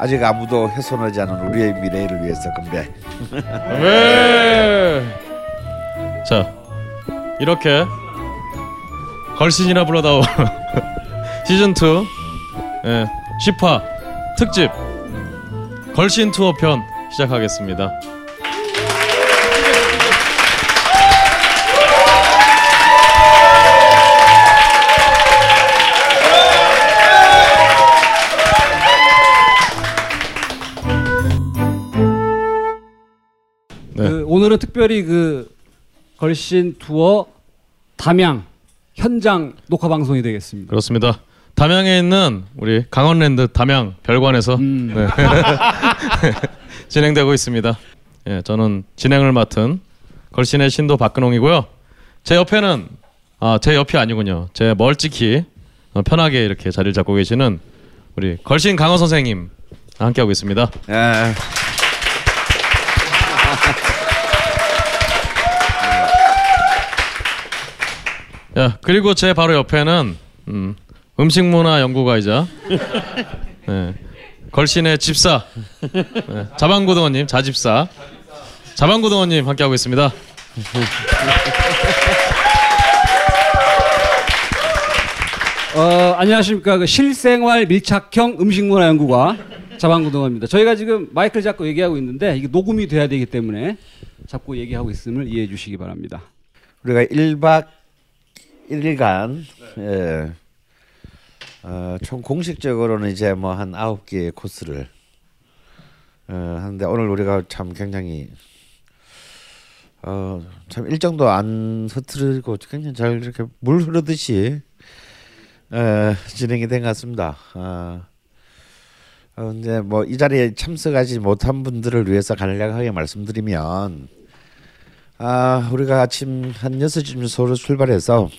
아직 아무도 훼손하지 않은 우리의 미래를 위해서 건배. 네. 자 이렇게 걸신이라 불러다오 시즌 2 예, 10화 특집 걸신 투어 편 시작하겠습니다. 네. 그 오늘은 특별히 그 걸신 투어 담양 현장 녹화 방송이 되겠습니다. 그렇습니다. 담양에 있는 우리 강원랜드 담양 별관에서 음. 네. 진행되고 있습니다. 예, 저는 진행을 맡은 걸신의 신도 박근홍이고요. 제 옆에는 아, 제 옆이 아니군요. 제 멀찍이 어, 편하게 이렇게 자리를 잡고 계시는 우리 걸신 강원 선생님 함께하고 있습니다. 예. 야, 그리고 제 바로 옆에는 음, 음식 문화 연구가이자 네, 걸신의 집사 네, 자방고등어님 자집사 자방고등어님 함께하고 있습니다. 어, 안녕하십니까 그 실생활 밀착형 음식문화 연구가 자방고등어입니다. 저희가 지금 마이크를 잡고 얘기하고 있는데 이게 녹음이 돼야 되기 때문에 잡고 얘기하고 있음을 이해해 주시기 바랍니다. 우리가 1박 1일간 예. 어, 총 공식적으로는 이제 뭐 한 아홉 개의 코스를 어, 하는데 오늘 우리가 참 굉장히 어, 참 일정도 안 흐트리고 굉장히 잘 이렇게 물 흐르듯이 어, 진행이 된 것 같습니다. 어, 어, 이제 뭐 이 자리에 참석하지 못한 분들을 위해서 간략하게 말씀드리면 아 우리가 아침 한 6시쯤 서울 출발해서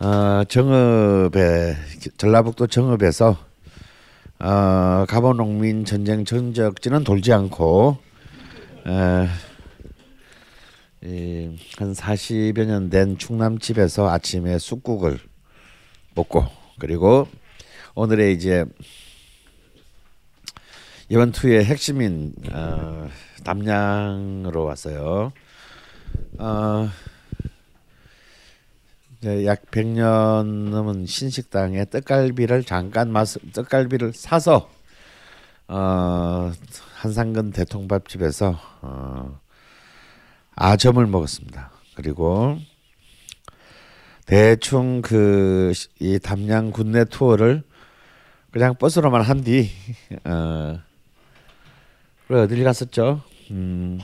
어, 정읍에 전라북도 정읍에서 어, 가보 농민 전쟁 전적지는 돌지 않고 에, 이, 한 40여 년 된 충남집에서 아침에 쑥국을 먹고 그리고 오늘의 이제 이번 투의 핵심인 어, 담양으로 왔어요. 어, 약 100년 넘은 신식당에 떡갈비를 잠깐 맛 떡갈비를 사서 어, 한상근 대통밥집에서 어, 아점을 먹었습니다. 그리고 대충 그 이 담양 군내 투어를 그냥 버스로만 한 뒤 어, 그래 어딜 갔었죠? 음.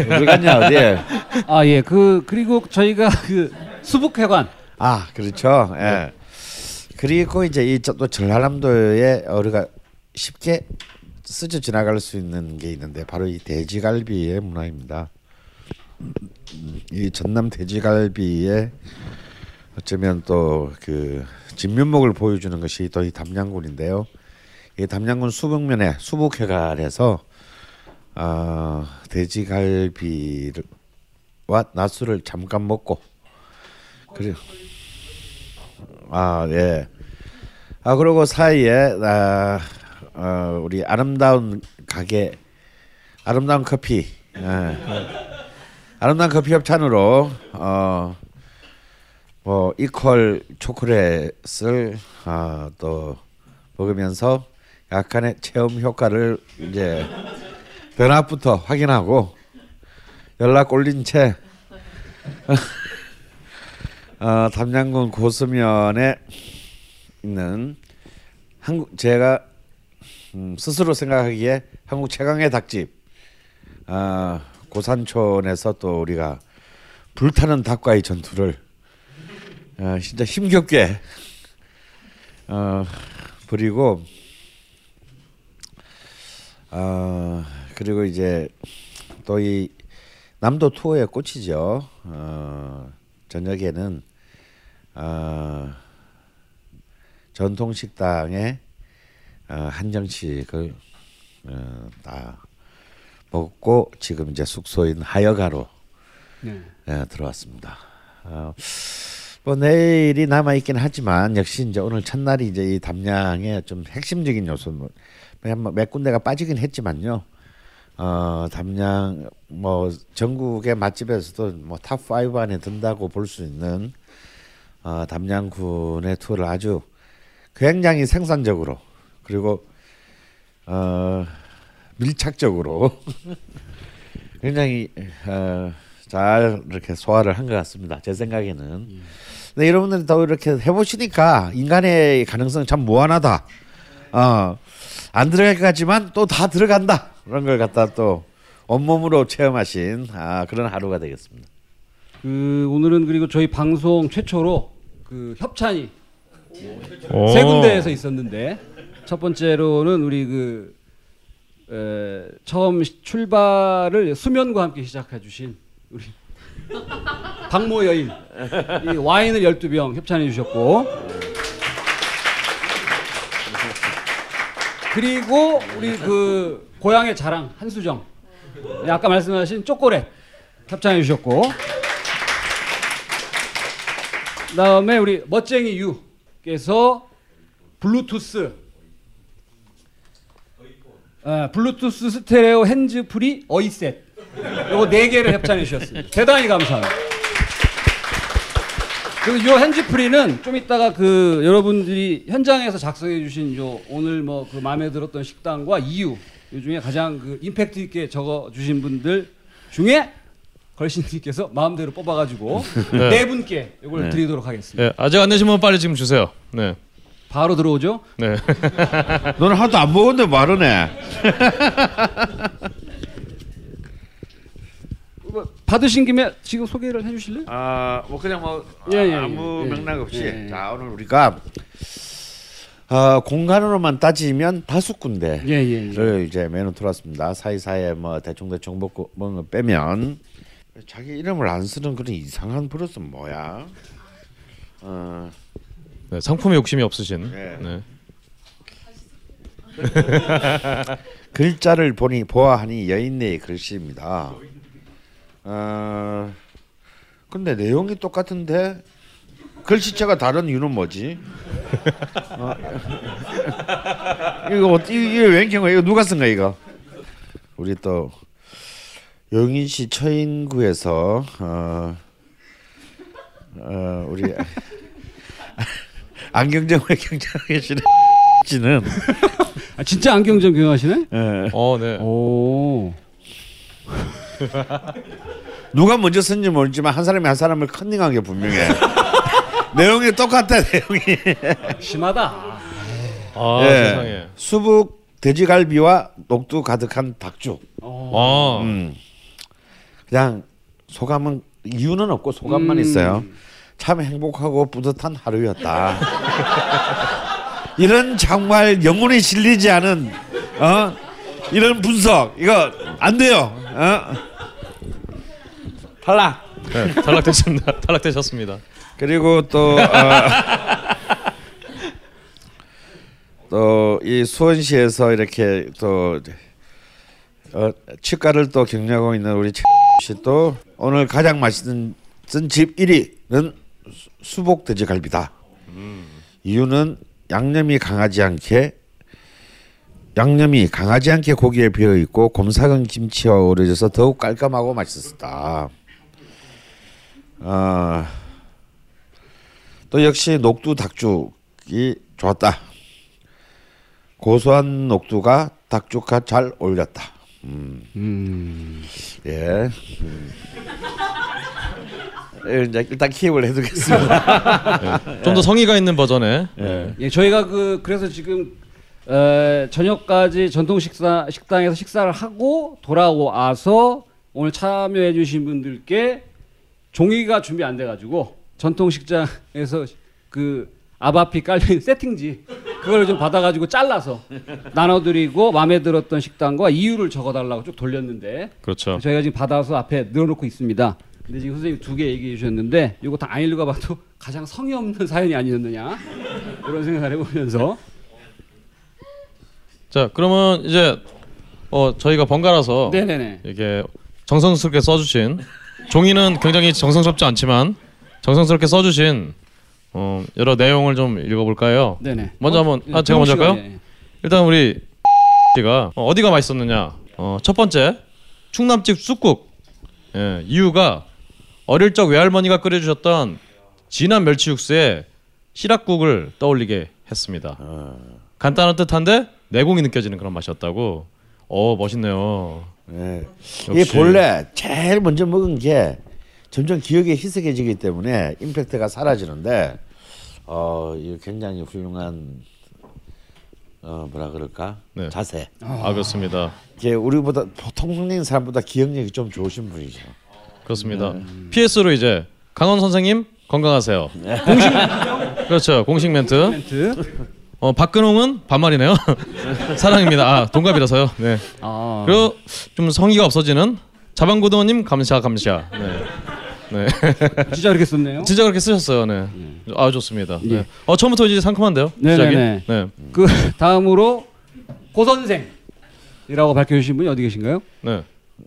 어디 갔냐 어디? 아 예, 그 그리고 저희가 그 수북회관 아 그렇죠. 예. 그리고 이제 이 또 전라남도에 우리가 쉽게 스쳐 지나갈 수 있는 게 있는데 바로 이 돼지갈비의 문화입니다. 이 전남 돼지갈비의 어쩌면 또 그 진면목을 보여주는 것이 또 이 담양군인데요. 이 담양군 수북면에 수북회관에서 어, 돼지갈비와 낮술을 잠깐 먹고 그래 아 예. 아 그리고 사이에 아, 어, 우리 아름다운 가게 아름다운 커피 예. 아름다운 커피 협찬으로 어, 뭐 이퀄 초콜릿을 아, 또 먹으면서 약간의 체험 효과를 이제 변화부터 확인하고 연락 올린 채 어, 담양군 고수면에 있는 한국 제가 음, 스스로 생각하기에 한국 최강의 닭집 어, 고산촌에서 또 우리가 불타는 닭과의 전투를 어, 진짜 힘겹게 어, 그리고 어, 그리고 이제 또 이 남도 투어의 꽃이죠. 어, 저녁에는 어, 전통 식당에 어, 한정식을 어, 다 먹고 지금 이제 숙소인 하여가로 네. 예, 들어왔습니다. 어, 뭐 내일이 남아 있긴 하지만 역시 이제 오늘 첫날이 이제 이 담양의 좀 핵심적인 요소 뭐몇 군데가 빠지긴 했지만요. 어 담양 뭐 전국의 맛집에서도 뭐탑 5 안에 든다고 볼 수 있는 어 담양군의 투어를 아주 굉장히 생산적으로 그리고 어 밀착적으로 굉장히 어, 잘 이렇게 소화를 한 것 같습니다. 제 생각에는. 근데 여러분들이 더 이렇게 해보시니까 인간의 가능성 참 무한하다. 어, 안 들어갈 것 같지만 또 다 들어간다. 그런 걸 갖다 또 온몸으로 체험하신 아, 그런 하루가 되겠습니다. 그 오늘은 그리고 저희 방송 최초로 그 협찬이 오. 세 군데에서 있었는데 첫 번째로는 우리 그 에, 처음 시- 출발을 수면과 함께 시작해 주신 우리 박모 여인 이 와인을 12병 협찬해 주셨고 그리고 우리 그 고향의 자랑 한수정 네, 아까 말씀하신 초콜릿 협찬해 주셨고 그다음에 우리 멋쟁이 유께서 블루투스 아, 블루투스 스테레오 핸즈프리 어이셋 요거 네 개를 협찬해 주셨습니다. 대단히 감사합니다. 그리고 요 핸즈프리는 좀 이따가 그 여러분들이 현장에서 작성해 주신 요 오늘 뭐 그 마음에 들었던 식당과 이유 요 중에 가장 그 임팩트 있게 적어 주신 분들 중에 걸신님께서 마음대로 뽑아가지고 네. 네 분께 이걸 네. 드리도록 하겠습니다. 예, 아직 안 내신 분 빨리 지금 주세요. 네. 바로 들어오죠. 네. 너는 하도 안 먹었는데 말하네. 뭐 받으신 김에 지금 소개를 해주실래요? 아, 뭐 그냥 뭐 예, 예, 아무 예. 맥락 없이 예. 자 오늘 우리가 어, 공간으로만 따지면 다섯 군데. 예예. 예, 를 이제 메뉴 들어왔습니다. 사이사이에 뭐 대충 대충 먹고 거 빼면 자기 이름을 안 쓰는 그런 이상한 버릇은 뭐야? 어, 네, 상품에 욕심이 없으신. 네. 네. 글자를 보니 보아하니 여인네의 글씨입니다. 어, 근데 내용이 똑같은데 글씨체가 다른 이유는 뭐지? 어, 이거 어떻게 이게 웬 경우야? 이거 누가 쓴 거야 이거? 우리 또 용인시 처인구에서 어, 어, 우리 안경정을 경쟁하고 계시는 씨는 아, 진짜 안경점 경영하시네? 예. 어, 네. 오. 누가 먼저 썼는지 모르지만 한 사람이 한 사람을 컨닝한 게 분명해. 내용이 똑같아 내용이. 심하다. 아, 예. 세상에. 수북 돼지갈비와 녹두 가득한 닭죽. 어. 아. 음. 그냥 소감은 이유는 없고 소감만 음. 있어요. 참 행복하고 뿌듯한 하루였다. 이런 정말 영혼이 실리지 않은 어 이런 분석 이거 안 돼요. 어? 탈락. 네, 탈락되셨습니다. 탈락되셨습니다. 그리고 또 또이 수원시에서 이렇게 또 어, 치과를 또 경영하고 있는 우리 씨또 오늘 가장 맛있는 집 1위는 수복 돼지갈비다. 이유는 양념이 강하지 않게 양념이 강하지 않게 고기에 배어 있고 곰삭은 김치와 어우러져서 더욱 깔끔하고 맛있었다. 아. 또 역시 녹두 닭죽이 좋았다. 고소한 녹두가 닭죽과 잘 어울렸다. 음. 예. 음. 예, 이제 일단 키입을 해두겠습니다. 좀 더 성의가 있는 버전의 예. 예, 저희가 그 그래서 지금 에, 저녁까지 전통 식사 식당에서 식사를 하고 돌아와서 오늘 참여해 주신 분들께 종이가 준비 안 돼 가지고 전통 식장에서 그 아바피 깔린 세팅지 그걸 좀 받아 가지고 잘라서 나눠 드리고 마음에 들었던 식당과 이유를 적어 달라고 쭉 돌렸는데 그렇죠. 저희가 지금 받아서 앞에 늘어 놓고 있습니다. 근데 지금 선생님 두 개 얘기해 주셨는데 이거 다 안 읽어봐도 가장 성의 없는 사연이 아니었느냐 그런 생각을 해보면서 자 그러면 이제 어 저희가 번갈아서 네네네 이게 정성스럽게 써주신 종이는 굉장히 정성스럽지 않지만 정성스럽게 써주신 어, 여러 내용을 좀 읽어볼까요? 네네 먼저 한번 예, 아 제가 먼저 할까요? 예. 일단 우리 씨가 어, 어디가 맛있었느냐? 어, 첫 번째 충남집 쑥국 예, 이유가 어릴 적 외할머니가 끓여주셨던 진한 멸치 육수에 시락국을 떠올리게 했습니다. 간단한 듯한데 내공이 느껴지는 그런 맛이었다고. 어 멋있네요. 예. 역시. 이게 본래 제일 먼저 먹은 게 점점 기억에 희석해지기 때문에 임팩트가 사라지는데 어 굉장히 훌륭한 어 뭐라 그럴까 네. 자세. 아 그렇습니다. 이게 우리보다 보통 사람보다 기억력이 좀 좋으신 분이죠. 그렇습니다. PS로 이제 강원 선생님 건강하세요. 네. 공식 그렇죠 공식 멘트. 어 박근홍은 반말이네요. 사랑입니다. 아 동갑이라서요. 네. 아 그리고 좀 성의가 없어지는 자방고등어님 감사 감사. 네. 네. 진짜 그렇게 썼네요. 진짜 그렇게 쓰셨어요. 네. 아 좋습니다. 네. 예. 어 처음부터 이제 상큼한데요. 시작이. 네네네. 네. 그 다음으로 고 선생이라고 밝혀주신 분이 어디 계신가요? 네.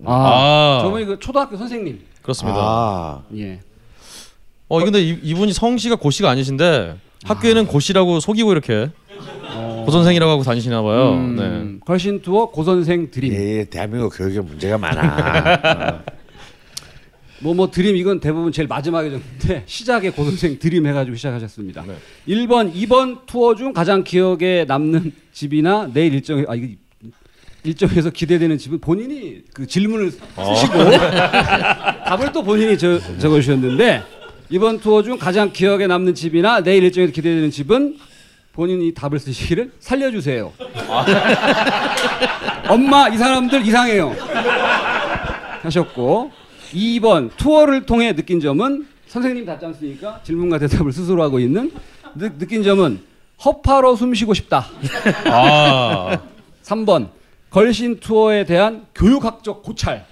아, 아. 저분이 그 초등학교 선생님. 그렇습니다. 아 예. 어 근데 이, 이분이 성씨가 고씨가 아니신데 학교에는 고씨라고 속이고 이렇게 고 선생이라고 하고 다니시나 봐요. 네. 음, 걸신 투어 고 선생 드림. 예, 대한민국 교육에 문제가 많아. 뭐뭐 드림 이건 대부분 제일 마지막에 줬는데 시작에 고 선생 드림 해가지고 시작하셨습니다. 네. 1번, 2번 투어 중 가장 기억에 남는 집이나 내일 일정에 아 이거 일정에서 기대되는 집은 본인이 그 질문을 쓰시고 답을 또 본인이 저, 적어주셨는데 이번 투어 중 가장 기억에 남는 집이나 내일 일정에서 기대되는 집은 본인이 답을 쓰시기를 살려주세요. 엄마 이 사람들 이상해요. 하셨고 2번 투어를 통해 느낀 점은 선생님 답지 않습니까? 질문과 대답을 스스로 하고 있는 느, 느낀 점은 허파로 숨쉬고 싶다. 아. 3번 걸신 투어에 대한 교육학적 고찰.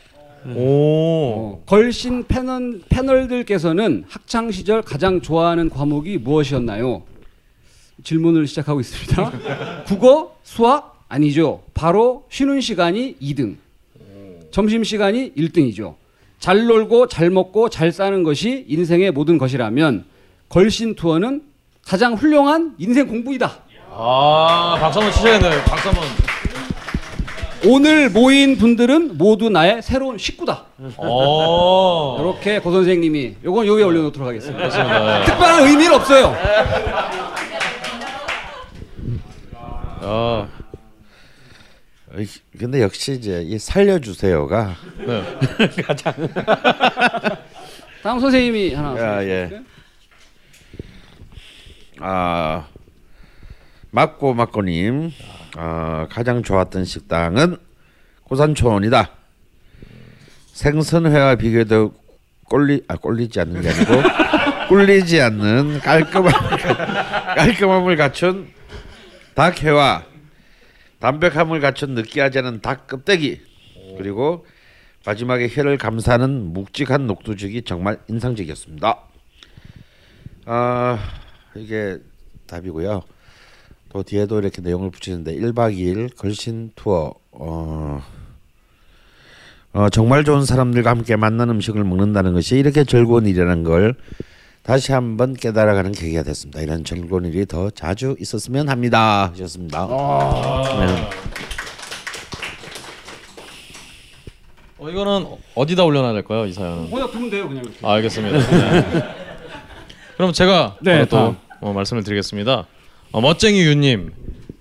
오. 어, 걸신 패널, 패널들께서는 학창 시절 가장 좋아하는 과목이 무엇이었나요? 질문을 시작하고 있습니다. 국어, 수학 아니죠. 바로 쉬는 시간이 2등. 점심 시간이 1등이죠. 잘 놀고 잘 먹고 잘 사는 것이 인생의 모든 것이라면 걸신 투어는 가장 훌륭한 인생 공부이다. 아 박수 한번 치셔야겠네요. 박수 한번. 오늘 모인 분들은 모두 나의 새로운 식구다. 오. 이렇게 고 선생님이 요건 여기에 올려놓도록 하겠습니다. 네. 특별한 의미는 없어요. 아, 어이, 근데 역시 이제 이 살려주세요가 네. 다음 선생님이 하나. 아, 예. 아 막고 막고님 아, 가장 좋았던 식당은 고산초원이다. 생선회와 비교해도 꼴리 아 꼴리지 않는 게 아니고 꿀리지 않는 깔끔함 깔끔함을 갖춘 닭회와 담백함을 갖춘 느끼하지 않은 닭 껍데기 그리고 마지막에 혀를 감싸는 묵직한 녹두죽이 정말 인상적이었습니다. 아 이게 답이고요. 또 뒤에도 이렇게 내용을 붙이는데 1박 2일 걸신 투어 어, 어, 정말 좋은 사람들과 함께 만난 음식을 먹는다는 것이 이렇게 즐거운 일이라는 걸 다시 한번 깨달아가는 계기가 됐습니다. 이런 즐거운 일이 더 자주 있었으면 합니다. 하셨습니다. 네. 어, 이거는 어디다 올려놔야 될까요? 이 사연은. 그냥 두면 돼요, 그냥 이렇게. 아, 알겠습니다. 네. 그럼 제가 네, 어, 또. 어, 말씀을 드리겠습니다. 어, 멋쟁이 유님,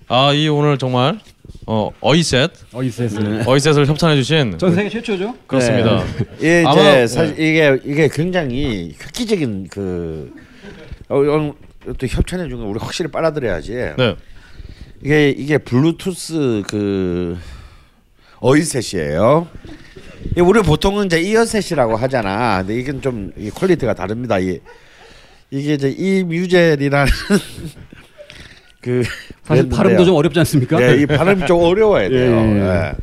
아이 오늘 정말 어, 어이셋, 어이스에스. 어이셋을 협찬해주신 전 세계 최초죠. 그렇습니다. 예, 이제 아마- 사실 이게 이게 굉장히 획기적인 그 어, 어, 또 협찬해 준거 우리 확실히 빨아들여야지. 네, 이게 이게 블루투스 그 어이셋이에요. 이 우리 보통은 이제 earset이라고 하잖아. 근데 이건 좀이 quality가 다릅니다. 이 이게 이제 이 뮤젤이라는 그 사실. 발음도 좀 어렵지 않습니까? 예, 이 발음이 좀 어려워야 돼요. 예.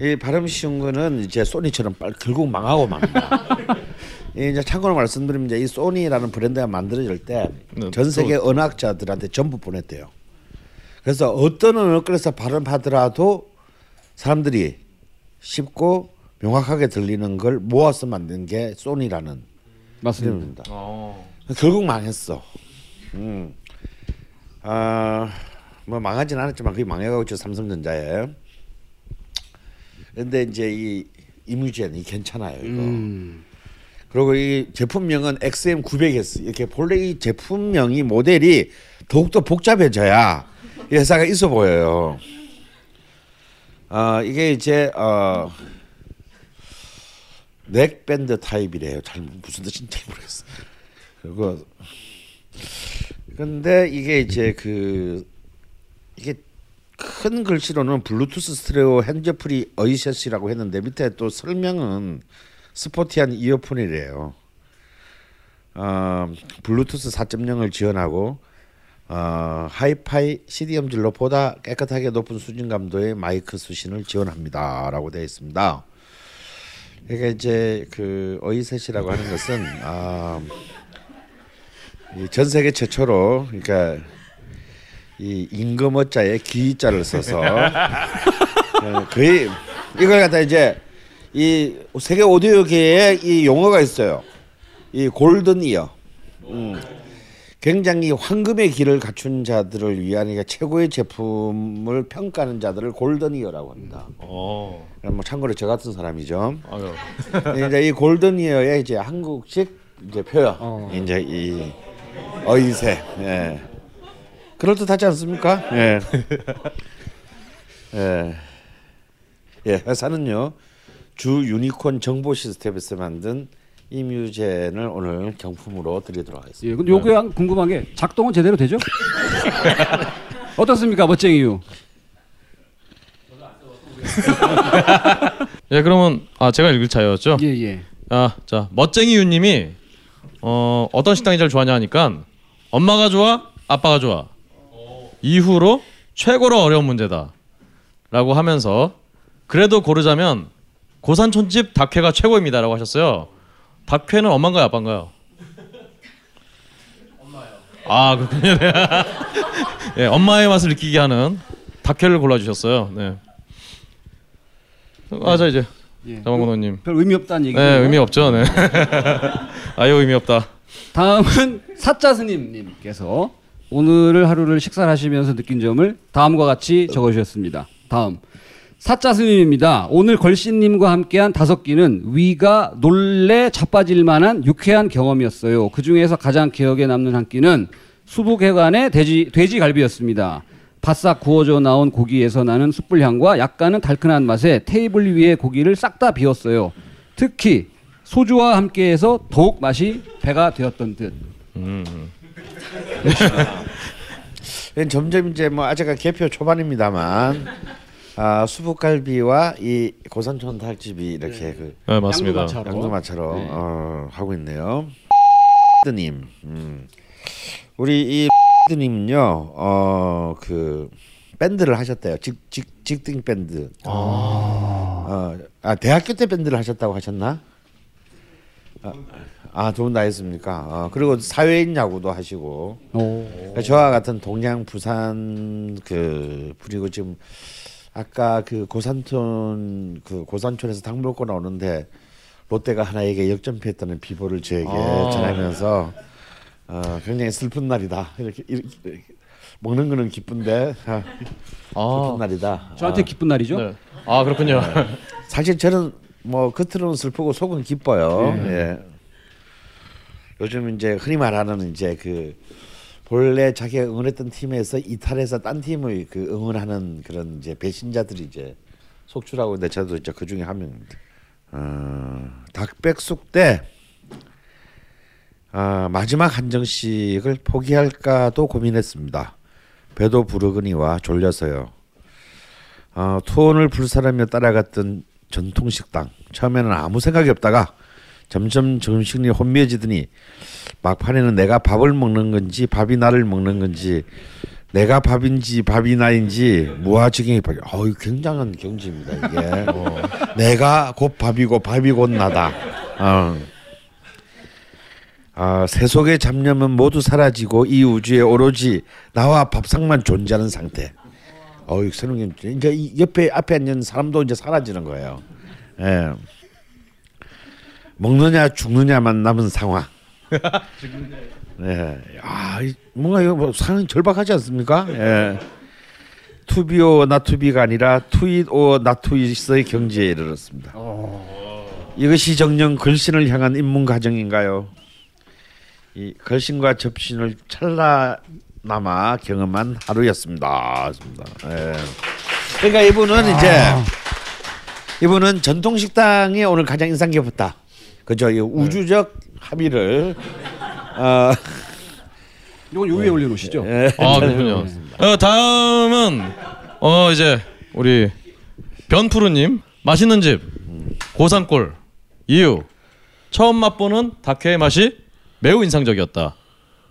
예. 이 발음 쉬운 거는 이제 소니처럼 빨리 결국 망하고 맙니다. 이 이제 참고로 말씀드리면 이제 이 소니라는 브랜드가 만들어질 때 네, 전 세계 언어학자들한테 전부 보냈대요. 그래서 어떤 언어권에서 발음하더라도 사람들이 쉽고 명확하게 들리는 걸 모아서 만든 게 소니라는 맞습니다. 어. 결국 망했어. 음. 아, 뭐 망하진 않았지만 거의 망해가고 있죠 삼성전자에. 근데 이제 이 이뮤젠이 괜찮아요 이거. 음. 그리고 이 제품명은 XM900S 이렇게 본래 이 제품명이 모델이 더욱더 복잡해져야 이 회사가 있어 보여요. 아 이게 이제 어 넥밴드 타입이래요. 잘 무슨 뜻인지 잘 모르겠어. 그리고 근데 이게 이제 그 이게 큰 글씨로는 블루투스 스테레오 핸즈프리 어이셋이라고 했는데 밑에 또 설명은 스포티한 이어폰이래요. 어, 블루투스 4.0을 지원하고 어, 하이파이 CD 음질로 보다 깨끗하게 높은 수준 감도의 마이크 수신을 지원합니다라고 되어 있습니다. 이게 이제 그 어이셋이라고 하는 것은 아, 이 전 세계 최초로 그러니까 이 임금어자에 기자를 써서 어, 거의 이걸 갖다 이제 이 세계 오디오계에 이 용어가 있어요. 이 골든 이어. 음. 굉장히 황금의 길을 갖춘 자들을 위한 그러니까 최고의 제품을 평가하는 자들을 골든 이어라고 합니다. 어. 뭐 참고로 저 같은 사람이죠. 아유. 이제 이 골든 이어의 이제 한국식 이제 표현. 어. 이제 이 어이새. 예. 그럴 듯하지 않습니까? 예. 예. 예, 회사는요. 주 유니콘 정보 시스템에서 만든 이뮤젠을 오늘 경품으로 드리도록 하겠습니다. 예, 근데 요게 한 궁금한 게 작동은 제대로 되죠? 어떻습니까, 멋쟁이유? 예, 그러면 아 제가 읽을 차였죠. 예, 예. 아, 자 멋쟁이 유님이 어 어떤 식당이 제일 좋아하냐 하니까 엄마가 좋아, 아빠가 좋아. 이후로 최고로 어려운 문제다 라고 하면서 그래도 고르자면 고산촌집 닭회가 최고입니다 라고 하셨어요. 닭회는 엄마인가요, 아빠인가요? 엄마요. 아 그렇군요. 네. 예, 엄마의 맛을 느끼게 하는 닭회를 골라주셨어요. 네. 아, 자 이제 예. 자만고노님. 별 의미 없다는 얘기죠. 네, 의미 없죠. 네. 아유 의미 없다. 다음은 사자 스님님께서 오늘을 하루를 식사를 하시면서 느낀 점을 다음과 같이 적어주셨습니다. 다음 사자 스님입니다. 오늘 걸신님과 함께한 다섯 끼는 위가 놀래 자빠질 만한 유쾌한 경험이었어요. 그 중에서 가장 기억에 남는 한 끼는 수북회관의 돼지 돼지갈비였습니다. 바싹 구워져 나온 고기에서 나는 숯불 향과 약간은 달큰한 맛에 테이블 위에 고기를 싹 다 비웠어요. 특히 소주와 함께해서 더욱 맛이 배가 되었던 듯. 음. 점점 이제 뭐 아직은 개표 초반입니다만 아, 수북갈비와 이 고산촌 닭집이 이렇게 그 네, 맞습니다. 양두마차로. 양두마차로 네. 어, 하고 있네요. 님, 음. 우리 이 님은요, 어그 밴드를 하셨대요. 직, 직, 직등 밴드. 어, 아 대학교 때 밴드를 하셨다고 하셨나? 아, 두분 다 했습니까? 어, 그리고 사회인 야구도 하시고. 오. 그러니까 저와 같은 동양 부산 그 그리고 지금 아까 그 고산촌 그 고산촌에서 닭 먹고 나오는데 롯데가 하나에게 역전패했다는 비보를 저에게 아. 전하면서 어, 굉장히 슬픈 날이다 이렇게, 이렇게, 이렇게. 먹는 거는 기쁜데 아, 슬픈 아, 날이다. 저한테 아, 기쁜 날이죠. 네. 아 그렇군요. 사실 저는 뭐 겉으로는 슬프고 속은 기뻐요. 네. 예. 요즘 이제 흔히 말하는 이제 그 본래 자기가 응원했던 팀에서 이탈해서 딴 팀을 그 응원하는 그런 이제 배신자들이 이제 속출하고 있는데 저도 이제 그 중에 한 명입니다. 어, 닭백숙 때 아, 마지막 한정식을 포기할까도 고민했습니다. 배도 부르거니와 졸려서요. 어, 투혼을 불사르며 따라갔던 전통 식당. 처음에는 아무 생각이 없다가 점점 정신이 혼미해지더니 막판에는 내가 밥을 먹는 건지 밥이 나를 먹는 건지 내가 밥인지 밥이 나인지 무아지경이 밥. 어이 굉장한 경지입니다 이게. 어. 내가 곧 밥이고 밥이 곧 나다. 어. 아, 세속의 잡념은 모두 사라지고 이 우주에 오로지 나와 밥상만 존재하는 상태. 어이 게 이제 이 옆에 앞에 앉은 사람도 이제 사라지는 거예요. 예. 먹느냐 죽느냐만 남은 상황. 네. 아, 이- 뭔가 이거 뭐 상황이 절박하지 않습니까? 예. 투비오 나투비가 아니라 투잇오 나투잇의 경지에 이르렀습니다. 이것이 정녕 걸신을 향한 입문 과정인가요? 이 걸신과 접신을 찰나 나마 경험한 하루였습니다. 습니다 예. 그러니까 이분은 이제 이분은 전통 식당이 오늘 가장 인상 깊었다. 그죠? 이 우주적 합의를 어, 이건 요 위에 올려놓으시죠. 예. 아 그렇군요. 어, 다음은 어 이제 우리 변푸르님 맛있는 집 고산골 이유 처음 맛보는 닭회의 맛이 매우 인상적이었다.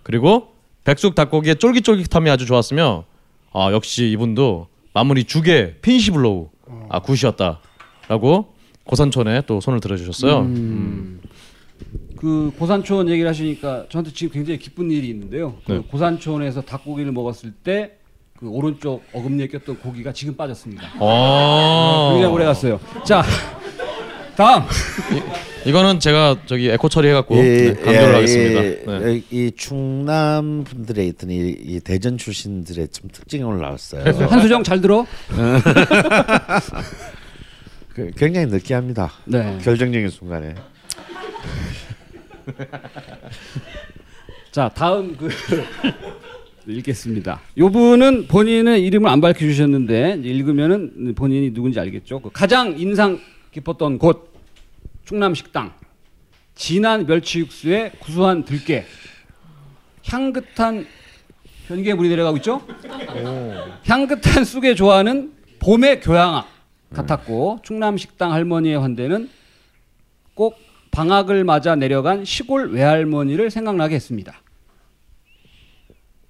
그리고 백숙 닭고기의 쫄깃쫄깃함이 아주 좋았으며 아 역시 이분도 마무리 죽의 finish blow 아 good이었다라고 고산촌에 또 손을 들어주셨어요. 음. 그 고산촌 얘기를 하시니까 저한테 지금 굉장히 기쁜 일이 있는데요. 그 네. 고산촌에서 닭고기를 먹었을 때 그 오른쪽 어금니에 꼈던 고기가 지금 빠졌습니다. 아 굉장히 오래 갔어요. 자, 다음. 이거는 제가 저기 에코 처리해갖고 예, 네, 강조를 예, 하겠습니다. 이, 네. 이 충남 분들의 있던 이, 이 대전 출신들의 좀 특징이 오늘 나왔어요. 한수정 잘 들어? 그, 굉장히 느끼합니다. 네. 결정적인 순간에. 자, 다음 그 읽겠습니다. 요 분은 본인은 이름을 안 밝혀 주셨는데 읽으면은 본인이 누군지 알겠죠. 그 가장 인상 깊었던 곳 충남 식당. 진한 멸치 육수에 구수한 들깨. 향긋한 변기에 물이 내려가고 있죠? 향긋한 쑥에 좋아하는 봄의 교양악 같았고 충남 식당 할머니의 환대는 꼭 방학을 맞아 내려간 시골 외할머니를 생각나게 했습니다.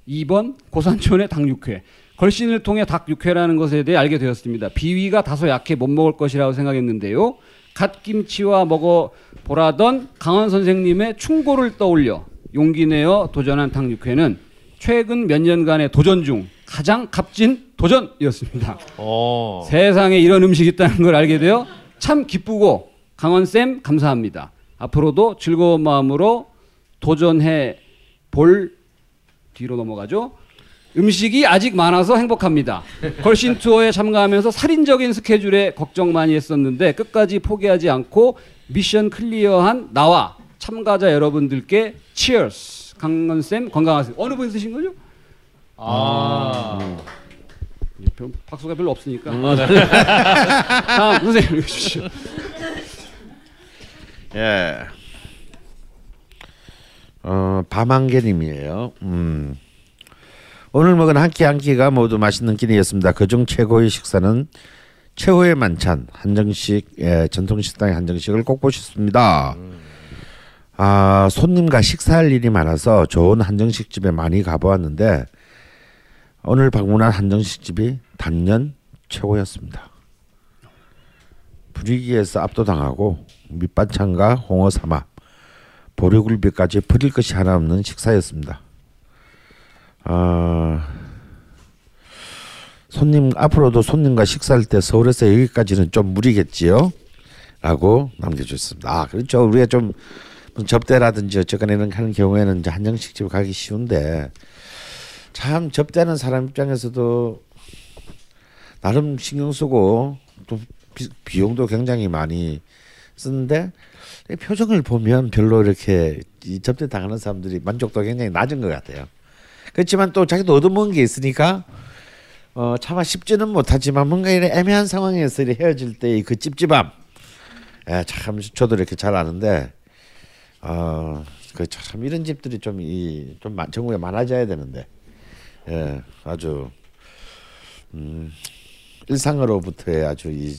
2번 고산촌의 닭육회. 걸신을 통해 닭육회라는 것에 대해 알게 되었습니다. 비위가 다소 약해 못 먹을 것이라고 생각했는데요. 갓김치와 먹어 보라던 강원 선생님의 충고를 떠올려 용기 내어 도전한 닭육회는 최근 몇 년간의 도전 중 가장 값진 도전이었습니다. 어. 세상에 이런 음식이 있다는 걸 알게 되어 참 기쁘고 강원 쌤 감사합니다. 앞으로도 즐거운 마음으로 도전해 볼 뒤로 넘어가죠. 음식이 아직 많아서 행복합니다. 걸신 투어에 참가하면서 살인적인 스케줄에 걱정 많이 했었는데 끝까지 포기하지 않고 미션 클리어한 나와 참가자 여러분들께 치얼스. 강원 쌤 건강하세요. 어느 분 쓰신 거죠? 아. 별- 박수가 별로 없으니까. 다음 선생님 읽으십시오. 예. 어, 밤한개님이에요. 음. 오늘 먹은 한 끼 한 끼가 모두 맛있는 끼니였습니다. 그중 최고의 식사는 최후의 만찬 한정식 예, 전통 식당의 한정식을 꼭 보셨습니다. 아 손님과 식사할 일이 많아서 좋은 한정식 집에 많이 가보았는데 오늘 방문한 한정식 집이 단연 최고였습니다. 분위기에서 압도당하고 밑반찬과 홍어 삼합, 보리굴비까지 버릴 것이 하나 없는 식사였습니다. 아 손님 앞으로도 손님과 식사할 때 서울에서 여기까지는 좀 무리겠지요? 라고 남겨주셨습니다. 아 그렇죠. 우리가 좀 접대라든지 어쨌거나 하는 경우에는 이제 한정식 집 가기 쉬운데 참 접대하는 사람 입장에서도 나름 신경 쓰고 또 비, 비용도 굉장히 많이 쓰는데 이 표정을 보면 별로 이렇게 이 접대 당하는 사람들이 만족도가 굉장히 낮은 것 같아요. 그렇지만 또 자기도 얻어먹은 게 있으니까 어 차마 쉽지는 못하지만 뭔가 이런 애매한 상황에서 헤어질 때그 찝찝함, 예, 참 저도 이렇게 잘 아는데 어 그참 이런 집들이 좀이좀 전국에 많아져야 되는데 예 아주 음 일상으로부터의 아주 이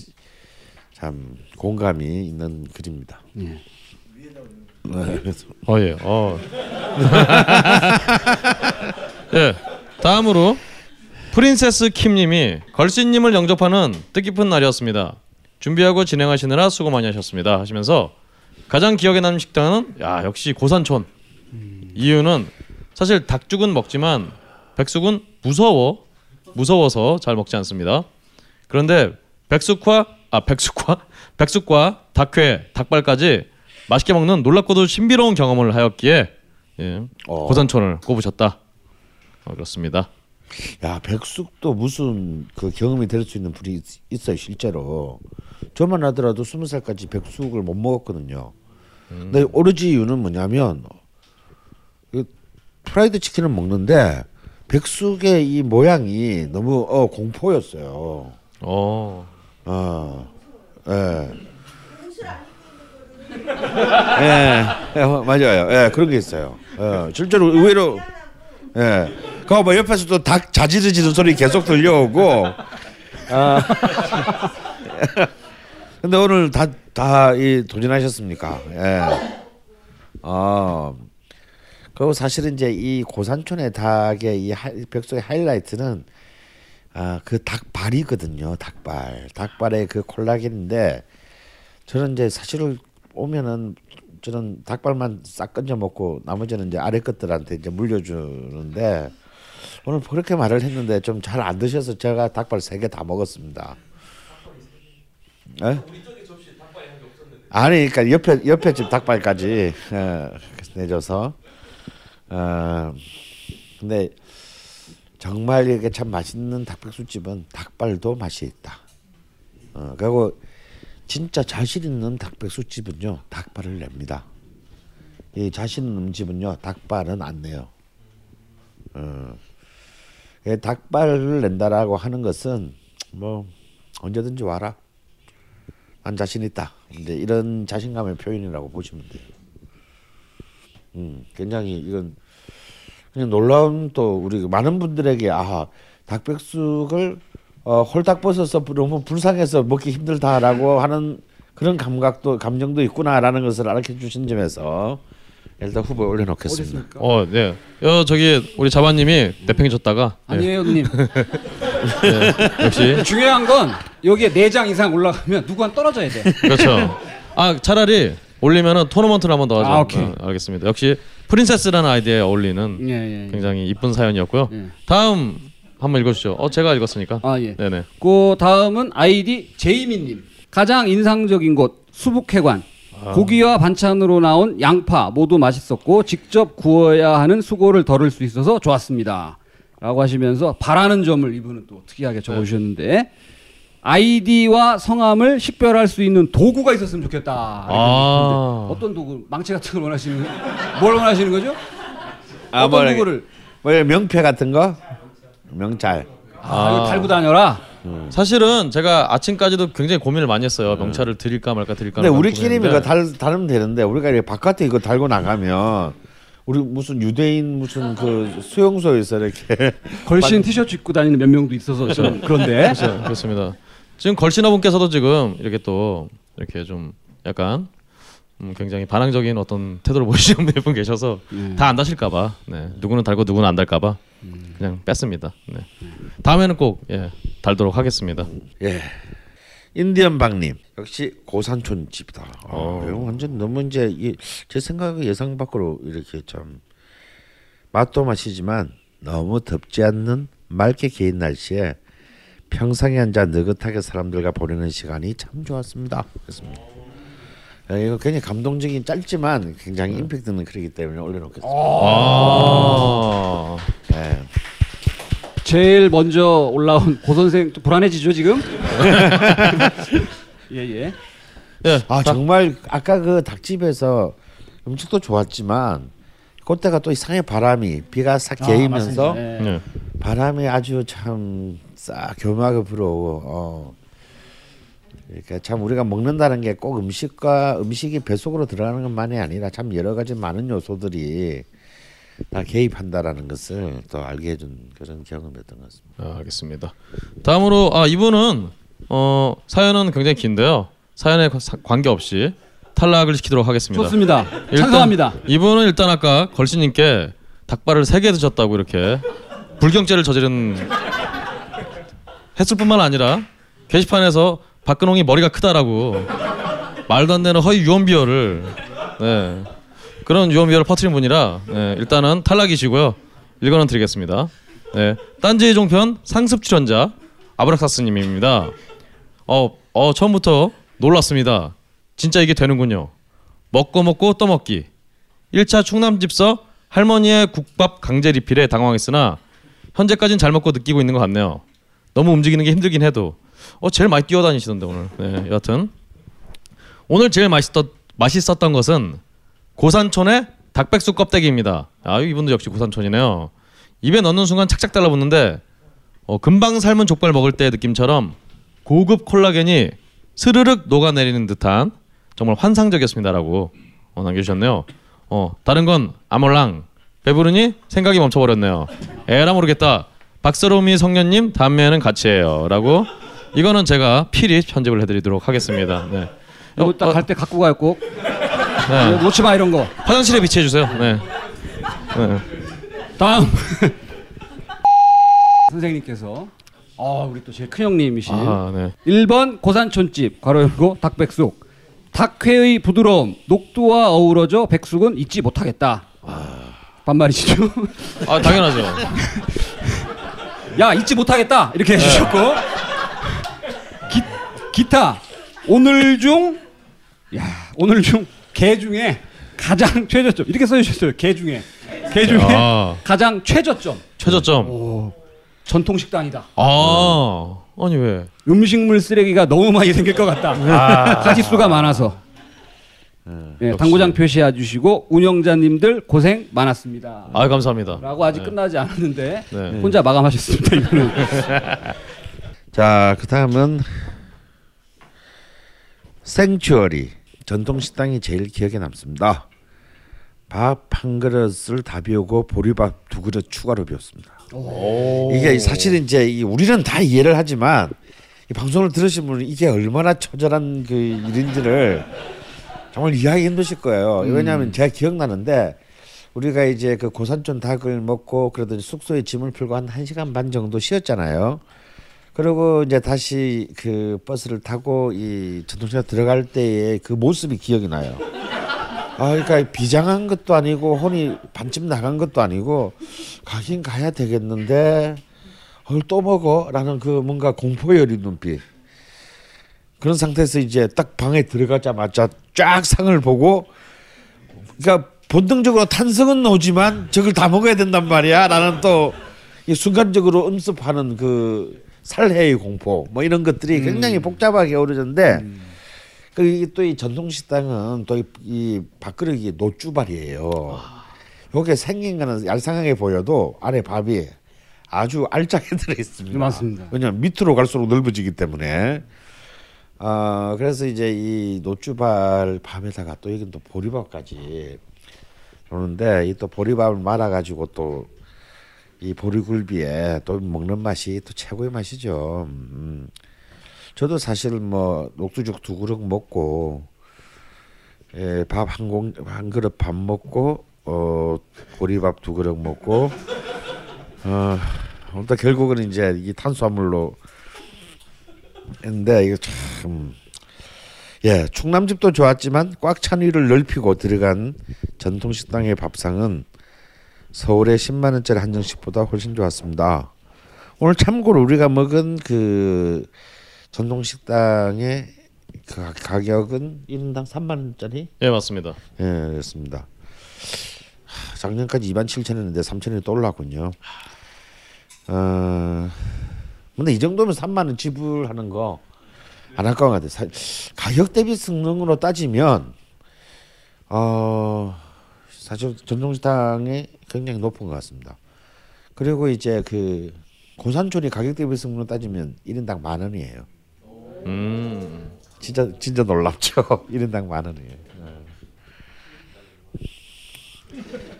참 공감이 있는 글입니다. 예. 네, 그래서 어 예. 어. 예. 다음으로 프린세스 킴님이 걸신님을 영접하는 뜻깊은 날이었습니다. 준비하고 진행하시느라 수고 많이 하셨습니다. 하시면서 가장 기억에 남는 식당은 야 역시 고산촌. 이유는 사실 닭죽은 먹지만 백숙은 무서워 무서워서 잘 먹지 않습니다. 그런데 백숙과 아 백숙과 백숙과 닭회 닭발까지 맛있게 먹는 놀랍고도 신비로운 경험을 하였기에 예, 어. 고산촌을 꼽으셨다. 어, 그렇습니다. 야 백숙도 무슨 그 경험이 될 수 있는 분이 있- 있어요 실제로 저만 하더라도 스무 살까지 백숙을 못 먹었거든요. 근데 오로지 이유는 뭐냐면 이 프라이드 치킨을 먹는데 백숙의 이 모양이 너무 어 공포였어요. 어. 어, 예. 예, 예, 맞아요. 예, 그런 게 있어요. 어, 실제로 의외로, 예. 그거 뭐 옆에서 또 닭 자지르지는 소리 계속 들려오고, 아. 근데 오늘 다, 다, 이, 도전하셨습니까? 예. 어, 그리고 사실은 이제 이 고산촌의 닭의 이 하, 벽속의 하이라이트는 아, 그 닭발이거든요. 닭발. 닭발의 그 콜라겐인데 저는 이제 사실을 오면은 저는 닭발만 싹 건져 먹고 나머지는 이제 아래 것들한테 이제 물려주는데 오늘 그렇게 말을 했는데 좀 잘 안 드셔서 제가 닭발 세 개 다 먹었습니다. 에? 아니, 그러니까 옆에 옆에 집 닭발까지 어, 내줘서 어, 근데 정말 이게 참 맛있는 닭백숙집은 닭발도 맛이 있다. 어, 그리고 진짜 자신 있는 닭백숙집은요 닭발을 냅니다. 이 자신 있는 집은요 닭발은 안 내요. 어, 예, 닭발을 낸다라고 하는 것은 뭐 언제든지 와라. 난 자신 있다. 이제 이런 자신감의 표현이라고 보시면 돼요. 음, 굉장히 이건 그냥 놀라운 또 우리 많은 분들에게 아하 닭백숙을 어, 홀딱 벗어서 너무 불쌍해서 먹기 힘들다라고 하는 그런 감각도 감정도 있구나라는 것을 알려 주신 점에서 일단 후보에 올려놓겠습니다. 어딨습니까? 어, 네. 어, 저기 우리 자바님이 내팽이 줬다가 네. 아니에요, 누님. 네, 역시 중요한 건 여기에 네 장 이상 올라가면 누구 한 떨어져야 돼. 그렇죠. 아 차라리 올리면은 토너먼트를 한번 더 하죠. 아, 오케이. 어, 알겠습니다. 역시 프린세스라는 아이디어에 어울리는 예, 예. 예. 굉장히 이쁜 사연이었고요. 예. 다음 한번 읽어주죠. 어 제가 읽었으니까. 아 예. 네네. 그 다음은 아이디 제이민님. 가장 인상적인 곳 수북회관. 고기와 반찬으로 나온 양파 모두 맛있었고 직접 구워야 하는 수고를 덜을 수 있어서 좋았습니다. 라고 하시면서 바라는 점을 이분은 또 특이하게 적어주셨는데 아이디와 성함을 식별할 수 있는 도구가 있었으면 좋겠다. 아. 어떤 도구? 망치 같은 걸 원하시는? 뭘 원하시는 거죠? 아, 어떤 뭐, 도구를? 뭐 명패 같은 거 명찰. 아, 이거 달고 다녀라. 사실은 제가 아침까지도 굉장히 고민을 많이 했어요. 명찰을 드릴까 말까 드릴까. 근데 말까 우리끼리 고민했는데 이거 달 달면 되는데 우리가 이렇게 바깥에 이거 달고 나가면 우리 무슨 유대인 무슨 그 수용소에서 이렇게 걸신 티셔츠 입고 다니는 몇 명도 있어서 좀 그런데. 그렇죠. 그렇습니다. 지금 걸신아분께서도 지금 이렇게 또 이렇게 좀 약간 음, 굉장히 반항적인 어떤 태도를 보이시는 몇 분 계셔서 네. 다 안 다실까봐 네. 누구는 달고 누구는 안 달까봐 음. 그냥 뺐습니다. 네. 다음에는 꼭 예, 달도록 하겠습니다. 예. 인디언 박님 역시 고산촌 집이다. 아, 어. 완전 너무 이제 이, 제 생각의 예상 밖으로 이렇게 참 맛도 맛이지만 너무 덥지 않는 맑게 개인 날씨에 평상에 앉아 느긋하게 사람들과 보내는 시간이 참 좋았습니다. 그렇습니다. 예, 이거 굉장히 감동적인 짧지만 굉장히 임팩트는 그러기 때문에 올려놓겠습니다. 아. 예. 제일 먼저 올라온 고 선생 또 불안해지죠 지금? 예예. 예. 아 정말 아까 그 닭집에서 음식도 좋았지만 그때가 또 이상의 바람이 비가 싹 개이면서 예. 네. 바람이 아주 참 싹 교묘하게 불어오고 어. 그러니까 참 우리가 먹는다는 게 꼭 음식과 음식이 뱃속으로 들어가는 것만이 아니라 참 여러 가지 많은 요소들이 다 개입한다라는 것을 또 알게 해준 그런 경험이었던 것 같습니다. 아, 알겠습니다. 다음으로 아 이분은 어 사연은 굉장히 긴데요. 사연에 과- 사- 관계 없이 탈락을 시키도록 하겠습니다. 좋습니다. 찬성합니다. 이분은 일단 아까 걸신님께 닭발을 세 개 드셨다고 이렇게 불경죄를 저지른 했을 뿐만 아니라 게시판에서 박근홍이 머리가 크다라고 말도 안 되는 허위 유언 비어를 네. 그런 유언 비어를 퍼뜨린 분이라 네, 일단은 탈락이시고요. 일거는 드리겠습니다. 네. 딴지의 종편 상습 출연자 아브락사스님입니다. 어, 어 처음부터 놀랐습니다. 진짜 이게 되는군요. 먹고 먹고 떠먹기. 1차 충남 집서 할머니의 국밥 강제 리필에 당황했으나 현재까지는 잘 먹고 느끼고 있는 것 같네요. 너무 움직이는 게 힘들긴 해도 어 제일 많이 뛰어다니시던데 오늘. 네, 여하튼 오늘 제일 맛있었 맛있었던 것은 고산촌의 닭백숙 껍데기입니다. 아 이분도 역시 고산촌이네요. 입에 넣는 순간 착착 달라붙는데 어, 금방 삶은 족발 먹을 때의 느낌처럼 고급 콜라겐이 스르륵 녹아내리는 듯한 정말 환상적이었습니다라고 어, 남겨주셨네요. 어 다른 건 아몰랑 배부르니 생각이 멈춰버렸네요. 에라 모르겠다. 박서롬이 성년님 다음에는 같이 해요라고 이거는 제가 필히 편집을 해드리도록 하겠습니다. 네. 이거 어, 딱갈 때 갖고 가요 꼭. 네. 이거 놓지 마 이런 거. 화장실에 비치해 주세요. 네. 네. 다음 선생님께서 아 우리 또 제일 큰 형님이신 아, 네. 1번 고산촌집 괄호 열고 닭백숙 닭회의 부드러움 녹두와 어우러져 백숙은 잊지 못하겠다 반말이시죠? 아 당연하죠. 야 잊지 못하겠다 이렇게 해주셨고 기, 기타. 오늘 중 야, 오늘 중 개 중에 가장 최저점. 이렇게 써 주셨어요. 개 중에. 개 중에 아. 가장 최저점. 최저점. 오, 전통 식당이다. 아. 아니 왜? 음식물 쓰레기가 너무 많이 생길 것 같다. 가짓수가 많아서. 예, 당구장 표시해 주시고 운영자님들 고생 많았습니다. 아 감사합니다. 라고 아직 끝나지 않았는데 네. 혼자 마감하셨습니다 이거는. 자, 그 다음은 생추어리 전통 식당이 제일 기억에 남습니다. 밥 한 그릇을 다 비우고 보리밥 두 그릇 추가로 비웠습니다. 이게 사실은 이제 이 우리는 다 이해를 하지만 이 방송을 들으신 분은 이게 얼마나 처절한 그 일인지를 정말 이해하기 힘드실 거예요. 왜냐하면 제가 기억나는데 우리가 이제 그 고산촌 닭을 먹고 그러더니 숙소에 짐을 풀고 한 1시간 반 정도 쉬었잖아요. 그리고 이제 다시 그 버스를 타고 이 전통시장 들어갈 때의 그 모습이 기억이 나요. 아, 그러니까 비장한 것도 아니고 혼이 반쯤 나간 것도 아니고 가긴 가야 되겠는데 헐또 먹어라는 그 뭔가 공포에 어린 눈빛. 그런 상태에서 이제 딱 방에 들어가자마자 쫙 상을 보고 그러니까 본능적으로 탄성은 나오지만 저걸 다 먹어야 된단 말이야. 라는 또이 순간적으로 음습하는 그 살해의 공포 뭐 이런 것들이 굉장히 복잡하게 어우러졌는데 그또이 전통 식당은 또 이 밥그릇이 노주발이에요. 요게 생긴 거는 얄쌍하게 보여도 안에 밥이 아주 알짜게 들어 있습니다. 맞습니다. 왜냐면 밑으로 갈수록 넓어지기 때문에. 아 그래서 이제 이 노주발 밥에다가 또 이건 또 보리밥까지 그러는데 이 또 보리밥을 말아 가지고 또 이 보리굴비에 또 먹는 맛이 또 최고의 맛이죠. 음. 저도 사실 뭐 녹두죽 두 그릇 먹고 예, 밥한공한 그릇 밥 먹고 어 보리밥 두 그릇 먹고 어 일단 결국은 이제 이 탄수화물로 했는데 이거 참 예, 충남집도 좋았지만 꽉 찬 위를 넓히고 들어간 전통 식당의 밥상은 서울의 10만 원짜리 한정식보다 훨씬 좋았습니다. 오늘 참고로 우리가 먹은 그 전통 식당의 그 가- 가격은 1인당 3만 원짜리 예 맞습니다. 예. 하, 작년까지 2만 7천 원인데 3천 원이 또 올랐군요. 어, 근데 이 정도면 3만 원 지불하는 거안 아까운 것 같아요. 사- 가격 대비 성능으로 따지면 어, 사실 전통식당이 굉장히 높은 것 같습니다. 그리고 이제 그 고산촌이 가격 대비 성능으로 따지면 1인당 만 원이에요. 음. 진짜 진짜 놀랍죠. 1인당 만 원이에요. 네.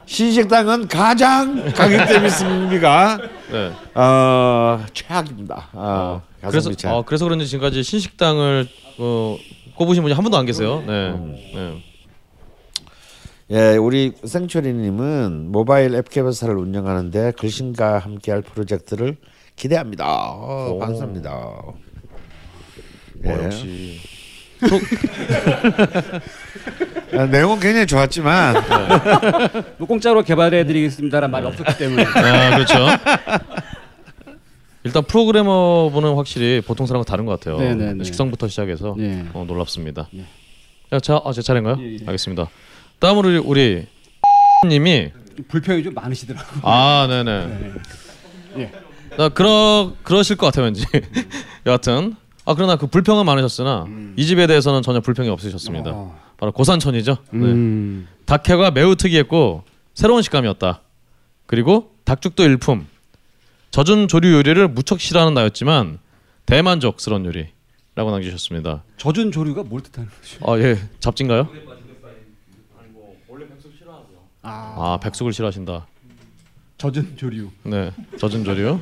신식당은 가장 가격 대비 승비가 네. 어, 최악입니다. 어, 그래서 가성비 최악. 아, 그래서 그런지 지금까지 신식당을 어, 꼽으신 분이 한 분도 안 계세요. 네. 음. 네. 예, 우리 생초리님은 모바일 앱 개발사를 운영하는데 글신과 함께할 프로젝트를 기대합니다. 어, 오. 반갑습니다. 어, 예. 역시 아, 내용은 굉장히 좋았지만 뭐 공짜로 개발해드리겠습니다라는 말이 없었기 때문에 아 그렇죠. 일단 프로그래머 분은 확실히 보통 사람과 다른 것 같아요. 네네네. 식성부터 시작해서 네. 어, 놀랍습니다. 예. 야, 자, 아, 제 차례인가요? 예, 예. 알겠습니다. 다음으로 우리, 님이 좀 불평이 좀 많으시더라고요. 아, 네네. 예. 나 그러 그러실 것 같아요, 왠지. 여하튼 아 그러나 그 불평은 많으셨으나 이 집에 대해서는 전혀 불평이 없으셨습니다. 어. 바로 고산천이죠. 네. 음. 닭회가 매우 특이했고 새로운 식감이었다. 그리고 닭죽도 일품. 젖은 조류 요리를 무척 싫어하는 나였지만 대만족스러운 요리라고 남기셨습니다. 젖은 조류가 뭘 뜻하는 거죠? 아 예, 잡진가요? 아, 아 백숙을 싫어하신다. 젖은 조류. 네, 젖은 조류.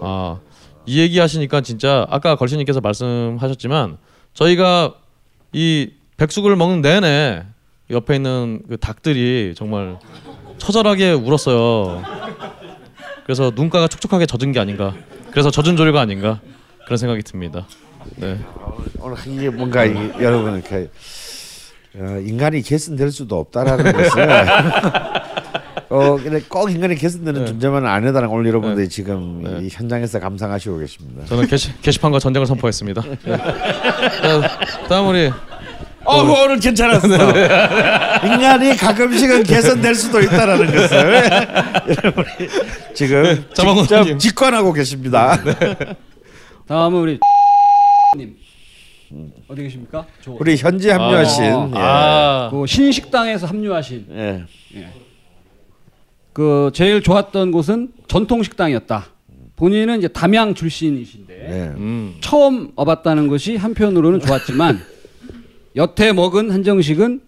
아, 이 얘기 하시니까 진짜 아까 걸신님께서 말씀하셨지만 저희가 이 백숙을 먹는 내내 옆에 있는 그 닭들이 정말 처절하게 울었어요. 그래서 눈가가 촉촉하게 젖은 게 아닌가. 그래서 젖은 조류가 아닌가 그런 생각이 듭니다. 네, 오늘 이게 뭔가 이, 여러분 이렇게 어, 인간이 개선될 수도 없다라는 것을 어 근데 꼭 인간이 개선되는 네. 존재만은 아니다라는 걸 오늘 여러분들이 지금 네. 이 현장에서 감상하시고 계십니다. 저는 게시, 게시판과 전쟁을 선포했습니다. 네. 자, 다음 우리 어, 오늘 괜찮았어. 인간이 가끔씩은 개선될 수도 있다라는 것을 여러분이 지금. 직접 직관하고 계십니다. 다음은 우리 님 어디 계십니까? 저, 우리 현지 합류하신 예. 아, 그 신식당에서 합류하신 예. 그 제일 좋았던 곳은 전통 식당이었다. 본인은 이제 담양 출신이신데 예. 음, 처음 와봤다는 것이 한편으로는 좋았지만 여태 먹은 한정식은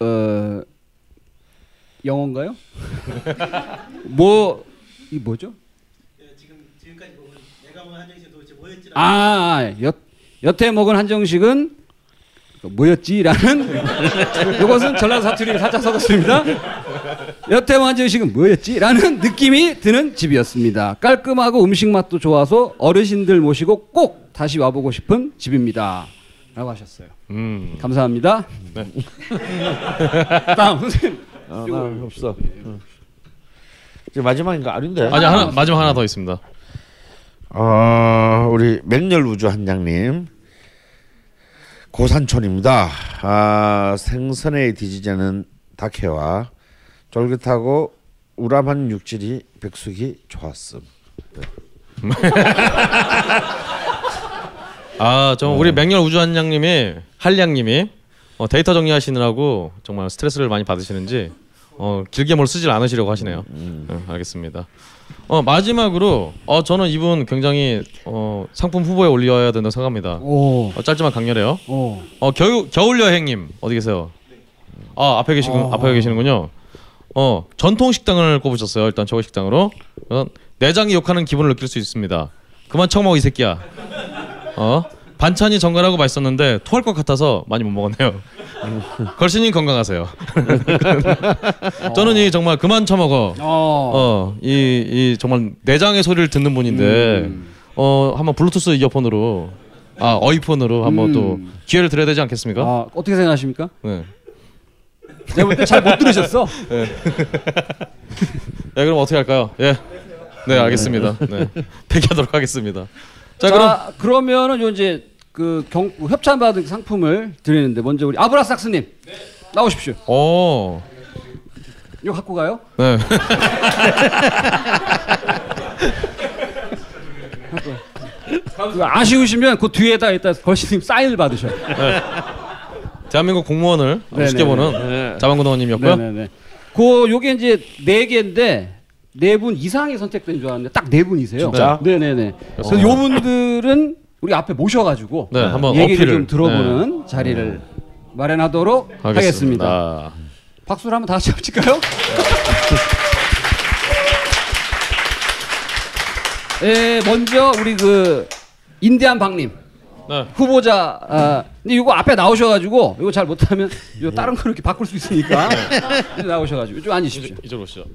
어 영어인가요? 뭐 이 뭐죠? 지금 지금까지 보면 내가 먹은 한정식 도대체 뭐였지? 아 여, 여태 먹은 한정식은 그 뭐였지라는 이것은 전라도 사투리 살짝 섞었습니다. 여태 먹은 한정식은 뭐였지라는 느낌이 드는 집이었습니다. 깔끔하고 음식 맛도 좋아서 어르신들 모시고 꼭 다시 와보고 싶은 집입니다. 라고 하셨어요. 음. 감사합니다. 네. 다음 선생님. 아, 나 없어. 응. 이제 마지막인가 아닌데. 아니 하나 마지막 하나 더 있습니다. 어, 우리 맹렬 우주 한장님 고산촌입니다. 아, 생선에 뒤지자는 닭회와 쫄깃하고 우람한 육질이 백숙이 좋았음. 아, 저 우리 맹렬 우주한양님이 한량님이 어, 데이터 정리하시느라고 정말 스트레스를 많이 받으시는지 어, 길게 뭘 쓰질 않으시려고 하시네요. 어, 알겠습니다. 어, 마지막으로 어, 저는 이분 굉장히 어, 상품 후보에 올려야 된다고 생각합니다. 오. 어, 짧지만 강렬해요. 오. 어, 겨울 겨울 여행님 어디 계세요? 아 앞에 계시군 어. 앞에 계시는군요. 어 전통 식당을 꼽으셨어요. 일단 저거 식당으로 어, 내장이 욕하는 기분을 느낄 수 있습니다. 그만 처먹어 이 새끼야. 어 반찬이 정갈하고 맛있었는데 토할 것 같아서 많이 못 먹었네요. 걸신님 건강하세요. 저는 이 정말 그만 처먹어. 어. 어이 이 정말 내장의 소리를 듣는 분인데 음. 어 한번 블루투스 이어폰으로 아 어이폰으로 한번 음. 또 기회를 드려야 되지 않겠습니까? 아, 어떻게 생각하십니까? 네. 내가 볼 때 잘 못 들으셨어. 예, 그럼 어떻게 할까요? 예. 네, 알겠습니다. 네. 폐기하도록 하겠습니다. 자, 자, 그럼 그러면은 요 이제 그 경, 협찬 받은 상품을 드리는데 먼저 우리 아브라삭스님 나오십시오. 어. 이거 갖고 가요? 네. 그 아쉬우시면 그 뒤에다 일단 걸신님 사인을 받으셔. 요 대한민국 공무원을 네네. 쉽게 보는 자방구동원님이었고요. 네네네. 그 요게 이제 네 개인데 네 분 이상이 선택된 줄 알았는데 딱 네 분이세요. 진짜? 네네네. 그래서 요 분들은 우리 앞에 모셔가지고 네, 한번 얘기를 어필을 좀 들어보는 자리를 마련하도록 하겠습니다. 하겠습니다. 박수를 한번 다 같이 합칠까요? 예, 먼저 우리 그 인디안 박님 네. 후보자. 아, 근데 이거 앞에 나오셔가지고 이거 잘 못하면 이거 다른 거 이렇게 바꿀 수 있으니까 나오셔가지고 좀 앉으십시오. 이쪽, 오시죠.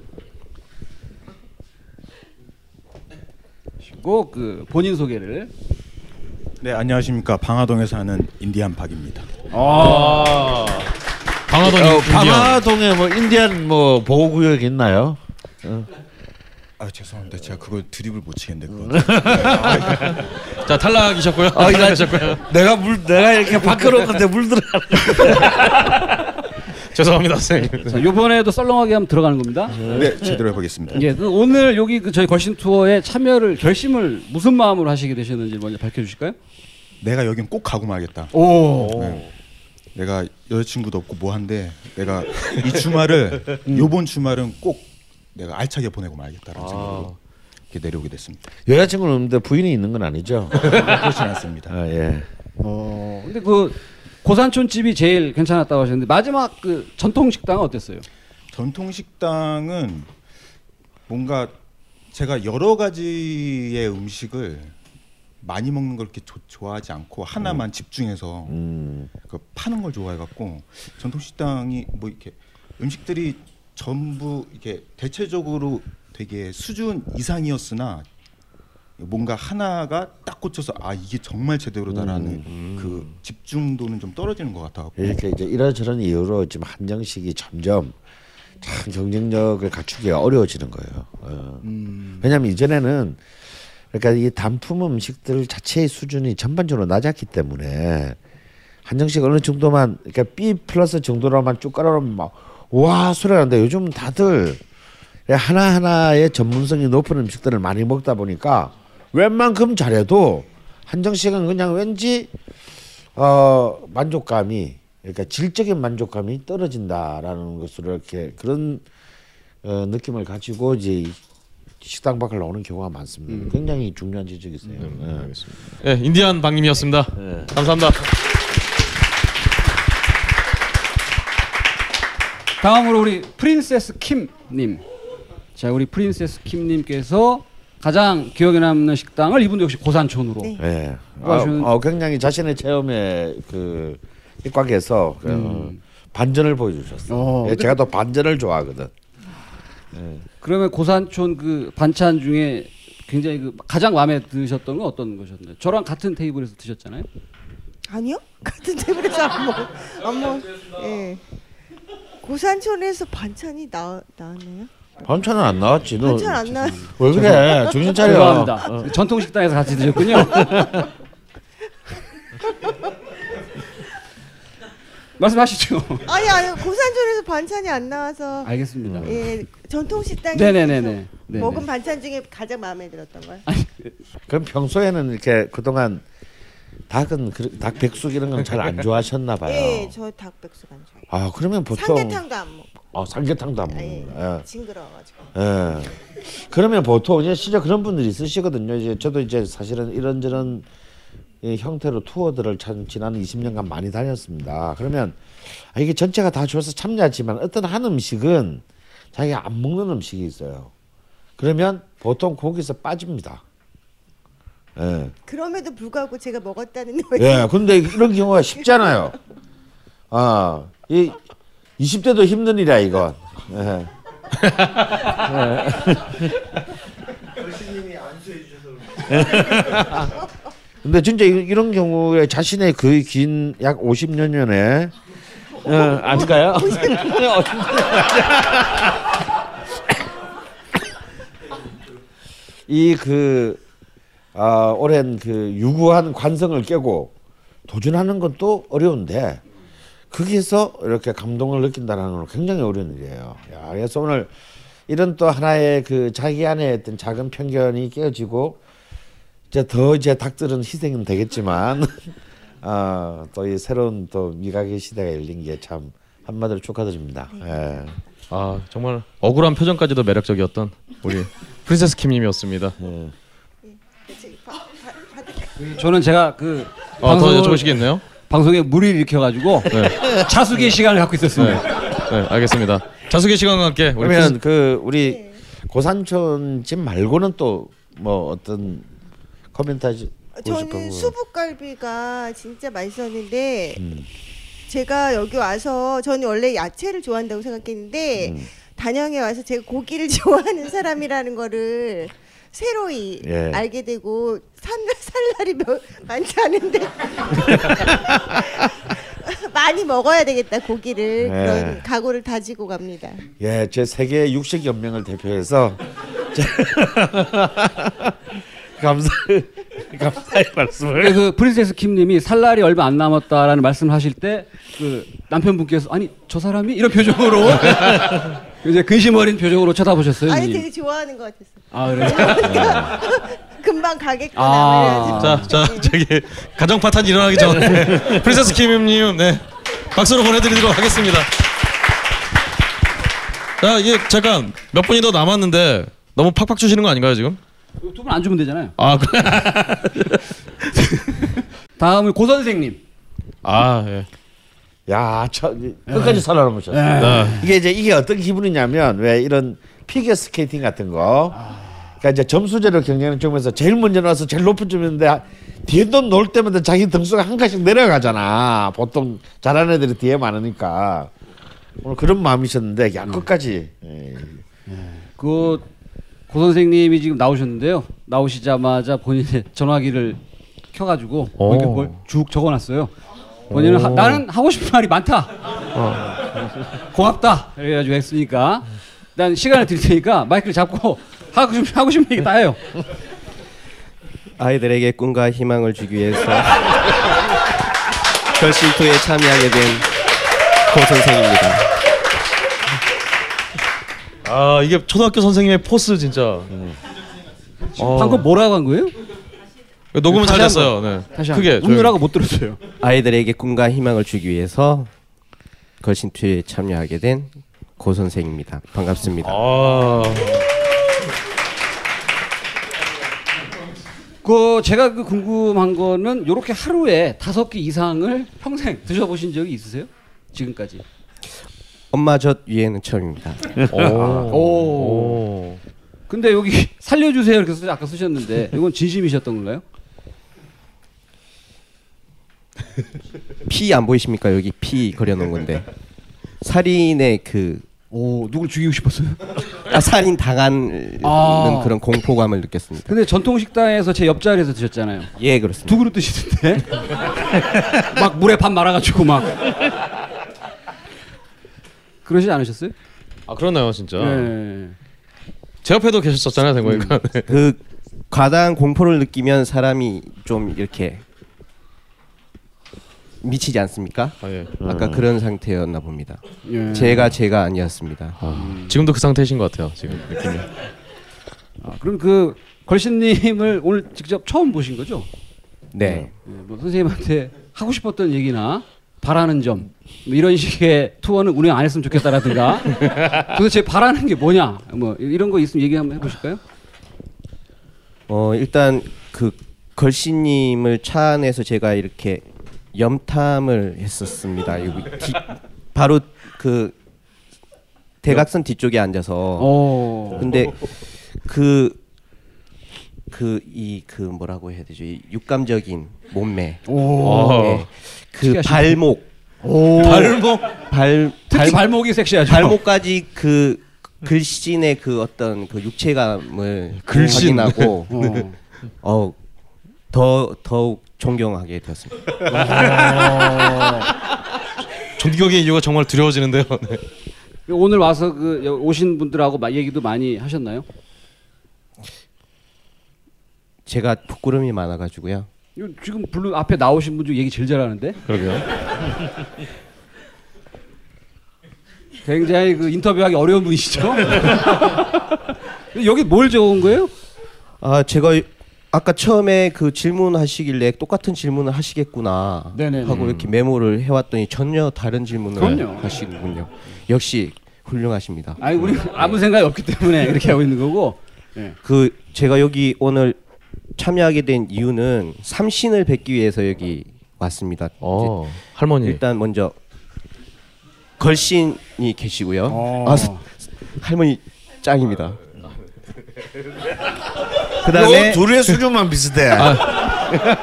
그 본인 소개를. 네 안녕하십니까 방화동에 사는 인디안 박입니다. 아. 방화동 어. 방화동에 뭐 인디안 뭐 보호구역 있나요? 아 죄송합니다 제가 그걸 드립을 못 치겠는데 그거. 자 탈락이셨고요. 아, 탈락하셨고요. 내가 물 내가 이렇게 바꿔놓은 건데 물 들어. 죄송합니다, 선생님. 자, 요번에도 썰렁하게 한번 들어가는 겁니다. 네 제대로 해보겠습니다. 예, 그 오늘 여기 그 저희 걸신 투어에 참여를 결심을 무슨 마음으로 하시게 되셨는지 먼저 밝혀주실까요? 내가 여긴 꼭 가고 말겠다. 오. 네. 내가 여자친구도 없고 뭐한데 내가 이 주말을 요번 주말은 꼭 내가 알차게 보내고 말겠다라는 생각으로 이렇게 내려오게 됐습니다. 여자친구는 없는데 부인이 있는 건 아니죠? 그렇진 않습니다. 아 예. 어. 근데 그 고산촌 집이 제일 괜찮았다고 하셨는데 마지막 그 전통 식당은 어땠어요? 전통 식당은 뭔가 제가 여러 가지의 음식을 많이 먹는 걸 이렇게 조- 좋아하지 않고 하나만 집중해서 음. 그 파는 걸 좋아해 갖고 전통 식당이 뭐 이렇게 음식들이 전부 이렇게 대체적으로 되게 수준 이상이었으나 뭔가 하나가 딱 꽂혀서 아 이게 정말 제대로다라는 그 집중도는 좀 떨어지는 것 같아갖고 이렇게 이제 이런저런 이유로 지금 한정식이 점점 참 경쟁력을 갖추기가 어려워지는 거예요. 어. 왜냐하면 이전에는 그러니까 이 단품 음식들 자체의 수준이 전반적으로 낮았기 때문에 한정식 어느 정도만 그러니까 B 플러스 정도로만 쭉 깔아놓으면 막와 소리가 나는데 요즘 다들 하나 하나의 전문성이 높은 음식들을 많이 먹다 보니까 웬만큼 잘해도 한정식은 그냥 왠지 어 만족감이 그러니까 질적인 만족감이 떨어진다라는 것으로 이렇게 그런 어, 느낌을 가지고 이제 식당 밖을 나오는 경우가 많습니다. 굉장히 중요한 지적이세요. 예. 예, 인디안 박님이었습니다. 감사합니다. 다음으로 우리 프린세스 킴님. 자, 우리 프린세스 킴님께서 가장 기억에 남는 식당을 이분도 역시 고산촌으로. 네. 예. 뭐 하시는- 어, 어, 굉장히 자신의 체험에 그 입각해서 그 반전을 보여주셨어요. 어, 예, 제가 또 반전을 좋아하거든. 그러면 고산촌 그 반찬 중에 굉장히 그 가장 마음에 드셨던 건 어떤 것이었나요? 저랑 같은 테이블에서 드셨잖아요. 아니요? 같은 테이블에서 안 먹, 안 먹. 예. 고산촌에서 반찬이 나 나왔나요? 반찬은 안 나왔지. 너 반찬 안 나. 왜 그래? 정신 차려. 죄송합니다. 전통 식당에서 같이 드셨군요. 말씀하시죠. 아니 아니 고산촌에서 반찬이 안 나와서 알겠습니다. 예 전통 식당에 네네네네. 네네. 먹은 반찬 중에 가장 마음에 들었던 걸. 그럼 평소에는 이렇게 그동안 닭은 그- 닭 백숙 이런 건 잘 안 좋아하셨나 봐요. 예, 저 닭백숙 안 좋아해요. 아 그러면 보통 삼계탕도 안 먹 고. 어, 삼계탕도 안 아, 예. 먹는. 예. 징그러워가지고. 예. 그러면 보통 이제 진짜 그런 분들이 있으시거든요. 이제 저도 이제 사실은 이런저런 이 형태로 투어들을 참 지난 20년간 많이 다녔습니다. 그러면 아, 이게 전체가 다 좋아서 참여하지만 어떤 한 음식은 자기가 안 먹는 음식이 있어요. 그러면 보통 거기서 빠집니다. 예. 그럼에도 불구하고 제가 먹었다는 예. 근데 이런 경우가 쉽잖아요. 아, 이 20대도 힘든 일이야 이건. 예. 근데 진짜 이- 이런 경우에 자신의 그 긴 약 50여 년에 어, 아닌가요? 이그 아, 오랜 그 유구한 관성을 깨고 도전하는 건 또 어려운데 거기서 이렇게 감동을 느낀다는 건 굉장히 어려운 일이에요. 야, 그래서 오늘 이런 또 하나의 그 자기 안에 어떤 작은 편견이 깨어지고 이제 더 이제 닭들은 희생은 되겠지만 아, 또이 새로운 또 미각의 시대가 열린 게 참 한마디로 축하드립니다. 예. 아 정말 억울한 표정까지도 매력적이었던 우리 프린세스 킴님이었습니다. 예. 저는 제가 그 어, 더 방송을- 여쭤보시겠네요? 방송에 물을 일으켜가지고 네. 차수기의 시간을 갖고 네. 있었습니다. 네, 알겠습니다. 자숙의 시간과 함께 우리 그러면 그 우리 고산촌 집 말고는 또 뭐 어떤 하시 저는 수북갈비가 진짜 맛있었는데 음. 제가 여기 와서 저는 원래 야채를 좋아한다고 생각했는데 음. 단양에 와서 제가 고기를 좋아하는 사람이라는 거를 새로이 예. 알게 되고 산, 살 날이 몇, 많지 않은데 많이 먹어야 되겠다 고기를 예. 그런 각오를 다지고 갑니다. 예, 제 세계 육식 연맹을 대표해서 감사 감사의 말씀을 그 프린세스 킴님이 살 날이 얼마 안 남았다라는 말씀을 하실 때 그 남편분께서 아니 저 사람이 이런 표정으로 이제 근심 어린 표정으로 쳐다보셨어요. 아니. 되게 좋아하는 것 같았어. 아 그래요? 금방 가겠구나. 아. 자, 자, 저기 가정 파탄 일어나기 전에 프린세스 킴님, 네, 박수로 보내드리도록 하겠습니다. 자, 이게 잠깐 몇 분이 더 남았는데 너무 팍팍 주시는 거 아닌가요 지금? 두 분 안 주면 되잖아요. 아, 그래. 다음은 고 선생님. 아, 예. 야, 저, 끝까지 살아남으셨어요. 네. 이게 이제 이게 어떤 기분이냐면 왜 이런 피겨 스케이팅 같은 거. 그러니까 이제 점수제로 경쟁하는 쪽에서 제일 먼저 나와서 제일 높은 점인데 뒤에 또 놓을 때마다 자기 등수가 한 칸씩 내려가잖아. 보통 잘하는 애들이 뒤에 많으니까. 오늘 그런 마음이셨는데 야 끝까지. 예. 그고 선생님이 지금 나오셨는데요. 나오시자마자 본인의 전화기를 켜가지고 오. 이렇게 뭘쭉 적어놨어요. 본인은 하, 나는 하고 싶은 말이 많다. 고맙다. 그래가지고 했으니까 난 시간을 드릴 테니까 마이크를 잡고 하고 싶은 하고 싶은 얘기 다 해요. 아이들에게 꿈과 희망을 주기 위해서 결심투에 참여하게 된 고 선생입니다. 아, 이게 초등학교 선생님의 포스 진짜. 어. 방금 뭐라고 한 거예요? 녹음은 잘 다시 됐어요. 네. 다시 크게. 웃느라고 못 들었어요. 아이들에게 꿈과 희망을 주기 위해서 걸신투에 참여하게 된 고 선생입니다. 반갑습니다. 아, 그 제가 그 궁금한 거는 요렇게 하루에 다섯 개 이상을 평생 드셔보신 적이 있으세요? 지금까지? 엄마 젖 위에는 처음입니다. 오. 오. 근데 여기 살려주세요 이렇게 쓰, 아까 쓰셨는데 이건 진심이셨던 건가요? 피 안 보이십니까? 여기 피 그려놓은 건데 살인의 그 오 누굴 죽이고 싶었어요? 아, 살인 당하는 아. 그런 공포감을 느꼈습니다. 근데 전통 식당에서 제 옆자리에서 드셨잖아요. 예 그렇습니다. 두 그릇 드시던데 막 물에 밥 말아가지고 막 그러지 않으셨어요? 아, 그렇네요, 진짜. 네. 제 옆에도 계셨었잖아요, 생각해보니까. 네. 그 과다한 공포를 느끼면 사람이 좀 이렇게 미치지 않습니까? 아, 예. 아까 그런 상태였나 봅니다. 예. 제가 제가 아니었습니다. 아, 지금도 그 상태이신 것 같아요, 지금 느낌이. 아, 그럼 그 걸신님을 오늘 직접 처음 보신 거죠? 네. 예, 뭐 선생님한테 하고 싶었던 얘기나 바라는 점 뭐 이런 식의 투어는 운영 안 했으면 좋겠다라든가 도대체 바라는 게 뭐냐 뭐 이런 거 있으면 얘기 한번 해보실까요? 어 일단 그 걸씨님을 차 안에서 제가 이렇게 염탐을 했었습니다. 여기 뒤, 바로 그 대각선 뒤쪽에 앉아서 어. 근데 그 그 이 그 뭐라고 해야 되죠? 이 육감적인 몸매, 오. 예. 그. 발목, 오. 발목. 발 특히 발, 발목이 섹시하죠. 발목까지 그 글씨의 그 어떤 그 육체감을 글씬. 확인하고 어. 어, 더 더욱 존경하게 되었습니다. 존경의 이유가 정말 두려워지는데요. 네. 오늘 와서 그 여- 오신 분들하고 막 얘기도 많이 하셨나요? 제가 부끄러움이 많아가지고요. 지금 블루 앞에 나오신 분 중 얘기 제일 잘하는데 그러게요. 굉장히 그 인터뷰하기 어려운 분이시죠? 여기 뭘 적은 거예요? 아 제가 아까 처음에 그 질문하시길래 똑같은 질문을 하시겠구나 네네네. 하고 이렇게 메모를 해왔더니 전혀 다른 질문을 그럼요. 하시는군요. 역시 훌륭하십니다. 아니 우리 아무 생각이 없기 때문에 이렇게 하고 있는 거고. 네. 그 제가 여기 오늘 참여하게 된 이유는 삼신을 뵙기 위해서 여기 왔습니다. 어, 할머니. 일단 먼저 걸신이 계시고요. 어. 아, 스- 할머니 짱입니다. 그다음에 요 둘의 수준만 비슷해.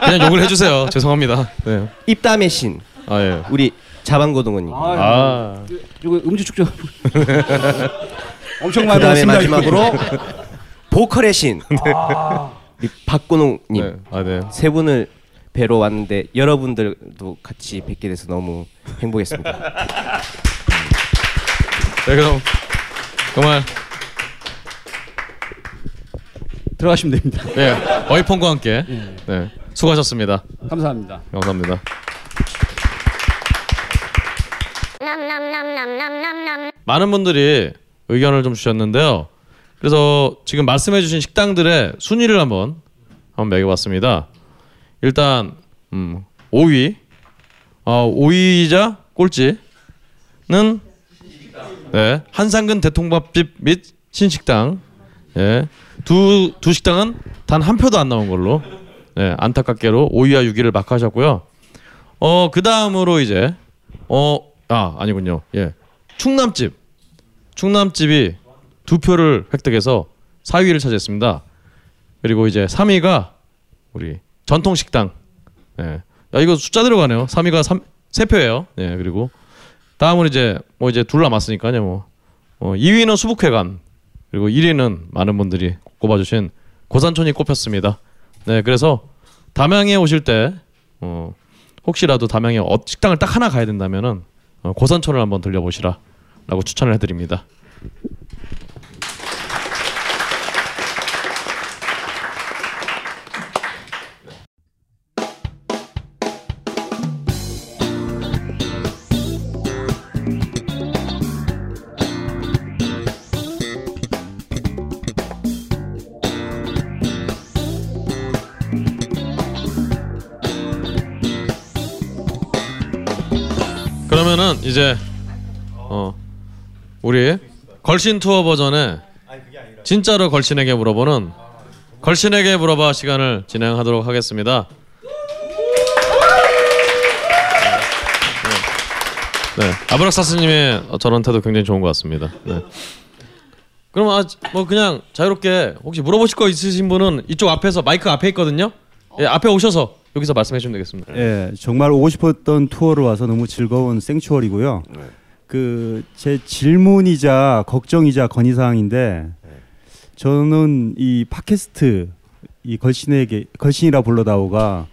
그냥 욕을 해주세요. 죄송합니다. 네. 입담의 신 아 예. 우리 자방고등어님. 아, 아, 이거 음주 축제 엄청 많이 그다음에. 마지막으로 보컬의 신 우리 박근홍님 네. 아 네. 세 분을 뵈러 왔는데 여러분들도 같이 뵙게 돼서 너무 행복했습니다. 네 그럼 정말 들어가시면 됩니다. 네 어이폰과 함께 네 수고하셨습니다. 감사합니다. 감사합니다. 많은 분들이 의견을 좀 주셨는데요. 그래서 지금 말씀해주신 식당들의 순위를 한번 한번 매겨봤습니다. 일단 음, 5위, 어, 5위이자 꼴찌는 네, 한상근 대통밥집 및 신식당. 예, 두, 두 식당은 단 한 표도 안 나온 걸로 네, 안타깝게로 5위와 6위를 막하셨고요. 어, 그 다음으로 이제 어, 아 아니군요. 예, 충남집, 충남집이 두 표를 획득해서 4위를 차지했습니다. 그리고 이제 3위가 우리 전통식당. 예, 야 이거 숫자 들어가네요. 3위가 3, 3표예요. 예, 그리고 다음은 이제 뭐 이제 둘 남았으니까요. 뭐 어, 2위는 수북회관 그리고 1위는 많은 분들이 꼽아주신 고산촌이 꼽혔습니다. 네, 그래서 담양에 오실 때 어, 혹시라도 담양에 어, 식당을 딱 하나 가야 된다면은 어, 고산촌을 한번 들려보시라라고 추천을 해드립니다. 우리 걸신 투어 버전의 진짜로 걸신에게 물어보는 걸신에게 물어봐 시간을 진행하도록 하겠습니다. 네, 아브락사스님의 저런 태도 굉장히 좋은 것 같습니다. 네. 그럼 아, 뭐 그냥 자유롭게 혹시 물어보실 거 있으신 분은 이쪽 앞에서 마이크 앞에 있거든요. 예, 앞에 오셔서 여기서 말씀해 주시면 되겠습니다. 예, 정말 오고 싶었던 투어를 와서 너무 즐거운 생추얼이고요. 그 제 질문이자 걱정이자 건의사항인데 저는 이 팟캐스트 이 걸신에게 걸신이라 불러다오가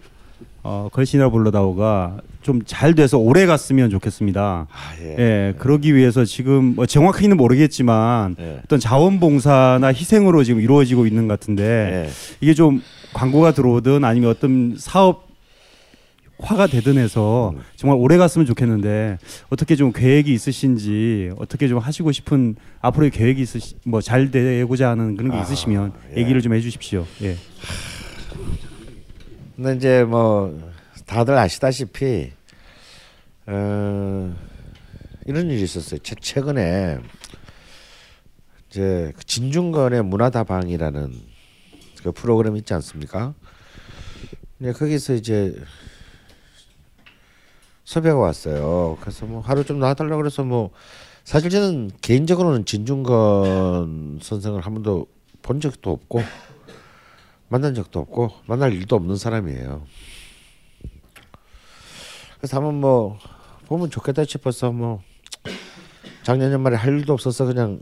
어, 걸신이라 불러다오가 좀 잘 돼서 오래 갔으면 좋겠습니다. 아, 예. 예, 그러기 위해서 지금 뭐 정확히는 모르겠지만 예. 어떤 자원봉사나 희생으로 지금 이루어지고 있는 것 같은데 예. 이게 좀 광고가 들어오든 아니면 어떤 사업 화가 되든 해서 정말 오래 갔으면 좋겠는데 어떻게 좀 계획이 있으신지 어떻게 좀 하시고 싶은 앞으로의 계획이 있으시 뭐 잘 되고자 하는 그런 게 있으시면 예. 얘기를 좀 해주십시오. 예. 근데 이제 뭐 다들 아시다시피 어, 이런 일이 있었어요. 최, 최근에 이제 그 진중권의 문화다방이라는 그 프로그램 있지 않습니까? 근데 거기서 이제 섭외가 왔어요. 그래서 뭐 하루 좀 나와달라 그래서 뭐 사실 저는 개인적으로는 진중권 선생을 한 번도 본 적도 없고 만난 적도 없고 만날 일도 없는 사람이에요. 그래서 한번 뭐 보면 좋겠다 싶어서 뭐 작년 연말에 할 일도 없어서 그냥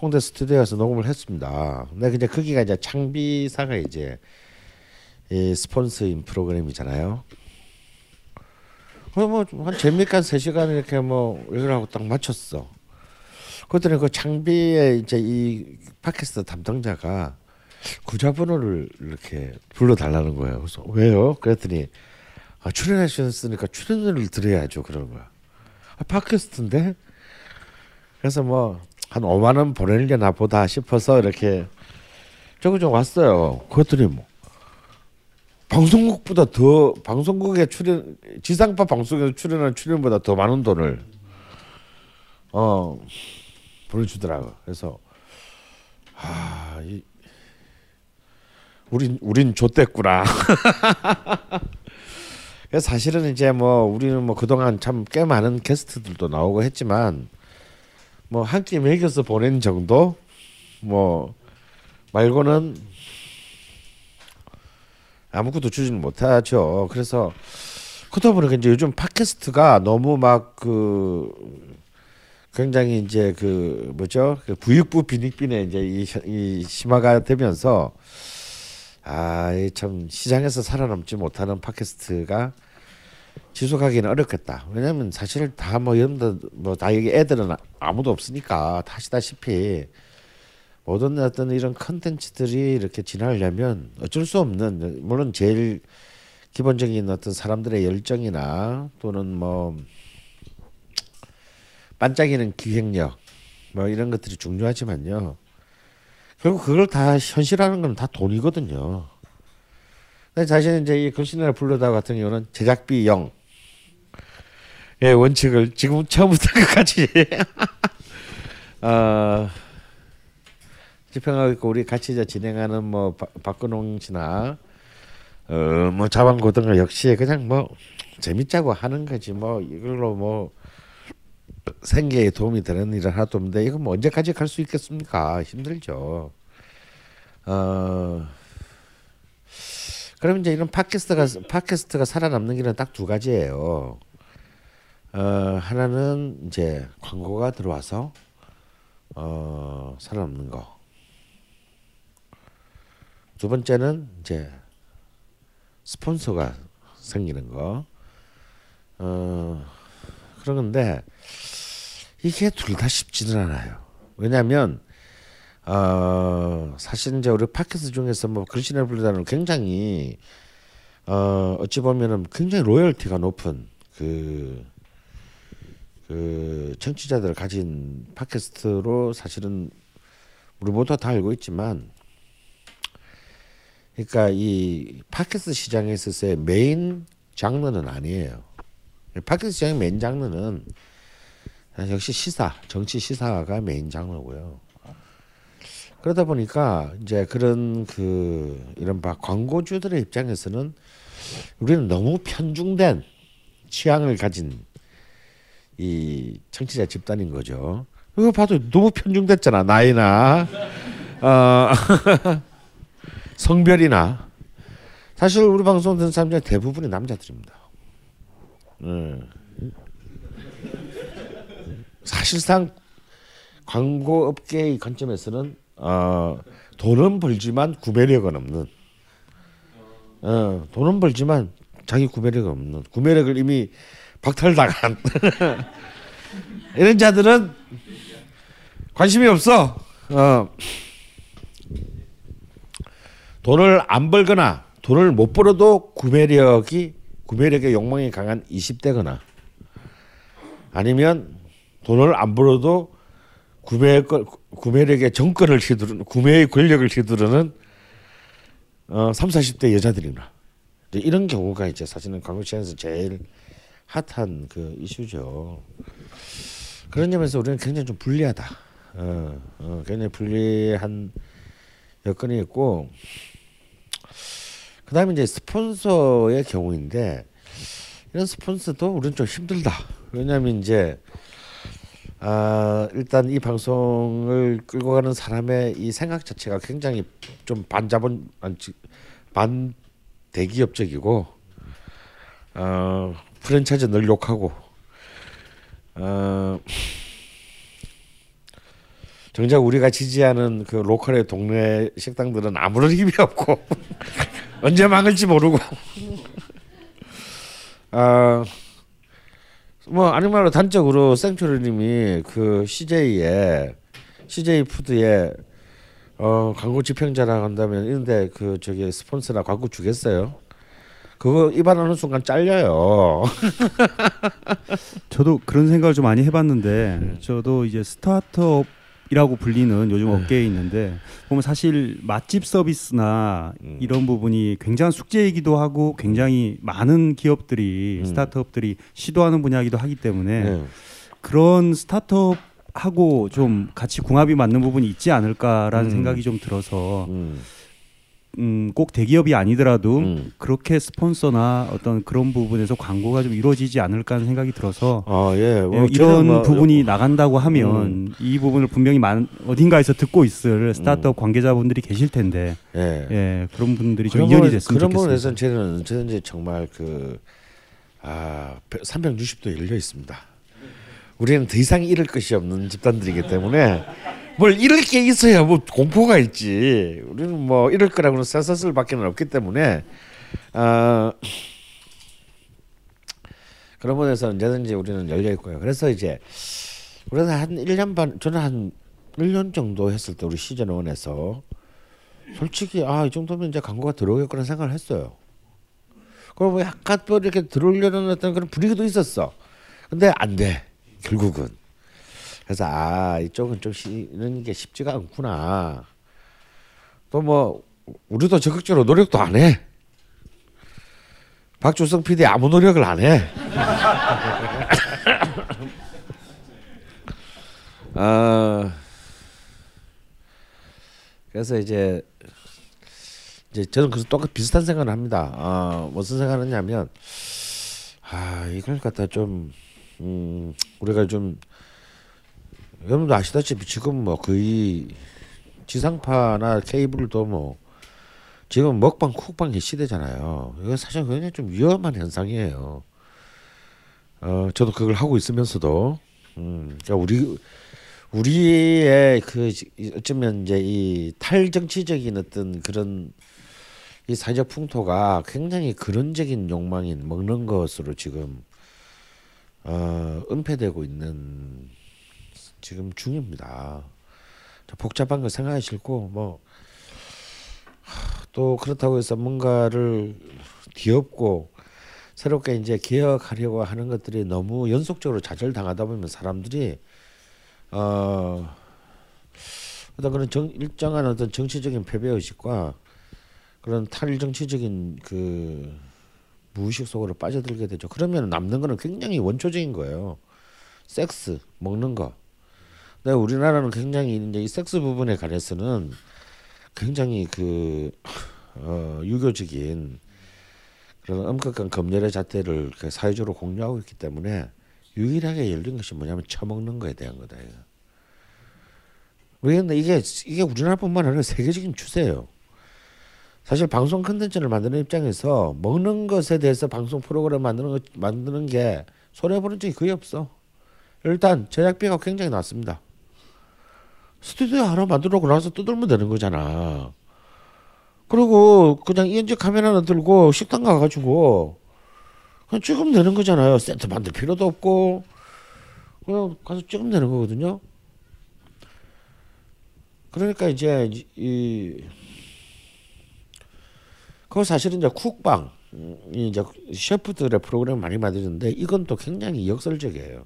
홍대 스튜디오에서 녹음을 했습니다. 근데 이제 거기가 이제 창비사가 이제 이 스폰서인 프로그램이잖아요. 뭐한 재미있게 한 3시간 이렇게 뭐 이걸 하고 딱 맞췄어. 그랬더니 그 창비의 이제 이 팟캐스트 담당자가 구자번호를 이렇게 불러달라는 거예요. 그래서 왜요? 그랬더니 아, 출연하셨으니까 출연료를 드려야죠. 그러는 거야. 아, 팟캐스트인데? 그래서 뭐 한 5만 원 보내려나 보다 싶어서 이렇게 저거 좀 왔어요. 그랬더니 뭐 방송국보다 더 방송국에 출연 지상파 방송에서 출연한 출연보다 더 많은 돈을 어 보내주더라고. 그래서 아, 이 우린 우린 좆됐구나. 사실은 이제 뭐 우리는 뭐 그동안 참 꽤 많은 게스트들도 나오고 했지만 뭐 한 끼 먹여서 보낸 정도 뭐 말고는 아무것도 주지는 못하죠. 그래서 그러다 보니까 이제 요즘 팟캐스트가 너무 막 그 굉장히 이제 그 뭐죠 그 부익부 빈익빈의 이제 이, 이 심화가 되면서 아참 시장에서 살아남지 못하는 팟캐스트가 지속하기는 어렵겠다. 왜냐하면 사실 다 뭐 여러분들 뭐다 여기 애들은 아무도 없으니까 다시다시피 모든 어떤 이런 컨텐츠들이 이렇게 진화하려면 어쩔 수 없는 물론 제일 기본적인 어떤 사람들의 열정이나 또는 뭐 반짝이는 기획력 뭐 이런 것들이 중요하지만요. 결국 그걸 다 현실화하는 건 다 돈이거든요. 사실 이제 이 글씨나 불러다 같은 경우는 제작비 영. 의 원칙을 지금 처음부터 끝까지 어, 집행하고 있고 우리 같이 이제 진행하는 뭐 박- 박근홍 씨나 어뭐 자방고등어 역시 그냥 뭐 재밌자고 하는 거지 뭐 이걸로 뭐 생계에 도움이 되는 일은 하나도 없는데 이거 뭐 언제까지 갈 수 있겠습니까? 힘들죠. 어 그럼 이제 이런 팟캐스트가 팟캐스트가 살아남는 길은 딱 두 가지예요. 어 하나는 이제 광고가 들어와서 어 살아남는 거. 두 번째는 이제 스폰서가 생기는 거. 어 그러는데 이게 둘 다 쉽지는 않아요. 왜냐하면 어 사실 이제 우리 팟캐스트 중에서 뭐 글씨나 불리다는 굉장히 어 어찌 보면은 굉장히 로열티가 높은 그, 그 청취자들을 가진 팟캐스트로 사실은 우리 모두 다 알고 있지만 그러니까 이 팟캐스트 시장에 있어서의 메인 장르는 아니에요. 팟캐스트 시장의 메인 장르는 역시 시사, 정치 시사가 메인 장르고요. 그러다 보니까 이제 그런 그 이른바 광고주들의 입장에서는 우리는 너무 편중된 취향을 가진 이 청취자 집단인 거죠. 이거 봐도 너무 편중됐잖아 나이나 어, 성별이나 사실 우리 방송 듣는 사람 중에 대부분이 남자들입니다. 네. 사실상 광고 업계의 관점에서는 어, 돈은 벌지만 구매력은 없는 어, 돈은 벌지만 자기 구매력 없는 구매력을 이미 박탈당한 이런 자들은 관심이 없어. 어, 돈을 안 벌거나 돈을 못 벌어도 구매력이 구매력의 욕망이 강한 20대거나 아니면 돈을 안 벌어도 구매 구매력의 정권을 휘두르는 구매의 권력을 휘두르는 어 3, 40대 여자들이나 이런 경우가 이제 사실은 광고 시장에서 제일 핫한 그 이슈죠. 그런 점에서 우리는 굉장히 좀 불리하다. 어, 어 굉장히 불리한 여건이 있고 그 다음에 이제 스폰서의 경우인데 이런 스폰서도 우리는 좀 힘들다. 왜냐하면 이제 아 일단 이 방송을 끌고 가는 사람의 이 생각 자체가 굉장히 좀 반자본 반 대기업적이고 어 프랜차이즈 늘 욕하고 어 정작 우리가 지지하는 그 local의 동네 식당들은 아무런 힘이 없고 언제 망할지 모르고 아 뭐 아니 말로 단적으로 생초리님이 그 CJ에 CJ 푸드에 어 광고 집행자라 한다면 이런데 그 저기 스폰서나 광고 주겠어요? 그거 입안하는 순간 잘려요. 저도 그런 생각을 좀 많이 해봤는데 저도 이제 스타트업 이라고 불리는 요즘 업계에 있는데 보면 사실 맛집 서비스나 음. 이런 부분이 굉장한 숙제이기도 하고 굉장히 많은 기업들이 음. 스타트업들이 시도하는 분야이기도 하기 때문에 네. 그런 스타트업 하고 좀 같이 궁합이 맞는 부분이 있지 않을까라는 음. 생각이 좀 들어서 음. 음, 꼭 대기업이 아니더라도 음. 그렇게 스폰서나 어떤 그런 부분에서 광고가 좀 이루어지지 않을까 하는 생각이 들어서 아 예. 뭐 예, 이런 뭐, 부분이 나간다고 하면 음. 이 부분을 분명히 많, 어딘가에서 듣고 있을 스타트업 관계자분들이 계실 텐데 예. 예, 그런 분들이 좀 그런 이연이 됐으면 그런 좋겠습니다. 부분에서는 저는 저는 정말 그 아, 360도 열려 있습니다. 우리는 더 이상 잃을 것이 없는 집단들이기 때문에 뭘 잃을 게 있어야 뭐 공포가 있지. 우리는 뭐 잃을 거라고는 쇠사슬밖에는 없기 때문에 어, 그런 면에서 언제든지 우리는 열려 있고요. 그래서 이제 우리는 한 1년 반 저는 한 1년 정도 했을 때 우리 시즌 원에서 솔직히 아 이 정도면 이제 광고가 들어오겠구나 생각을 했어요. 그럼 뭐 약간 또 이렇게 들어오려는 어떤 그런 분위기도 있었어. 근데 안 돼. 결국은. 그래서 아 이쪽은 좀 쉬는 게 쉽지가 않구나. 또 뭐 우리도 적극적으로 노력도 안 해. 박주성 PD 아무 노력을 안 해. 아 그래서 이제 이제 저는 그래서 똑같 비슷한 생각을 합니다. 아 무슨 생각을 하냐면 아 이걸 갖다 좀 음, 우리가 좀 여러분도 아시다시피 지금 뭐 거의 지상파나 케이블도 뭐 지금 먹방 쿡방의 시대잖아요. 이거 사실 굉장히 좀 위험한 현상이에요. 어 저도 그걸 하고 있으면서도 음 그러니까 우리 우리의 그 어쩌면 이제 이 탈정치적인 어떤 그런 이 사회적 풍토가 굉장히 근원적인 욕망인 먹는 것으로 지금 어 은폐되고 있는 지금 중입니다. 저 복잡한 거 생각하기 싫고 뭐 또 그렇다고 해서 뭔가를 뒤엎고 새롭게 이제 개혁하려고 하는 것들이 너무 연속적으로 좌절당하다 보면 사람들이 어 어떤 그런 정, 일정한 어떤 정치적인 패배 의식과 그런 탈정치적인 그 무의식 속으로 빠져들게 되죠. 그러면 남는 거는 굉장히 원초적인 거예요. 섹스 먹는 거. 근데 우리나라는 굉장히 이제 이 섹스 부분에 관해서는 굉장히 그 어, 유교적인 그런 엄격한 검열의 잣대를 그 사회적으로 공유하고 있기 때문에 유일하게 열린 것이 뭐냐면 처먹는 거에 대한 거다. 이거. 그런데 이게 이게 우리나라뿐만 아니라 세계적인 추세예요. 사실 방송 컨텐츠를 만드는 입장에서 먹는 것에 대해서 방송 프로그램 만드는 것 만드는 게 손해 보는 적이 거의 없어. 일단 제작비가 굉장히 낮습니다. 스튜디오 하나 만들어 놓고 나서 뜯으면 되는 거잖아. 그리고 그냥 이현지 카메라 하나 들고 식당 가가지고 그냥 찍으면 되는 거잖아요. 세트 만들 필요도 없고 그냥 가서 찍으면 되는 거거든요. 그러니까 이제 이- 이 그거 사실은 이제 쿡방 이제 셰프들의 프로그램 많이 만드는데 이건 또 굉장히 역설적이에요.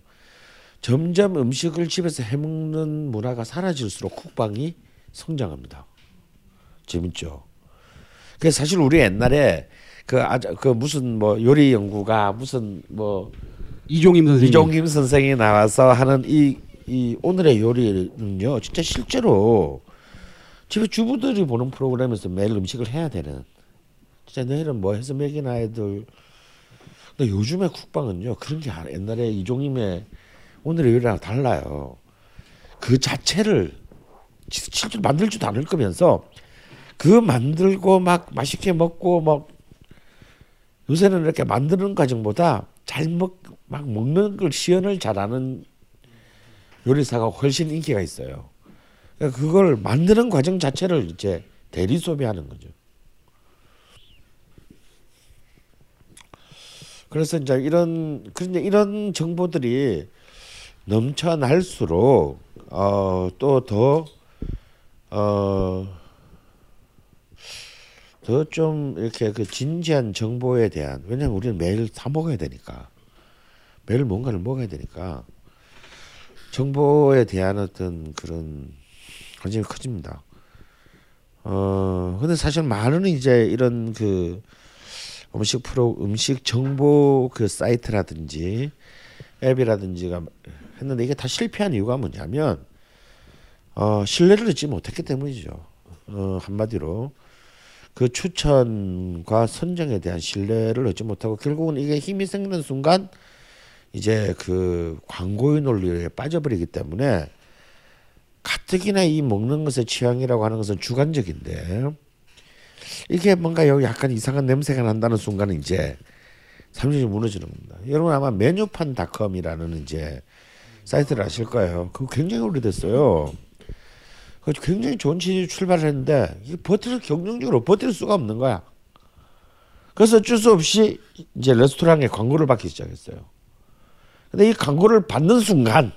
점점 음식을 집에서 해먹는 문화가 사라질수록 쿡방이 성장합니다. 재밌죠. 그 사실 우리 옛날에 그 아주 그 무슨 뭐 요리 연구가 무슨 뭐 이종임 선생님. 이종김 선생이 나와서 하는 이, 이 오늘의 요리는요 진짜 실제로 집에 주부들이 보는 프로그램에서 매일 음식을 해야 되는 진짜 내일은 뭐 해서 먹이나 애들 근데 요즘의 국방은요 그런 게 옛날에 이종임의 오늘의 요리랑 달라요 그 자체를 지- 실제로 만들지도 않을 거면서 그 만들고 막 맛있게 먹고 막 요새는 이렇게 만드는 과정보다 잘 먹 막 먹는 걸 시연을 잘하는 요리사가 훨씬 인기가 있어요. 그러니까 그걸 만드는 과정 자체를 이제 대리 소비하는 거죠. 그래서 이제 이런 그런데 이런 정보들이 넘쳐날수록 어, 어또더 어 더 좀 이렇게 그 진지한 정보에 대한 왜냐면 우리는 매일 사 먹어야 되니까 매일 뭔가를 먹어야 되니까 정보에 대한 어떤 그런 관심이 커집니다. 어 근데 사실 많은 이제 이런 그 음식 프로 음식 정보 그 사이트라든지 앱이라든지가 했는데 이게 다 실패한 이유가 뭐냐면 어 신뢰를 얻지 못했기 때문이죠. 어 한마디로 그 추천과 선정에 대한 신뢰를 얻지 못하고 결국은 이게 힘이 생기는 순간 이제 그 광고의 논리에 빠져버리기 때문에 가뜩이나 이 먹는 것의 취향이라고 하는 것은 주관적인데 이게 뭔가 여기 약간 이상한 냄새가 난다는 순간은 이제 삼성이 무너지는 겁니다. 여러분 아마 메뉴판닷컴이라는 이제 사이트를 아실 거예요. 그거 굉장히 오래됐어요. 그 굉장히 좋은 취지 출발을 했는데 이게 버틸 경쟁적으로 버틸 수가 없는 거야. 그래서 어쩔 수 없이 이제 레스토랑에 광고를 받기 시작했어요. 근데 이 광고를 받는 순간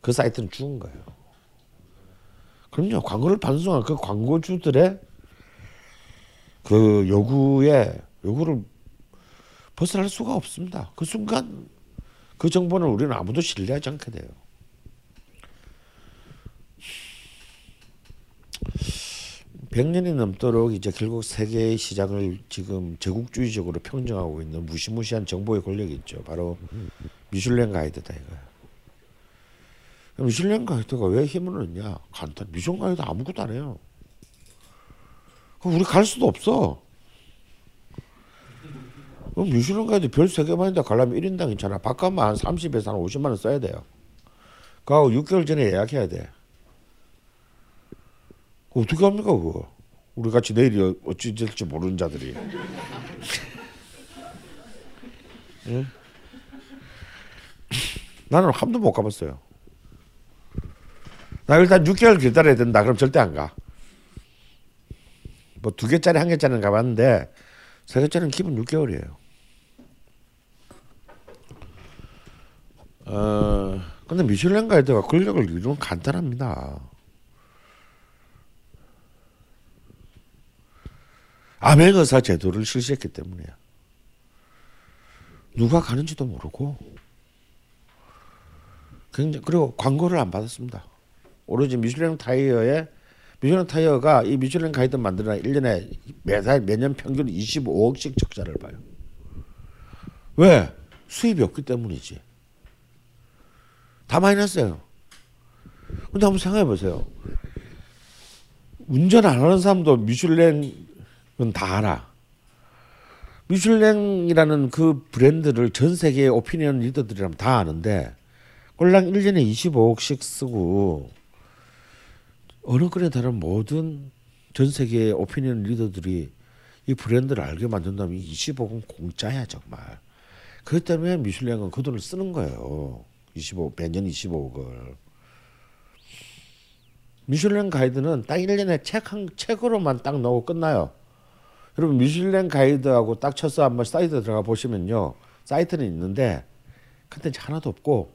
그 사이트는 죽은 거예요. 그럼요. 광고를 받는 순간 그 광고주들의 그 요구에 요구를 벗어날 수가 없습니다. 그 순간 그 정보는 우리는 아무도 신뢰하지 않게 돼요. 백년이 넘도록 이제 결국 세계의 시장을 지금 제국주의적으로 평정하고 있는 무시무시한 정보의 권력이 있죠. 바로 미슐랭 가이드다 이거야. 미슐랭 가이드가 왜 힘을 얻냐? 간단. 미슐랭 가이드 아무것도 안 해요. 그럼 우리 갈 수도 없어. 그럼 미슐랭 가이드 별세 개만 있다 가려면 1인당 있잖아. 바깥만 한 30에서 한 50만 원 써야 돼요. 그하고 6개월 전에 예약해야 돼. 어떻게 합니까 그거? 우리 같이 내일이 어- 어찌 될지 모르는 자들이. 예? 나는 한 번도 못 가봤어요. 나 일단 6개월 기다려야 된다. 그럼 절대 안 가. 뭐 두 개짜리 한 개짜리는 가봤는데 세 개짜리는 기본 6개월이에요. 어 근데 미슐랭 가이드가 권력을 이루는 간단합니다. 암행 의사 제도를 실시했기 때문이야. 누가 가는지도 모르고 굉장히 그리고 광고를 안 받았습니다. 오로지 미슐랭 타이어에 미슐랭 타이어가 이 미슐랭 가이드 만드는 1년에 매달 매년 평균 25억씩 적자를 봐요. 왜? 수입이 없기 때문이지. 다 마이너스예요. 근데 한번 생각해 보세요. 운전 안 하는 사람도 미슐랭은 다 알아. 미슐랭이라는 그 브랜드를 전 세계의 오피니언 리더들이라면 다 아는데 꼴랑 1년에 25억씩 쓰고 어느 끈에 다른 모든 전 세계의 오피니언 리더들이 이 브랜드를 알게 만든다면 이 25억은 공짜야 정말. 그렇기 때문에 미슐랭은 그 돈을 쓰는 거예요. 25 매년 25억을. 미슐랭 가이드는 딱 1년에 책 한 책으로만 딱 넣고 끝나요. 여러분 미슐랭 가이드하고 딱 쳐서 한번 사이트 들어가 보시면요. 사이트는 있는데 컨텐츠 하나도 없고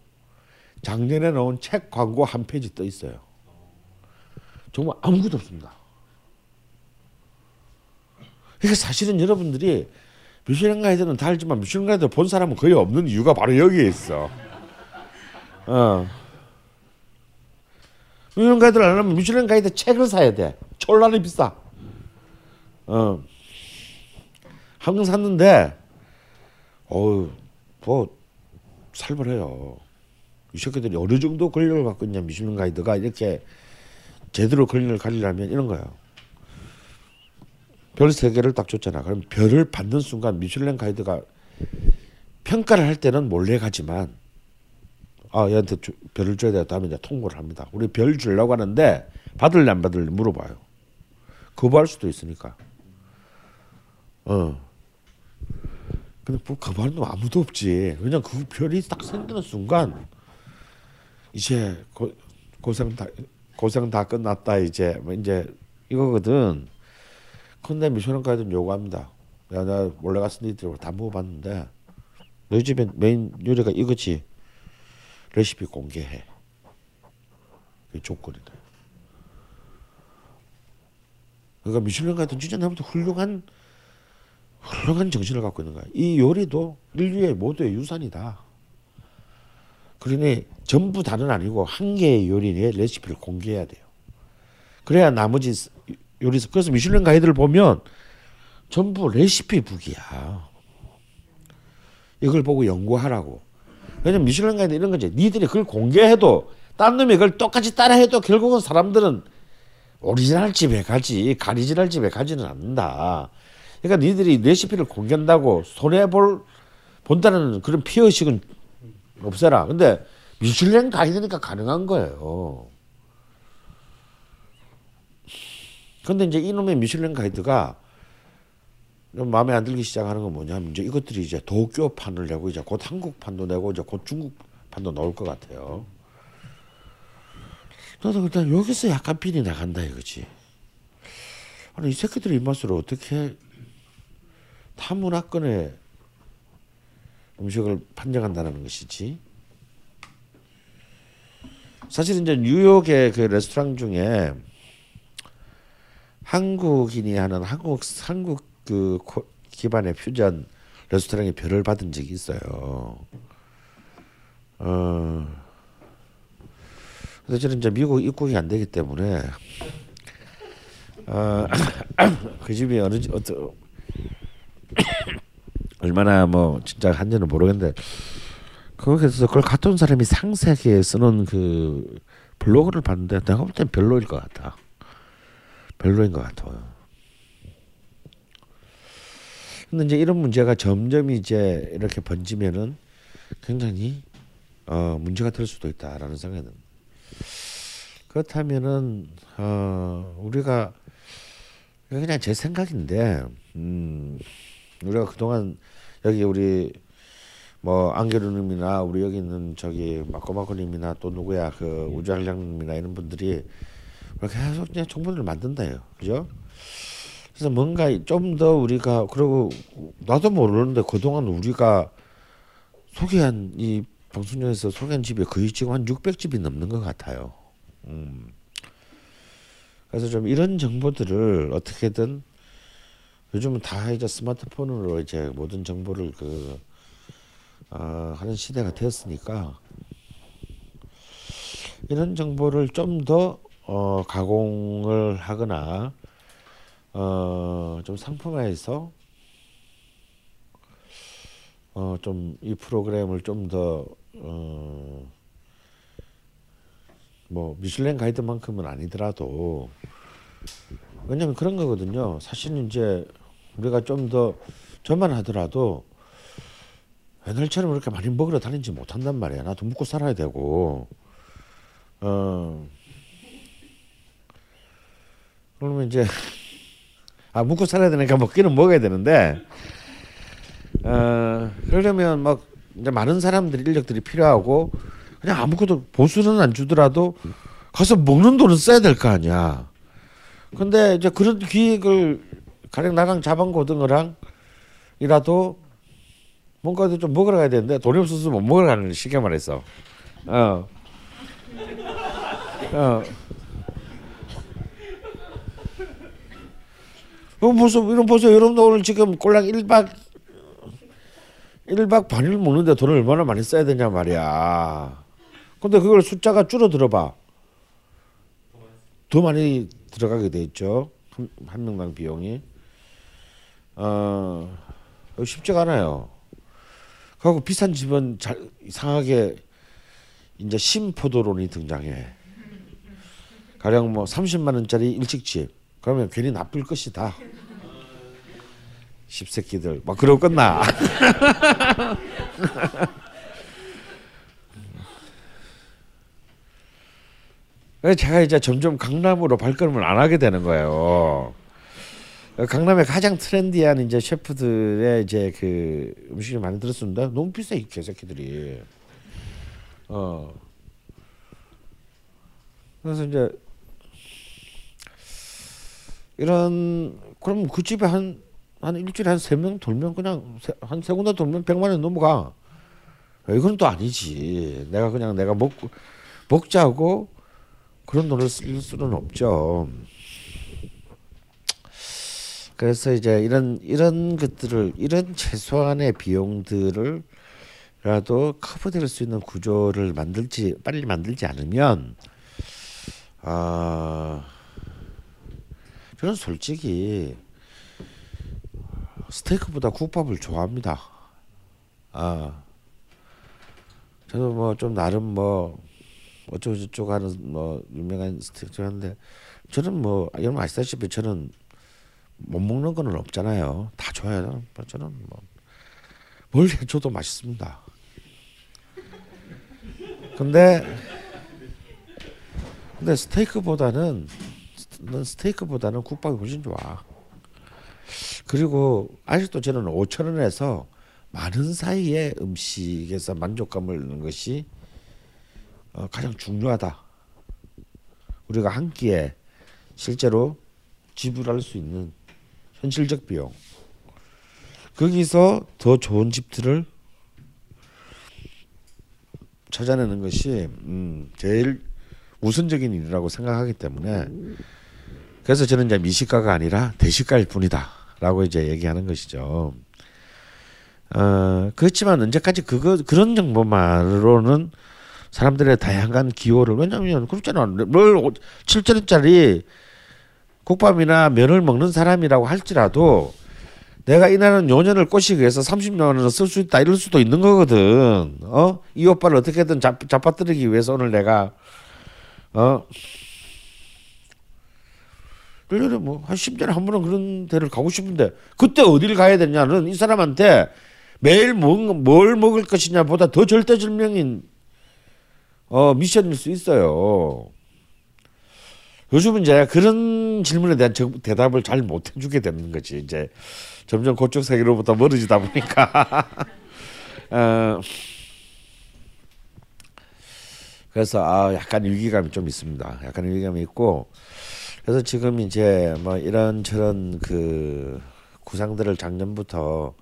작년에 나온 책 광고 한 페이지 떠 있어요. 정말 아무것도 없습니다. 그러니까 사실은 여러분들이 미슐랭 가이드는 다 알지만 미슐랭 가이드 본 사람은 거의 없는 이유가 바로 여기에 있어. 어. 미슐랭 가이드를 알려면 미슐랭 가이드 책을 사야 돼. 졸라리 비싸. 어. 한권 샀는데 어우 뭐 살벌해요. 이 새끼들이 어느 정도 권력을 갖고 있냐 미슐랭 가이드가 이렇게 제대로 권력을 가지려면 이런 거예요. 별 세 개를 딱 줬잖아. 그럼 별을 받는 순간 미슐랭 가이드가 평가를 할 때는 몰래 가지만 아 얘한테 주, 별을 줘야 되겠다 하면 이제 통보를 합니다. 우리 별 주려고 하는데 받을래 안 받을래 물어봐요. 거부할 수도 있으니까. 어. 근데 뭐 거부하는 놈 아무도 없지. 왜냐 그 별이 딱 생기는 순간 이제 고, 고생 다 고생 다 끝났다 이제 뭐 이제 이거거든. 근데 가이드 요구합니다. 내가, 내가 몰래 가서 니들 다 먹어봤는데 너희 집에 메인 요리가 이거지. 레시피 공개해. 이 조건이다. 그러니까 미슐랭 같은 진짜 나부터 훌륭한 훌륭한 정신을 갖고 있는 거야. 이 요리도 인류의 모두의 유산이다. 그러니 전부 다는 아니고 한 개의 요리의 레시피를 공개해야 돼요. 그래야 나머지 요리 그래서 미슐랭 가이드를 보면 전부 레시피 북이야. 이걸 보고 연구하라고. 왜냐면 미슐랭 가이드 이런 거지. 니들이 그걸 공개해도 딴 놈이 그걸 똑같이 따라해도 결국은 사람들은 오리지널 집에 가지 가리지널 집에 가지는 않는다. 그러니까 니들이 레시피를 공개한다고 손해 볼 본다는 그런 피해의식은 없애라. 근데 미슐랭 가이드니까 가능한 거예요. 근데 이제 이놈의 미슐랭 가이드가 좀 마음에 안 들기 시작하는 건 뭐냐면 이제 이것들이 이제 도쿄판을 내고 이제 곧 한국판도 내고 이제 곧 중국판 판도 나올 것 같아요. 나도 일단 여기서 약간 빈이 나간다 이거지. 아니 이 새끼들의 입맛으로 어떻게 타 문화권의 음식을 판정한다는 것이지. 사실 이제 뉴욕의 그 레스토랑 중에 한국인이 하는 한국 한국 그 고- 기반의 퓨전 레스토랑에 별을 받은 적이 있어요. 어. 근데 저는 이제 미국 입국이 안 되기 때문에 어, 그 집이 어느 집 어떤 얼마나 뭐 진짜 한지는 모르겠는데 거기서 그걸 온 사람이 상세하게 쓰는 그 블로그를 봤는데 내가 볼 땐 별로일 것 같아. 별로인 것 같아요. 근데 이제 이런 문제가 점점 이제 이렇게 번지면은 굉장히 어 문제가 될 수도 있다라는 생각은 그렇다면은 어 우리가 그냥 제 생각인데 음 우리가 그동안 여기 우리 뭐 안개루님이나 우리 여기 있는 저기 마코마코님이나 또 누구야 그 우주한량님이나 이런 분들이 이렇게 계속 그냥 정보를 만든다요, 그죠? 그래서 뭔가 좀 더 우리가 그리고 나도 모르는데 그동안 우리가 소개한 이 방송에서 소개한 집이 거의 지금 한 600집이 넘는 것 같아요. 음. 그래서 좀 이런 정보들을 어떻게든 요즘은 다 이제 스마트폰으로 이제 모든 정보를 그 어, 하는 시대가 되었으니까 이런 정보를 좀더 어, 가공을 하거나 어, 좀 상품화해서 어, 좀 이 프로그램을 좀 더 어, 뭐 미슐랭 가이드만큼은 아니더라도 왜냐면 그런 거거든요. 사실은 이제 우리가 좀 더 저만 하더라도 옛날처럼 그렇게 많이 먹으러 다니지 못한단 말이야. 나도 먹고 살아야 되고. 어. 그러면 이제 아 먹고 살아야 되니까 먹기는 먹어야 되는데 어 그러려면 막 이제 많은 사람들이 인력들이 필요하고 그냥 아무것도 보수는 안 주더라도 가서 먹는 돈은 써야 될 거 아니야. 근데 이제 그런 기획을 가령 나랑 자방고등어랑 이라도 뭔가 좀 먹으러 가야 되는데 돈이 없어서 못 먹으러 가는 거 쉽게 말해서 어. 어. 어, 보세요, 이런 보세요. 여러분도 오늘 지금 꼴랑 1박 1박 반일 먹는데 돈을 얼마나 많이 써야 되냐 말이야. 근데 그걸 숫자가 줄어들어 봐. 더 많이 들어가게 돼 있죠. 한, 한 명당 비용이. 어, 쉽지가 않아요. 그리고 비싼 집은 잘 이상하게 이제 심포도론이 등장해. 가령 뭐 30만 원짜리 일식집. 그러면 괜히 나쁠 것이다. 십새끼들 막 그러고 끝나. 제가 이제 점점 강남으로 발걸음을 안 하게 되는 거예요. 강남에 가장 트렌디한 이제 셰프들의 이제 그 음식을 많이 들었습니다. 너무 비싸 이 개새끼들이. 어. 그래서 이제 이런 그럼 그 집에 한한 일주일에 한 세 명 돌면 그냥 한 세 군데 돌면 백만 원 넘어가. 이건 또 아니지. 내가 그냥 내가 먹고 먹자고 그런 돈을 쓸 수는 없죠. 그래서 이제 이런 이런 것들을 이런 최소한의 비용들을 라도 커버될 수 있는 구조를 만들지 빨리 만들지 않으면 아 저는 솔직히 스테이크보다 국밥을 좋아합니다. 아 저도 뭐 좀 나름 뭐 어쩌고 저쩌고 하는 뭐 유명한 스테이크 좋아하는데 저는 뭐 여러분 아시다시피 저는 못 먹는 거는 없잖아요. 다 좋아요. 저는 뭐뭘 해줘도 맛있습니다. 근데 근데 스테이크보다는 는 스테이크보다는 국밥이 훨씬 좋아. 그리고 아직도 저는 5천 원에서 많은 사이의 음식에서 만족감을 얻는 것이 어, 가장 중요하다. 우리가 한 끼에 실제로 지불할 수 있는 현실적 비용. 거기서 더 좋은 집들을 찾아내는 것이 음, 제일 우선적인 일이라고 생각하기 때문에 그래서 저는 이제 미식가가 아니라 대식가일 뿐이다라고 이제 얘기하는 것이죠. 어, 그렇지만 언제까지 그거 그런 정보만으로는 사람들의 다양한 기호를 왜냐하면 그렇잖아 뭘 7천 원짜리 국밥이나 면을 먹는 사람이라고 할지라도 내가 이 나라는 요년을 꼬시기 위해서 30년 원을 쓸 수 있다 이럴 수도 있는 거거든. 어? 이 오빠를 어떻게든 잡, 잡아뜨리기 위해서 오늘 내가 어? 1년에 뭐한 10년에 한 번은 그런 데를 가고 싶은데 그때 어디를 가야 되냐는 이 사람한테 매일 뭐, 뭘 먹을 것이냐 보다 더 절대절명인 어, 미션일 수 있어요. 요즘은 이제 그런 질문에 대한 정- 대답을 잘 못 해주게 되는 거지. 이제 점점 그쪽 세계로부터 멀어지다 보니까. 어, 그래서 아 약간 위기감이 좀 있습니다. 약간 위기감이 있고 그래서 지금 이제 뭐 이런 저런 그 구상들을 작년부터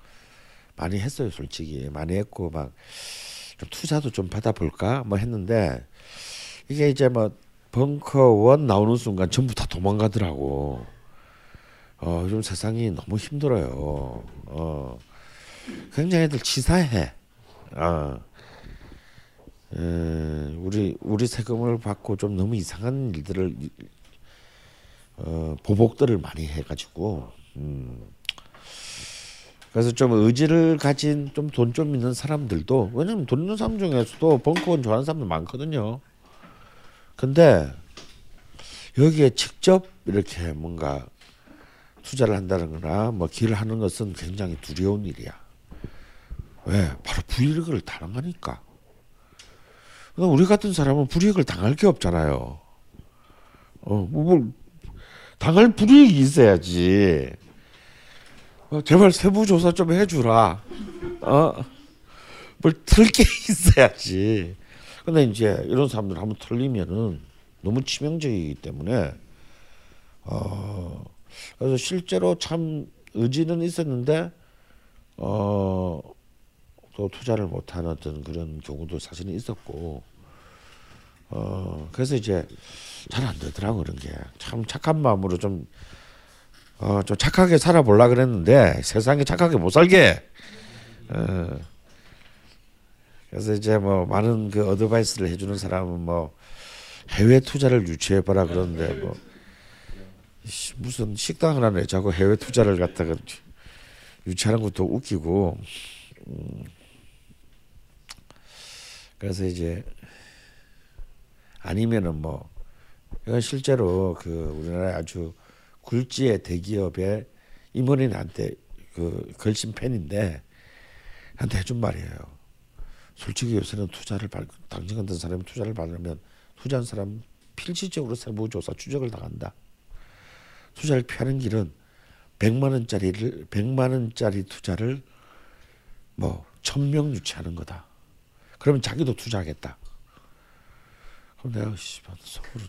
많이 했어요, 솔직히 많이 했고 막 좀 투자도 좀 받아볼까 뭐 했는데 이게 이제 뭐 벙커 원 나오는 순간 전부 다 도망가더라고. 어, 요즘 세상이 너무 힘들어요. 어, 굉장히 애들 치사해. 어, 에, 우리 우리 세금을 받고 좀 너무 이상한 일들을 어, 보복들을 많이 해가지고. 음. 그래서 좀 의지를 가진 좀 돈좀 있는 사람들도 왜냐면 돈 있는 사람 중에서도 벙커원 좋아하는 사람들 많거든요. 근데 여기에 직접 이렇게 뭔가 투자를 한다거나 뭐 길을 하는 것은 굉장히 두려운 일이야. 왜? 바로 불이익을 당하니까. 그러니까 우리 같은 사람은 불이익을 당할 게 없잖아요. 어, 뭐, 뭐 당할 불이익이 있어야지. 어, 제발 세부 조사 좀 해주라. 어, 뭘 틀게 있어야지. 근데 이제 이런 사람들 한번 털리면은 너무 치명적이기 때문에 어 그래서 실제로 참 의지는 있었는데 어 또 투자를 못하는 어떤 그런 경우도 사실은 있었고 어 그래서 이제 잘 안 되더라고 그런 게 참 착한 마음으로 좀 어, 좀 착하게 살아보려 그랬는데 세상에 착하게 못 살게. 어, 그래서 이제 뭐 많은 그 어드바이스를 해주는 사람은 뭐 해외 투자를 유치해봐라 그러는데 뭐 씨, 무슨 식당을 하네 자꾸 해외 투자를 갖다가 유치하는 것도 웃기고. 음. 그래서 이제 아니면은 뭐 이건 실제로 그 우리나라의 아주 굴지의 대기업의 임원인 한테 그 걸신 팬인데 한테 해준 말이에요. 솔직히 요새는 투자를 받, 당신 같은 사람이 투자를 받으면 투자한 사람 필시적으로 세무조사 추적을 당한다. 투자를 피하는 길은 100만 원짜리를 100만 원짜리 투자를 뭐 천명 유치하는 거다. 그러면 자기도 투자하겠다. 그럼 내가 씨발 서울은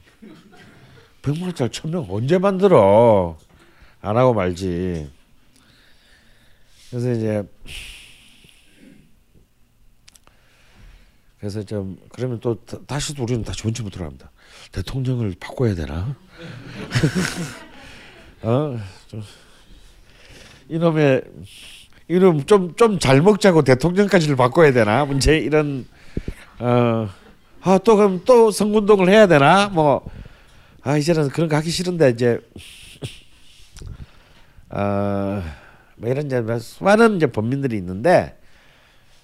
100만 원짜리 천명 언제 만들어? 안 하고 말지. 그래서 이제 그래서 좀 그러면 또 다- 다시 또 우리는 다시 원점으로 돌아갑니다. 대통령을 바꿔야 되나? 어, 좀 이놈의 이놈 좀 좀 잘 먹자고 대통령까지를 바꿔야 되나? 문제 이런 어, 어아또 그럼 또 선거운동을 해야 되나? 뭐 아 이제는 그런 거 하기 싫은데 이제 어 뭐 이런 이제 수많은 이제 범민들이 있는데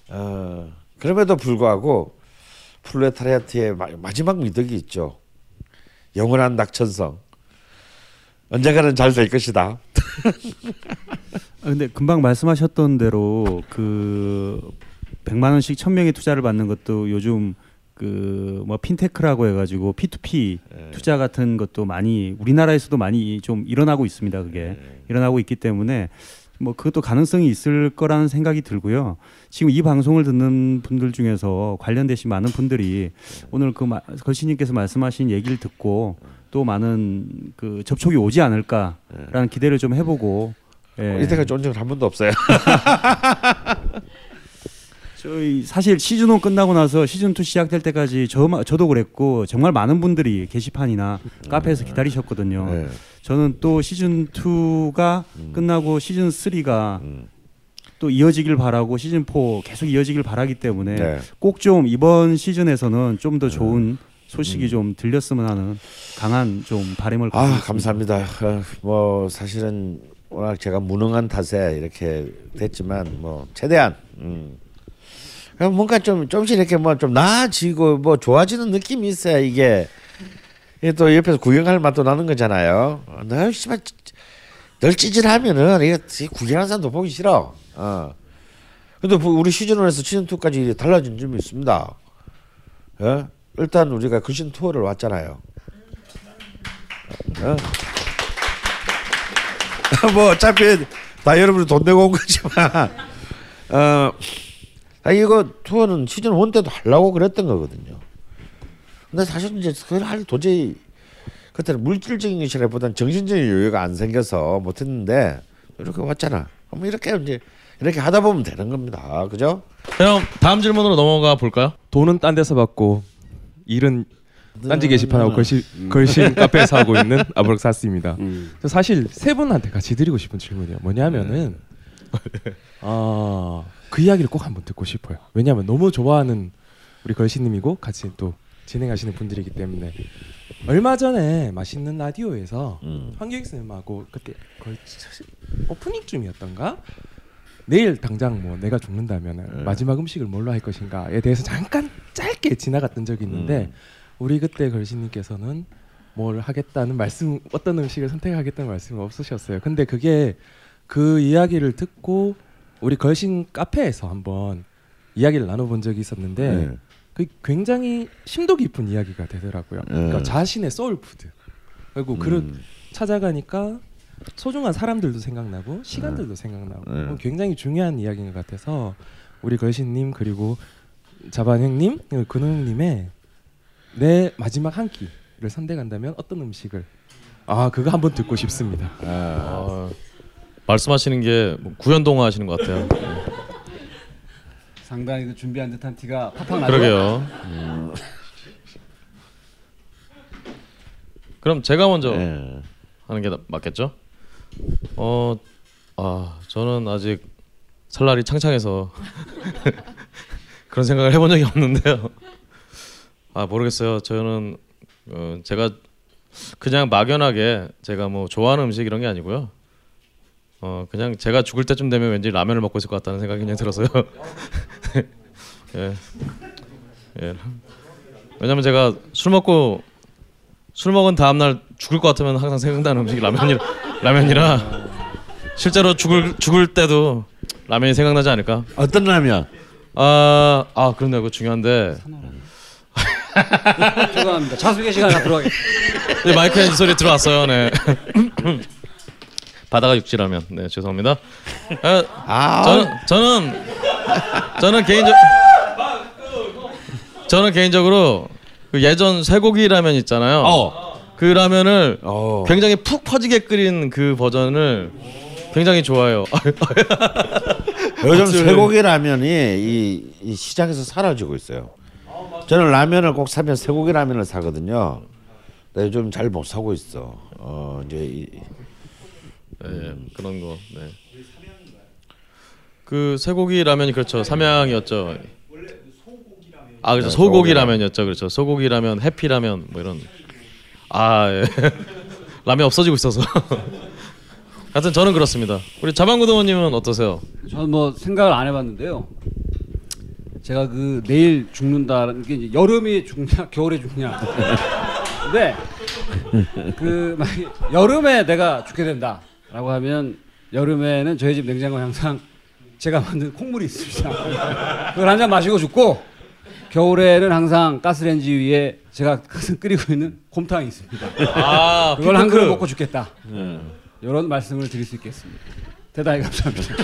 어 그럼에도 불구하고 플레타리아트의 마, 마지막 미덕이 있죠. 영원한 낙천성. 언젠가는 잘 될 것이다. 아, 근데 금방 말씀하셨던 대로 그 100만 원씩 1000명의 투자를 받는 것도 요즘 그 뭐 핀테크라고 해 가지고 P2P 예. 투자 같은 것도 많이 우리나라에서도 많이 좀 일어나고 있습니다. 그게 예. 일어나고 있기 때문에 뭐 그것도 가능성이 있을 거라는 생각이 들고요. 지금 이 방송을 듣는 분들 중에서 관련되신 많은 분들이 오늘 그 마- 걸신님께서 말씀하신 얘기를 듣고 또 많은 그 접촉이 오지 않을까라는 기대를 좀 해보고 예. 이때까지 온 적은 한 번도 없어요. 저희 사실 시즌 1 끝나고 나서 시즌 2 시작될 때까지 저 저도 그랬고 정말 많은 분들이 게시판이나 카페에서 기다리셨거든요. 네. 저는 또 시즌 2가 끝나고 시즌 3가 또 이어지길 바라고 시즌 4 계속 이어지길 바라기 때문에 네. 꼭좀 이번 시즌에서는 좀 더 좋은 소식이 좀 들렸으면 하는 강한 좀 바람을 아 있습니다. 감사합니다. 어, 뭐 사실은 워낙 제가 무능한 탓에 이렇게 됐지만 뭐 최대한 음. 뭔가 좀 좀씩 이렇게 뭐 좀 나아지고 뭐 좋아지는 느낌이 있어야 이게 이게 또 옆에서 구경할 맛도 나는 거잖아요. 어, 늘 씨발 늘 찌질하면은 이게 구경하는 사람도 보기 싫어. 어. 근데 뭐 우리 시즌 1에서 시즌 2까지 달라진 점이 있습니다. 예? 일단 우리가 글신 투어를 왔잖아요. 어? 뭐 어차피 다 여러분이 돈 내고 온 거지만 어 아, 이거 투어는 시즌 1 때도 하려고 그랬던 거거든요. 근데 사실 이제 그걸 할 도저히 그때는 물질적인 것이라보다는 정신적인 여유가 안 생겨서 못했는데 이렇게 왔잖아. 그럼 이렇게 이제 이렇게 하다 보면 되는 겁니다. 그죠? 형 다음 질문으로 넘어가 볼까요? 돈은 딴 데서 받고 일은 딴지 게시판하고 걸신, 걸신 카페에서 하고 있는 아브럭 사스입니다. 저 사실 세 분한테 같이 드리고 싶은 질문이에요. 뭐냐면은 아, 그 이야기를 꼭 한번 듣고 싶어요. 왜냐하면 너무 좋아하는 우리 걸신님이고 같이 또 진행하시는 분들이기 때문에 얼마 전에 맛있는 라디오에서 음. 황교익 쌤하고 그때 거의 오프닝쯤이었던가 내일 당장 뭐 내가 죽는다면 마지막 음식을 뭘로 할 것인가에 대해서 잠깐 짧게 지나갔던 적이 있는데 우리 그때 걸신님께서는 뭘 하겠다는 말씀 어떤 음식을 선택하겠다는 말씀이 없으셨어요. 근데 그게 그 이야기를 듣고 우리 걸신 카페에서 한번 이야기를 나눠본 적이 있었는데 네. 그 굉장히 심도 깊은 이야기가 되더라고요. 그러니까 네. 자신의 soul food 그리고 그릇 찾아가니까 소중한 사람들도 생각나고 시간들도 생각나고 네. 어, 굉장히 중요한 이야기인 것 같아서 우리 걸신님 그리고 자반 형님, 근호 형님의 내 마지막 한 끼를 선택한다면 어떤 음식을 아 그거 한번 듣고 싶습니다. 아, 말씀하시는 게 뭐 구연동화 하시는 것 같아요. 상당히 그 준비한 듯한 티가 팍팍 나죠. 그러게요. 음. 그럼 제가 먼저 예. 하는 게 나- 맞겠죠? 어, 아 저는 아직 살날이 창창해서 그런 생각을 해본 적이 없는데요. 아 모르겠어요. 저는 어, 제가 그냥 막연하게 제가 뭐 좋아하는 음식 이런 게 아니고요. 어 그냥 제가 죽을 때쯤 되면 왠지 라면을 먹고 있을 것 같다는 생각이 그냥 들어서요. 예. 예. 왜냐면 제가 술 먹고 술 먹은 다음 날 죽을 것 같으면 항상 생각나는 음식이 라면이 라면이라 실제로 죽을 죽을 때도 라면이 생각나지 않을까? 어떤 라면? 아, 아 그런데 그거 중요한데 죄송합니다. 자숙의 시간 다 들어가겠습니다. 네, 마이크에 이 소리 들어왔어요. 네. 바다가 육지라면 네 죄송합니다. 아, 아, 저는 저는 저는 개인적 저는 개인적으로 그 예전 쇠고기 라면 있잖아요. 그 라면을 어. 굉장히 푹 퍼지게 끓인 그 버전을 굉장히 좋아해요. 요즘 쇠고기 라면이 이, 이 시장에서 사라지고 있어요. 저는 라면을 꼭 사면 쇠고기 라면을 사거든요. 근데 요즘 잘 못 사고 있어. 어 이제 이, 네, 그런 거. 네. 그 쇠고기 라면이 그렇죠. 삼양이었죠. 아 그렇죠. 네, 소고기 소고기 라면이었죠. 그렇죠. 소고기 라면, 해피 라면 뭐 이런. 아 예. 라면 없어지고 있어서. 하여튼 저는 그렇습니다. 우리 자방구동원님은 어떠세요? 저는 뭐 생각을 안 해봤는데요. 제가 그 내일 죽는다는 게 이제 여름이 죽냐 겨울에 죽냐. 근데 그 여름에 내가 죽게 된다 라고 하면 여름에는 저희 집 냉장고에 항상 제가 만든 콩물이 있습니다. 그걸 한 잔 마시고 죽고 겨울에는 항상 가스레인지 위에 제가 끓이고 있는 곰탕이 있습니다. 아 그걸 한. 그릇 먹고 죽겠다. 이런 말씀을 드릴 수 있겠습니다. 대단히 감사합니다.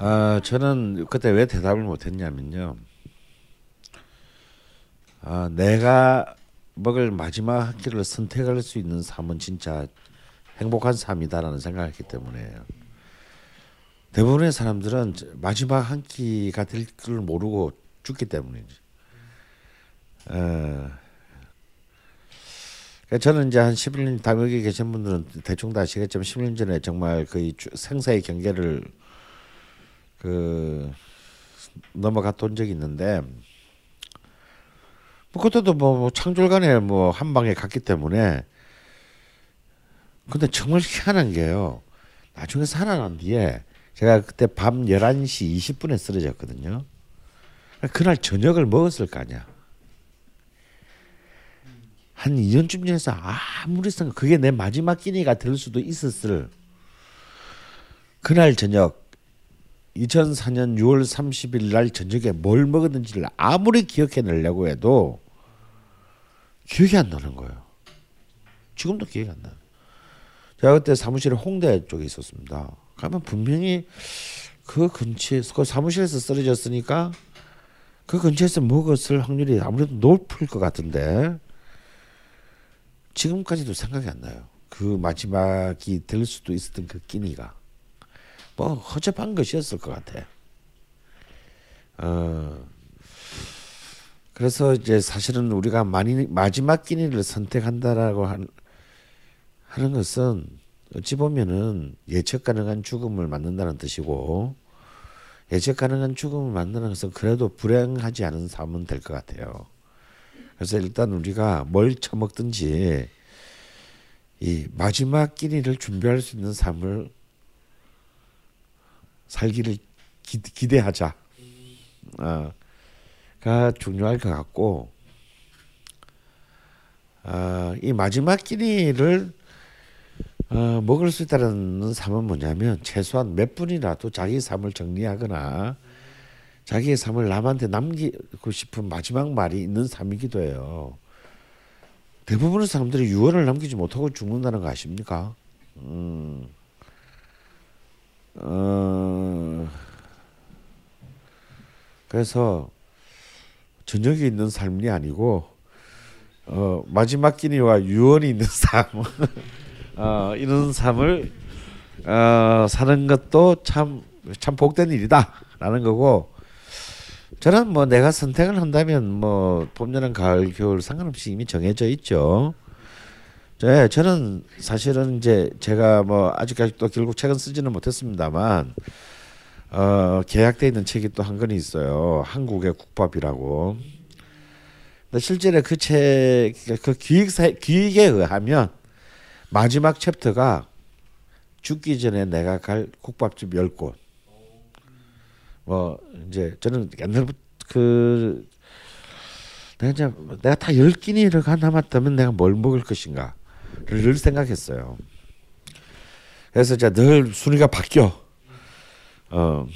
아 저는 그때 왜 대답을 못했냐면요. 아 내가 먹을 마지막 한 끼를 선택할 수 있는 삶은 진짜 행복한 삶이다라는 생각을 했기 때문에요. 대부분의 사람들은 저- 마지막 한 끼가 될 줄 모르고 죽기 때문이지. 어, 저는 이제 한 11년 당역에 계신 분들은 대충 다 아시겠지만 10년 전에 정말 거의 주- 생사의 경계를 그 넘어갔던 적이 있는데 뭐 그때도 뭐, 뭐 창졸간에 뭐 한 방에 갔기 때문에 근데 정말 희한한 게요. 나중에 살아난 뒤에 제가 그때 밤 11시 20분에 쓰러졌거든요. 그날 저녁을 먹었을 거 아니야. 한 2년쯤 전에서 아무리 생각 그게 내 마지막 끼니가 될 수도 있었을 그날 저녁 2004년 6월 30일 날 저녁에 뭘 먹었는지를 아무리 기억해내려고 해도 기억이 안 나는 거예요. 지금도 기억이 안 나요. 제가 그때 사무실에 홍대 쪽에 있었습니다. 가면 분명히 그 근처에 그 사무실에서 쓰러졌으니까 그 근처에서 먹었을 확률이 아무래도 높을 것 같은데 지금까지도 생각이 안 나요. 그 마지막이 될 수도 있었던 그 끼니가 뭐 허접한 것이었을 것 같아. 어 그래서 이제 사실은 우리가 많이 마지막 끼니를 선택한다라고 한, 하는 것은 어찌 보면은 예측 가능한 죽음을 맞는다는 뜻이고 예측 가능한 죽음을 맞는 것은 그래도 불행하지 않은 삶은 될 것 같아요. 그래서 일단 우리가 뭘 처먹든지 이 마지막 끼니를 준비할 수 있는 삶을 살기를 기, 기대하자. 어, 가 중요할 것 같고 어, 이 마지막 끼니를 어, 먹을 수 있다는 삶은 뭐냐면 최소한 몇 분이라도 자기 삶을 정리하거나 자기의 삶을 남한테 남기고 싶은 마지막 말이 있는 삶이기도 해요. 대부분의 사람들이 유언을 남기지 못하고 죽는다는 거 아십니까? 음, 어, 그래서 저녁이 있는 삶이 아니고 어, 마지막 끼니와 유언이 있는 삶, 어, 이런 삶을 어, 사는 것도 참 참 복된 일이다라는 거고 저는 뭐 내가 선택을 한다면 뭐 봄, 여름, 가을, 겨울 상관없이 이미 정해져 있죠. 네, 저는 사실은 이제 제가 뭐 아직까지 또 결국 책은 쓰지는 못했습니다만 어, 계약돼 있는 책이 또 한권 있어요. 한국의 국밥이라고. 근데 실제로 그 책, 그 기획사, 기획에 의하면 마지막 챕터가 죽기 전에 내가 갈 국밥집 열 곳. 뭐 이제 저는 옛날부터 그 내가 이제 내가 다 열 끼니를 가 남았다면 내가 뭘 먹을 것인가를 늘 생각했어요. 그래서 이제 늘 순위가 바뀌어. 어.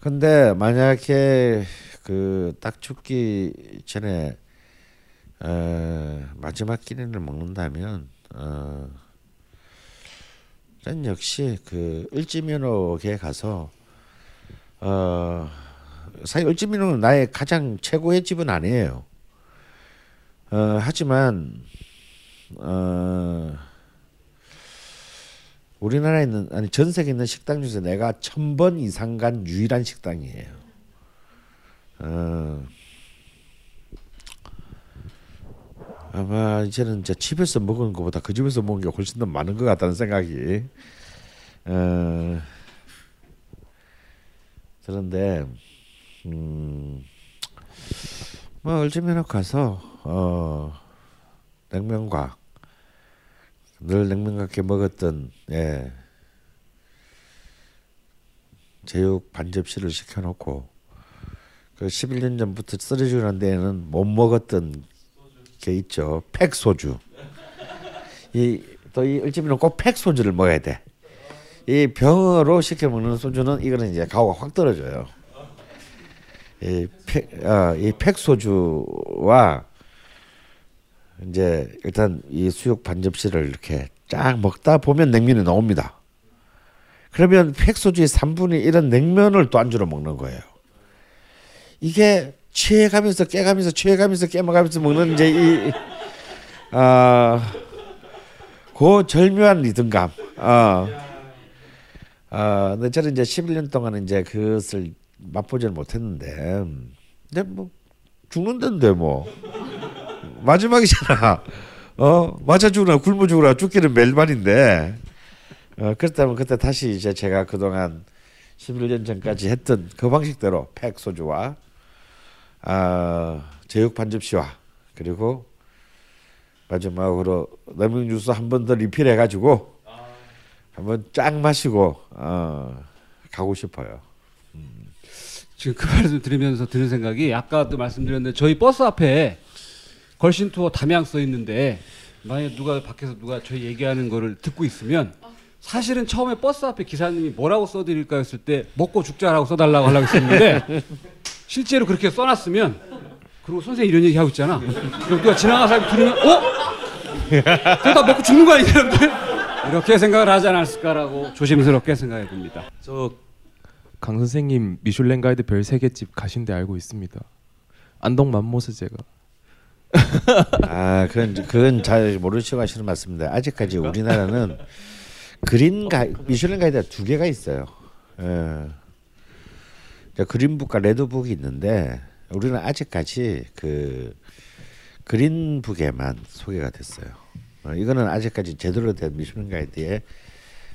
근데 만약에 그 딱 죽기 전에 어, 마지막 끼니를 먹는다면 어, 전 역시 그 을지면옥에 가서 어 사실 을지면옥은 나의 가장 최고의 집은 아니에요. 어 하지만 어 우리나라에 있는 아니 전 세계에 있는 식당 중에서 내가 천 번 이상 간 유일한 식당이에요. 어. 아마 이제는 이제 집에서 먹은 것보다 그 집에서 먹은 게 훨씬 더 많은 것 같다는 생각이. 어. 그런데 음 뭐 을지면옥 가서 어 냉면과 늘 냉면같게 먹었던 예 제육 반 접시를 시켜놓고 그 11년 전부터 쓰러지는 데에는 못 먹었던 게 있죠 팩 소주 이 또이 을집이는 꼭 팩 소주를 먹어야 돼. 이 병으로 시켜 먹는 소주는 이거는 이제 가오가 확 떨어져요. 이팩 어, 이 팩 소주와 이제 일단 이 수육 반 접시를 이렇게 쫙 먹다 보면 냉면이 나옵니다. 그러면 팩소주의 3분의 1은 냉면을 또 안주로 먹는 거예요. 이게 취해가면서 깨가면서 취해가면서 깨먹으면서 먹는 이제 이 아, 그 절묘한 리듬감. 아, 아, 근데 저는 이제 11년 동안 이제 그것을 맛보지는 못했는데, 근데 뭐 죽는다는데 뭐 마지막이잖아. 어 맞아 죽으나 굶어 죽으나 죽기는 멜반인데. 어 그렇다면 그때 다시 이제 제가 그동안 11년 전까지 했던 그 방식대로 팩 소주와 아 제육 반접시와 그리고 마지막으로 레몬 주스 한 번 더 리필해 가지고 한번 쫙 마시고 어 가고 싶어요. 지금 그 말씀 들으면서 드는 생각이 아까도 말씀드렸는데 저희 버스 앞에 걸신 투어 담양 써 있는데 만약에 누가 밖에서 누가 저희 얘기하는 거를 듣고 있으면 사실은 처음에 버스 앞에 기사님이 뭐라고 써드릴까 했을 때 먹고 죽자라고 써달라고 하려고 했었는데 실제로 그렇게 써놨으면 그리고 선생님 이런 얘기 하고 있잖아 그럼 누가 지나가는 사람이 들으면 어? 그러다 먹고 죽는 거 아니야 사람들? 이렇게 생각을 하지 않았을까라고 조심스럽게 생각해 봅니다 저 강 선생님 미슐랭 가이드 별 세 개 집 가신 데 알고 있습니다. 안동 맘모스 제가 아, 그건 그건 잘 모르시고 하시는 말씀인데 아직까지 우리나라는 그린 가 미슐랭 가이드가 두 개가 있어요. 예. 자, 그린북과 레드북이 있는데 우리는 아직까지 그 그린북에만 소개가 됐어요. 어, 이거는 아직까지 제대로 된 미슐랭 가이드의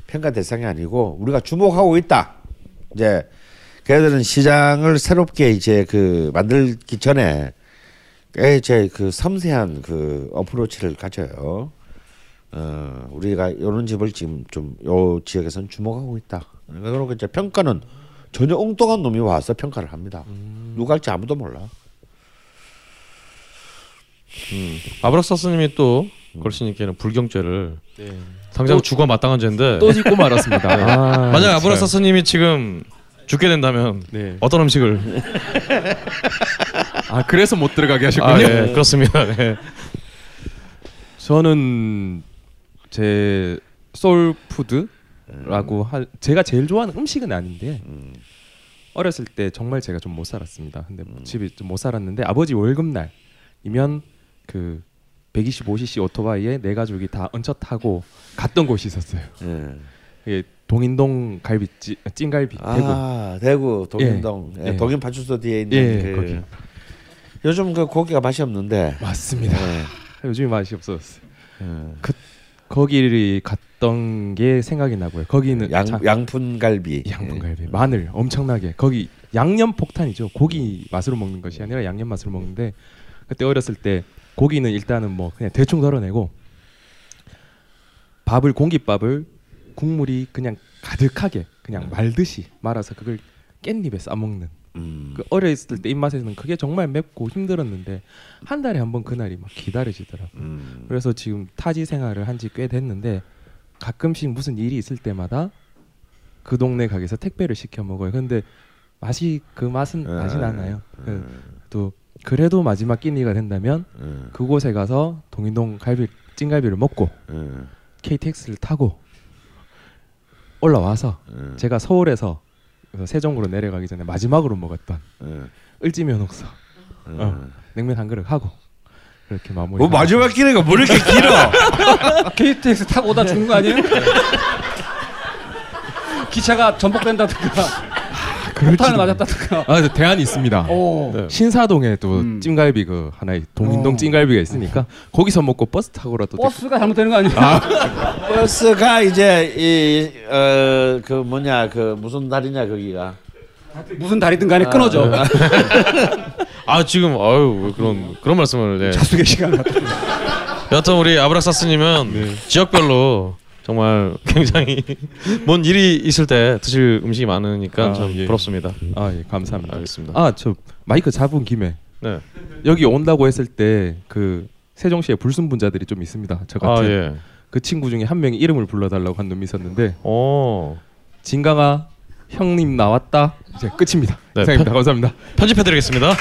평가 대상이 아니고 우리가 주목하고 있다. 이제 걔들은 시장을 새롭게 이제 그 만들기 전에 꽤 이제 그 섬세한 그 어프로치를 가져요. 어, 우리가 이런 집을 지금 좀 요 지역에서는 주목하고 있다. 그리고 이제 평가는 전혀 엉뚱한 놈이 와서 평가를 합니다. 누가 할지 아무도 몰라. 음. 아브락사스님이 또 걸신님께는 불경죄를 네. 당장 또- 죽어 마땅한 죄인데 또 짚고 말았습니다. 네. 아, 만약 진짜. 아브락사스님이 지금 죽게 된다면 네. 어떤 음식을 아 그래서 못 들어가게 하셨군요. 아, 예, 그렇습니다. 네. 저는 제 소울푸드라고 할 제가 제일 좋아하는 음식은 아닌데 어렸을 때 정말 제가 좀 못 살았습니다. 근데 뭐 집이 좀 못 살았는데 아버지 월급 날이면 그 125cc 오토바이에 네 가족이 다 얹혀 타고 갔던 곳이 있었어요. 예. 그게 동인동 갈비찜 찐갈비 대구. 아 대구 동인동 예. 예, 예. 동인 파출소 뒤에 있는 예, 그 거기. 요즘 그 고기가 맛이 없는데 맞습니다. 예. 요즘에 맛이 없어졌어요. 예. 그 거기를 갔던 게 생각이 나고요. 거기는 양 자- 양푼갈비 양분갈비 마늘 엄청나게 거기 양념 폭탄이죠 고기 맛으로 먹는 것이 아니라 양념 맛으로 먹는데 그때 어렸을 때 고기는 일단은 뭐 그냥 대충 덜어내고 밥을 공깃밥을 국물이 그냥 가득하게 그냥 말듯이 말아서 그걸 깻잎에 싸 먹는 음. 그 어렸을 때 입맛에서는 그게 정말 맵고 힘들었는데 한 달에 한 번 그날이 막 기다려지더라고. 음. 그래서 지금 타지 생활을 한 지 꽤 됐는데 가끔씩 무슨 일이 있을 때마다 그 동네 가게에서 택배를 시켜 먹어요. 근데 맛이 그 맛은 나진 아, 않아요. 그 음. 또 그래도 마지막 끼니가 된다면 음. 그곳에 가서 동인동 갈비 찐갈비를 먹고 음. KTX를 타고 올라와서 음. 제가 서울에서 세종으로 내려가기 전에 마지막으로 먹었던 음. 을지면옥서 음. 어, 냉면 한 그릇 하고 그렇게 마무리. 뭐 마지막 기회가 뭐 이렇게 길어? KTX 타고 오다 죽는 거 아니에요? 기차가 전복된다든가 폭탄을 맞았다든가 아, 저 대안이 있습니다. 오. 네. 신사동에 또 음. 찜갈비 그 하나의 동인동 어. 찜갈비가 있으니까 거기서 먹고 버스 타고라도 버스가 잘못되는 거 아니에요? 버스가 이제 이어그 뭐냐 그 무슨 달이냐 거기가 무슨 다리든 간에 끊어져. 아 지금 아유 왜 그런 그런 말씀을 네. 자숙의 시간. 여하튼 우리 아브락사스님은 지역별로 정말 굉장히 뭔 일이 있을 때 드실 음식이 많으니까 아, 참 예. 부럽습니다. 아, 예, 감사합니다. 알겠습니다. 아, 저 마이크 잡은 김에 네. 여기 온다고 했을 때 그 세종시에 불순분자들이 좀 있습니다. 저아 같은 예. 그 친구 중에 한 명이 이름을 불러달라고 한 놈이 있었는데 오. 진강아 형님 나왔다 이제 끝입니다. 네, 이상입니다. 감사합니다. 편집해드리겠습니다.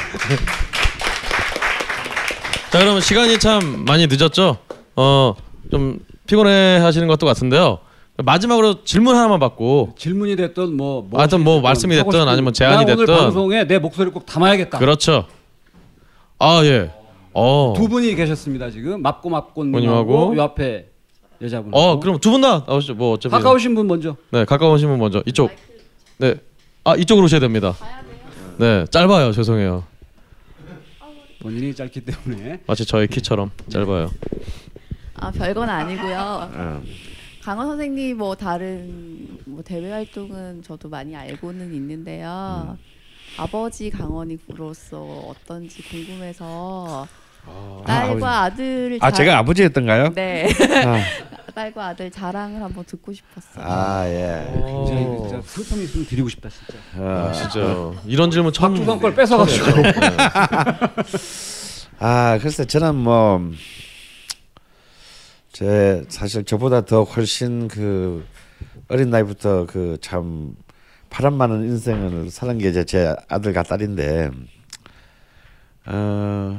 자 그러면 시간이 참 많이 늦었죠. 어좀 피곤해 하시는 것도 같은데요. 마지막으로 질문 하나만 받고 질문이 됐든 뭐, 뭐 하여튼 뭐 말씀이 됐든 아니면 제안이 나 오늘 됐든. 방송에 내 목소리 꼭 담아야겠다. 그렇죠. 아 예. 어. 두 분이 계셨습니다 지금 맙고 님하고 님하고 요 앞에 여자분. 어 그럼 두 분 다 나오시죠. 뭐 어차피 가까우신 분 먼저. 네 가까우신 분 먼저 이쪽. 네. 아 이쪽으로 오셔야 됩니다. 네 짧아요. 죄송해요. 본인이 짧기 때문에. 마치 저의 키처럼 짧아요. 아 별건 아니고요. 어. 강원 선생님 뭐 다른 뭐 대외 활동은 저도 많이 알고는 있는데요. 아버지 강원이로서 어떤지 궁금해서 딸과 아들을 아 자- 제가 아버지였던가요? 네. 아. 딸과 아들 자랑을 한번 듣고 싶었어요. 아 예. 굉장히 진짜 상품이 있으면 드리고 싶다 진짜. 아, 진짜 이런 질문 처음 박주성 걸 뺏어가지고. 아 글쎄 저는 뭐 제 사실 저보다 더 훨씬 그 어린 나이부터 그 참 바람 많은 인생을 사는 게 이제 제 아들과 딸인데 어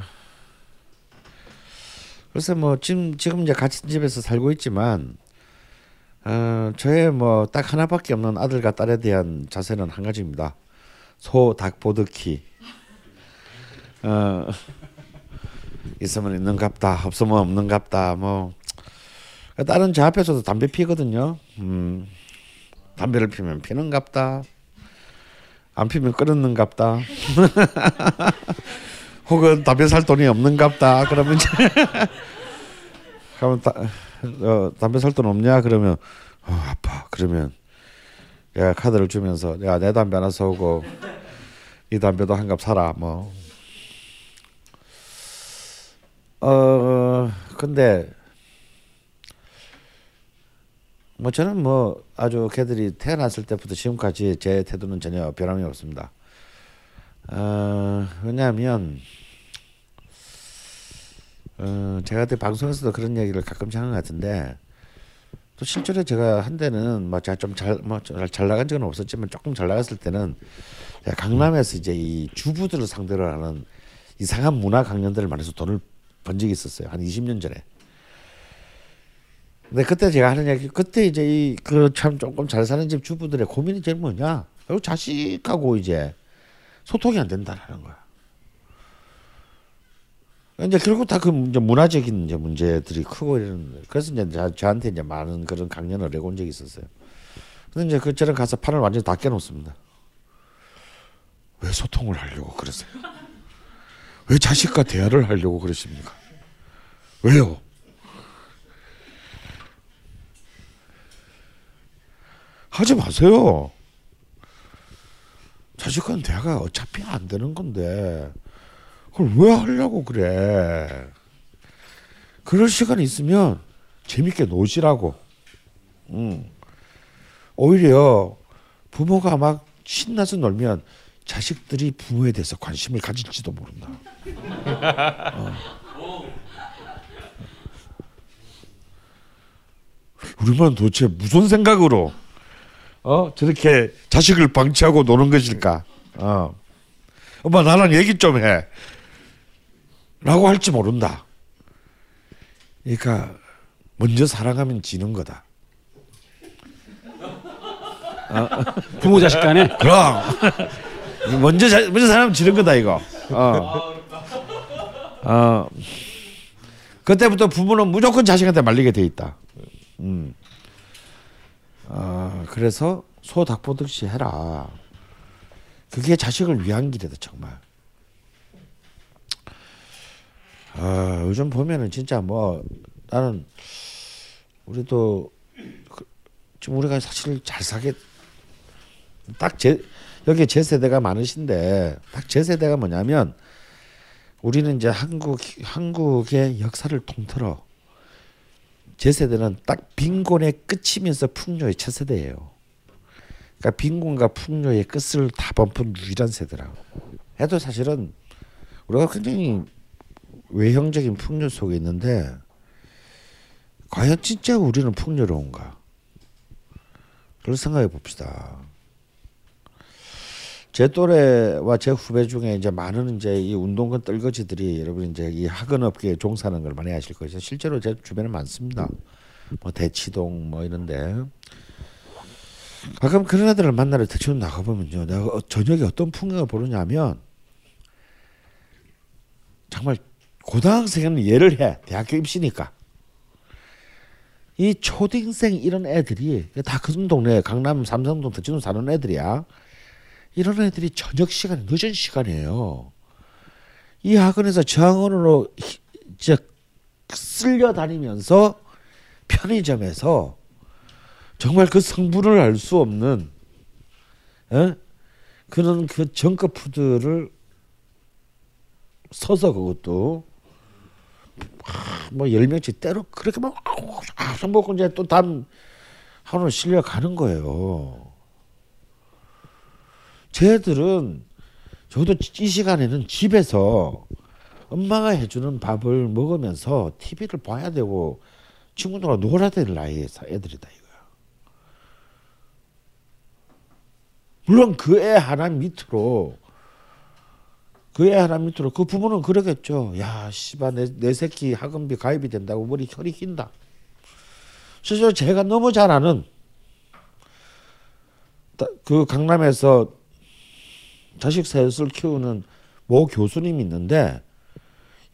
글쎄 뭐 지금 지금 이제 같은 집에서 살고 있지만 어 저의 뭐 딱 하나밖에 없는 아들과 딸에 대한 자세는 한 가지입니다. 소 닭 보드키. 어 있으면 있는갑다 없으면 없는갑다 뭐 다른 제 앞에서도 담배 피거든요. 음. 담배를 피면 피는갑다. 안 피면 끊었는갑다. 혹은 담배 살 돈이 없는갑다. 그러면 이제 그러면 다, 어, 담배 살 돈 없냐? 그러면 어, 아빠 그러면 내가 카드를 주면서 내가 내 담배 하나 사오고 이 담배도 한 갑 사라 뭐. 어 근데 뭐 저는 뭐 아주 걔들이 태어났을 때부터 지금까지 제 태도는 전혀 변함이 없습니다. 어 왜냐하면 어 제가 그때 방송에서도 그런 얘기를 가끔씩 하는 것 같은데 또 실제로 제가 한 때는 뭐 제가 좀잘뭐잘 나간 적은 없었지만 조금 잘 나갔을 때는 강남에서 이제 이 주부들을 상대로 하는 이상한 문화 강연들을 많이 해서 돈을 번 적이 있었어요. 한 20년 전에. 근데 그때 제가 하는 얘기 그때 이제 이 그 참 조금 잘 사는 집 주부들의 고민이 제일 뭐냐? 결국 자식하고 이제 소통이 안 된다라는 거야. 이제 결국 다 그 이제 문화적인 이제 문제들이 크고 이런 그래서 이제 저, 저한테 이제 많은 그런 강연을 해온 적이 있었어요. 근데 이제 그 저는 가서 판을 완전히 다 깨놓습니다. 왜 소통을 하려고 그러세요? 왜 자식과 대화를 하려고 그러십니까? 왜요? 하지 마세요. 자식과는 대화가 어차피 안 되는 건데 그걸 왜 하려고 그래? 그럴 시간 있으면 재밌게 노시라고. 음. 오히려 부모가 막 신나서 놀면 자식들이 부모에 대해서 관심을 가질지도 모른다. 어. 우리만 도대체 무슨 생각으로 어 저렇게 자식을 방치하고 노는 것일까? 어. 엄마 나랑 얘기 좀 해. 라고 할지 모른다. 그러니까 먼저 사랑하면 지는 거다. 어? 부모 자식 간에 그럼 먼저 자, 먼저 사람 지는 거다 이거. 어. 어. 그때부터 부모는 무조건 자식한테 말리게 돼 있다. 음. 어, 그래서 소 닭보듯이 해라. 그게 자식을 위한 길이다 정말. 아, 요즘 보면은 진짜 뭐 나는 우리도 그, 지금 우리가 사실 잘 사게 딱 제 여기 제 세대가 많으신데 딱 제 세대가 뭐냐면 우리는 이제 한국 한국의 역사를 통틀어 제 세대는 딱 빈곤의 끝이면서 풍요의 첫 세대예요. 그러니까 빈곤과 풍요의 끝을 다 범픈 유일한 세대라고. 해도 사실은 우리가 굉장히 외형적인 풍요 속에 있는데 과연 진짜 우리는 풍요로운가? 그걸 생각해 봅시다. 제 또래와 제 후배 중에 이제 많은 이제 이 운동권 떨거지들이 여러분 이제 이 학원 업계에 종사하는 걸 많이 아실 거죠. 실제로 제 주변에 많습니다. 뭐 대치동 뭐 이런데 가끔 그런 애들을 만나러 대치동 나가 보면요, 내가 어- 저녁에 어떤 풍경을 보느냐면 정말 고등학생은 예를 해 대학교 입시니까 이 초등생 이런 애들이 다큰 동네 강남 삼성동 대치동 사는 애들이야. 이런 애들이 저녁 시간 늦은 시간이에요. 이 학원에서 저학원으로 히- 이제 쓸려 다니면서 편의점에서 정말 그 성분을 알 수 없는 에? 그런 그 정급 푸드를 서서 그것도 뭐열 명씩 때로 그렇게 막 아, 먹고 이제 또 다음 하루 실려 가는 거예요. 쟤들은 저도 이 시간에는 집에서 엄마가 해주는 밥을 먹으면서 TV를 봐야 되고 친구들과 놀아야 될 나이의 사- 애들이다 이거야. 물론 그 애 하나 밑으로 그 애 하나 밑으로 그 부모는 그러겠죠. 야, 씨발 내, 내 새끼 학원비 가입이 된다고 머리 혈이 낀다. 실제로 제가 너무 잘 아는 따- 그 강남에서 자식 셋을 키우는 모 교수님이 있는데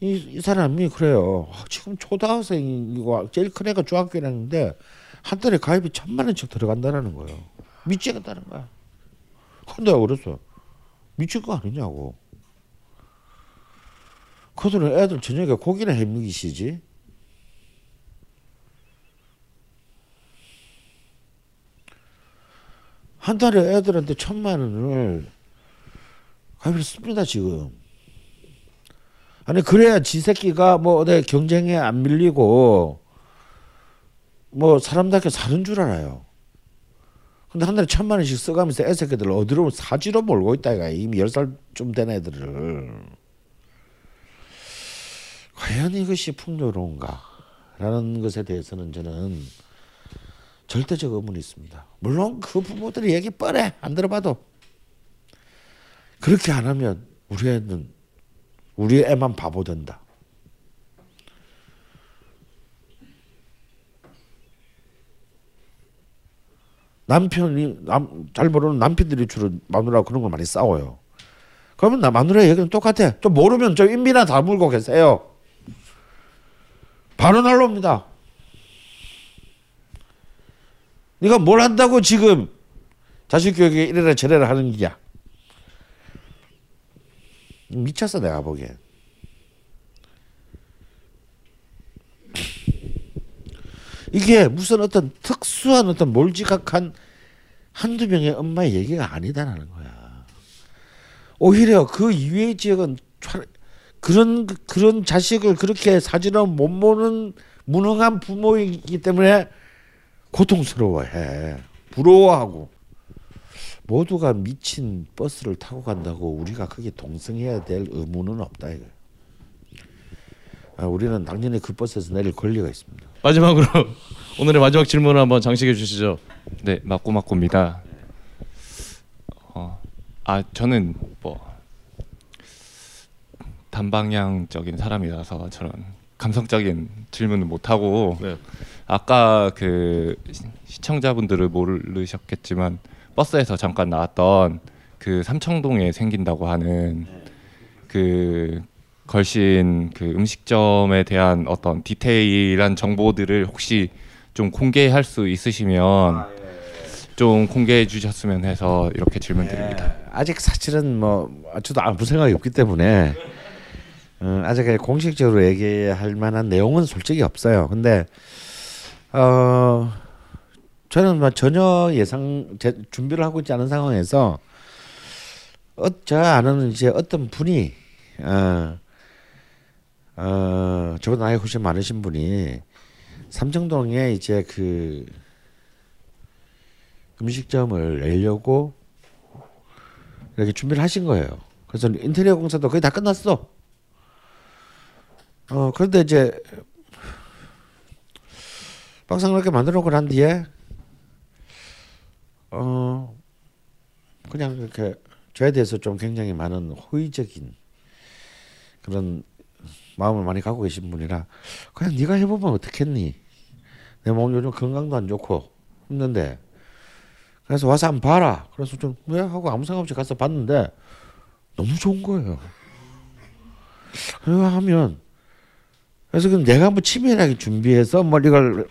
이, 이 사람이 그래요. 아, 지금 초등학생이고 제일 큰 애가 중학교 1학년인데 한 달에 가입이 천만 원씩 들어간다라는 거예요. 미치겠다는 거야. 근데 그랬어. 미칠 거 아니냐고. 그들은 애들 저녁에 고기나 해 먹이시지. 한 달에 애들한테 천만 원을 가입을 씁니다 지금. 아니 그래야 지 새끼가 뭐 어디 경쟁에 안 밀리고 뭐 사람답게 사는 줄 알아요. 근데 한 달에 천만 원씩 써가면서 애 새끼들 어디로 사지로 몰고 있다 이가 이미 열 살쯤 된 애들을 과연 이것이 풍요로운가라는 것에 대해서는 저는 절대적 의문이 있습니다. 물론 그 부모들이 얘기 뻔해 안 들어봐도 그렇게 안 하면 우리 애는 우리 애만 바보 된다. 남편이 남, 잘 모르는 남편들이 주로 마누라 그런 걸 많이 싸워요. 그러면 나 마누라 얘기는 똑같아. 좀 모르면 좀 인비나 다 물고 계세요. 바로 날라옵니다. 네가 뭘 한다고 지금 자식 교육에 이래라 저래라 하는 기야. 미쳤어 내가 보기엔. 이게 무슨 어떤 특수한 어떤 몰지각한 한두 명의 엄마의 얘기가 아니다라는 거야. 오히려 그 이외의 지역은 차- 그런 그런 자식을 그렇게 사지로 못 모는 무능한 부모이기 때문에 고통스러워해. 부러워하고 모두가 미친 버스를 타고 간다고 우리가 크게 동승해야 될 의무는 없다 이거. 아, 우리는 당연히 그 버스에서 내릴 권리가 있습니다. 마지막으로 오늘의 마지막 질문을 한번 장식해 주시죠. 네, 맞고맞고입니다. 어, 아 저는 뭐 단방향적인 사람이라서 저런 감성적인 질문을 못 하고 네. 아까 그 시- 시청자분들을 모르셨겠지만 버스에서 잠깐 나왔던 그 삼청동에 생긴다고 하는 그 걸신 그 음식점에 대한 어떤 디테일한 정보들을 혹시 좀 공개할 수 있으시면 좀 공개해 주셨으면 해서 이렇게 질문드립니다. 아직 사실은 뭐 저도 아무 생각이 없기 때문에 어, 아직 공식적으로 얘기할 만한 내용은 솔직히 없어요. 근데 어 저는 뭐 전혀 예상 제, 준비를 하고 있지 않은 상황에서 어, 제가 아는 이제 어떤 분이 어, 어 저보다 나이 훨씬 많으신 분이 삼청동에 이제 그 음식점을 내려고 이렇게 준비를 하신 거예요. 그래서 인테리어 공사도 거의 다 끝났어. 어 그런데 이제 막상 이렇게 만들어 놓고 난 뒤에 어 그냥 이렇게 저에 대해서 좀 굉장히 많은 호의적인 그런 마음을 많이 갖고 계신 분이라 그냥 네가 해보면 어떻겠니? 내 몸 요즘 건강도 안 좋고 힘든데 그래서 와서 한번 봐라. 그래서 좀 왜 하고 아무 생각 없이 가서 봤는데 너무 좋은 거예요. 그거 하면 그래서 그럼 내가 뭐 치밀하게 준비해서 뭐 이걸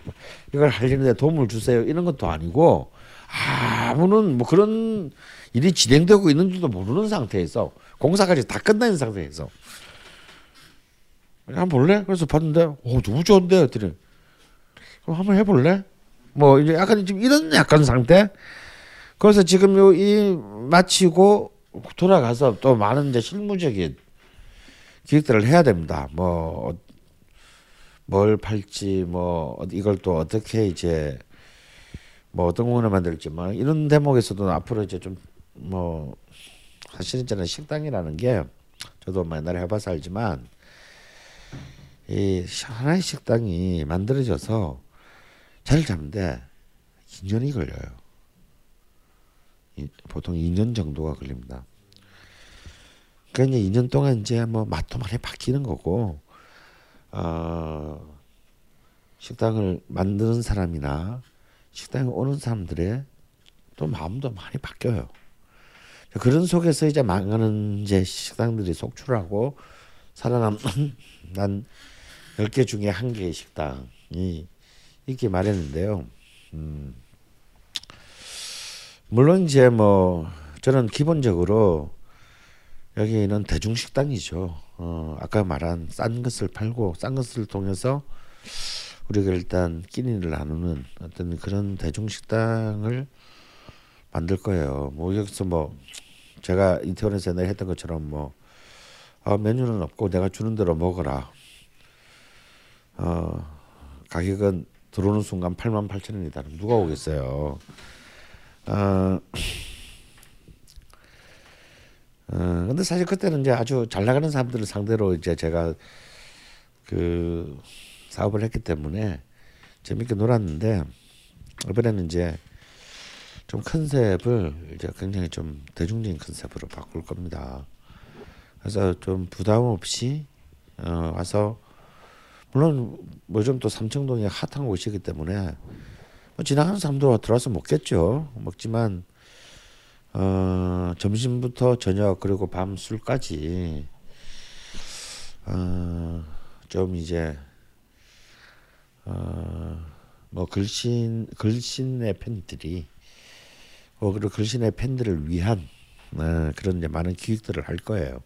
이걸 하려는데 도움을 주세요 이런 것도 아니고 아무는 뭐 그런 일이 진행되고 있는 줄도 모르는 상태에서 공사까지 다 끝난 상태에서 한번 볼래? 그래서 봤는데 오 너무 좋은데 그랬더니 그럼 한번 해볼래? 뭐 이제 약간 지금 이런 약간 상태. 그래서 지금 요 이 마치고 돌아가서 또 많은 이제 실무적인 기획들을 해야 됩니다. 뭐 뭘 팔지 뭐 이걸 또 어떻게 이제 뭐 어떤 공원을 만들지 뭐 이런 대목에서도 앞으로 이제 좀 뭐 사실은 저는 식당이라는 게 저도 뭐 옛날에 해봐서 알지만 이 하나의 식당이 만들어져서 잘 잡는데 2년이 걸려요. 이- 보통 2년 정도가 걸립니다. 그러니까 이제 2년 동안 이제 뭐 맛도 많이 바뀌는 거고 어, 식당을 만드는 사람이나 식당에 오는 사람들의 또 마음도 많이 바뀌어요. 그런 속에서 이제 망하는 이제 식당들이 속출하고 살아남는 난 10개 중에 한 개의 식당이 있게 마련인데요. 음, 물론 이제 뭐 저는 기본적으로 여기는 대중 식당이죠. 어, 아까 말한 싼 것을 팔고 싼 것을 통해서 우리가 일단 끼니를 나누는 어떤 그런 대중 식당을 만들 거예요. 뭐 여기서 뭐 제가 이태원에서 옛날에 했던 것처럼 뭐 어, 메뉴는 없고 내가 주는 대로 먹어라. 어, 가격은 들어오는 순간 8만 8천 원이다. 누가 오겠어요? 어, 어, 사실 그때는 이제 아주 잘 나가는 사람들을 상대로 이제 제가 그 사업을 했기 때문에 재밌게 놀았는데 이번에는 이제 좀 컨셉을 이제 굉장히 좀 대중적인 컨셉으로 바꿀 겁니다. 그래서 좀 부담 없이 어, 와서 물론 뭐좀또 삼청동이 핫한 곳이기 때문에 뭐 지나가는 사람도 들어와서 먹겠죠. 먹지만 어, 점심부터 저녁 그리고 밤 술까지 어, 좀 이제 어, 뭐 글신 글신의 팬들이 어, 그리고 글신의 팬들을 위한 어, 그런 이제 많은 기획들을 할 거예요.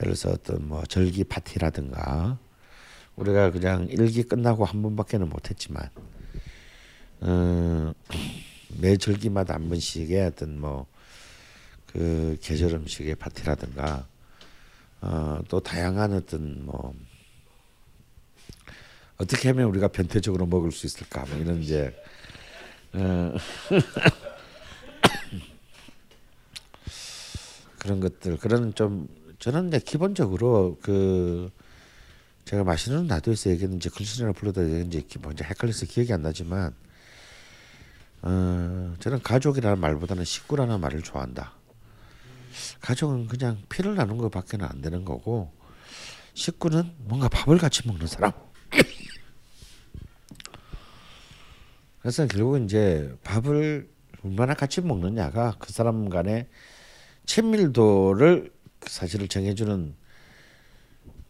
예를 들어서 어떤 뭐 절기 파티라든가 우리가 그냥 일기 끝나고 한 번밖에는 못했지만 어, 매 절기마다 한 번씩의 어떤 뭐 그 계절 음식의 파티라든가 어, 또 다양한 어떤 뭐 어떻게 하면 우리가 변태적으로 먹을 수 있을까 뭐 이런 이제 어, 그런 것들 그런 좀 저는 이제 기본적으로 그 제가 마시는 라디오에서 얘기했는지 글씨나 불러다 얘기했는지 먼저 헷갈려서 기억이 안 나지만 어, 저는 가족이라는 말보다는 식구라는 말을 좋아한다. 가족은 그냥 피를 나눈 것밖에는 안 되는 거고 식구는 뭔가 밥을 같이 먹는 사람. 그래서 결국 이제 밥을 얼마나 같이 먹느냐가 그 사람 간의 친밀도를 사실을 정해주는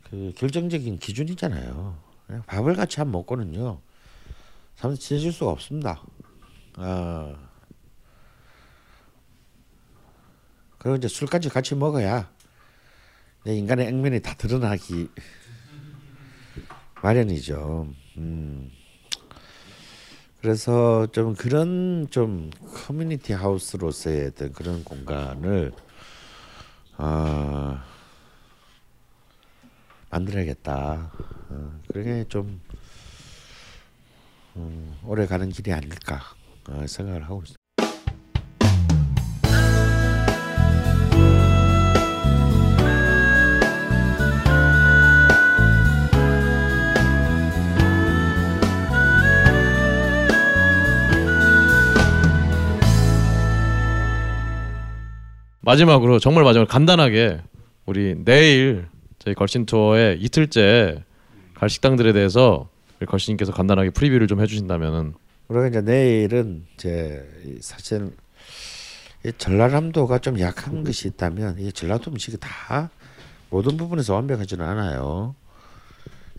그 결정적인 기준이잖아요. 밥을 같이 안 먹고는요, 사람 친해질 수가 없습니다. 아 그리고 이제 술까지 같이 먹어야 내 인간의 액면이 다 드러나기 마련이죠. 음. 그래서 좀 그런 좀 커뮤니티 하우스로서의 어떤 그런 공간을 어, 만들어야겠다. 어, 그게 좀 음, 오래 가는 길이 아닐까 어, 생각을 하고 있습니다. 마지막으로 정말 마지막으로 간단하게 우리 내일 저희 걸신 투어의 이틀째 갈 식당들에 대해서 걸신님께서 간단하게 프리뷰를 좀 해주신다면은 우리가 이제 내일은 이제 이 사실 이 전라남도가 좀 약한 것이 있다면 이 전라도 음식이 다 모든 부분에서 완벽하지는 않아요.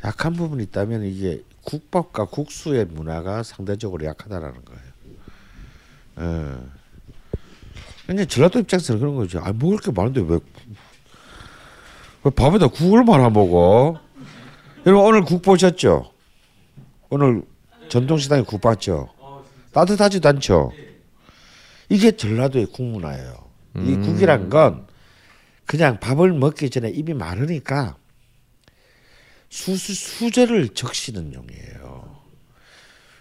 약한 부분이 있다면 이게 국밥과 국수의 문화가 상대적으로 약하다라는 거예요. 예. 근데 전라도 입장에서는 그런 거죠. 아 먹을 게 많은데 왜, 왜 밥에다 국을 말아 먹어? 여러분 오늘 국 보셨죠? 오늘 전통시장에 국 봤죠? 따뜻하지도 않죠? 이게 전라도의 국문화예요. 이 음. 국이란 건 그냥 밥을 먹기 전에 입이 마르니까 수 수 수저를 적시는 용이에요.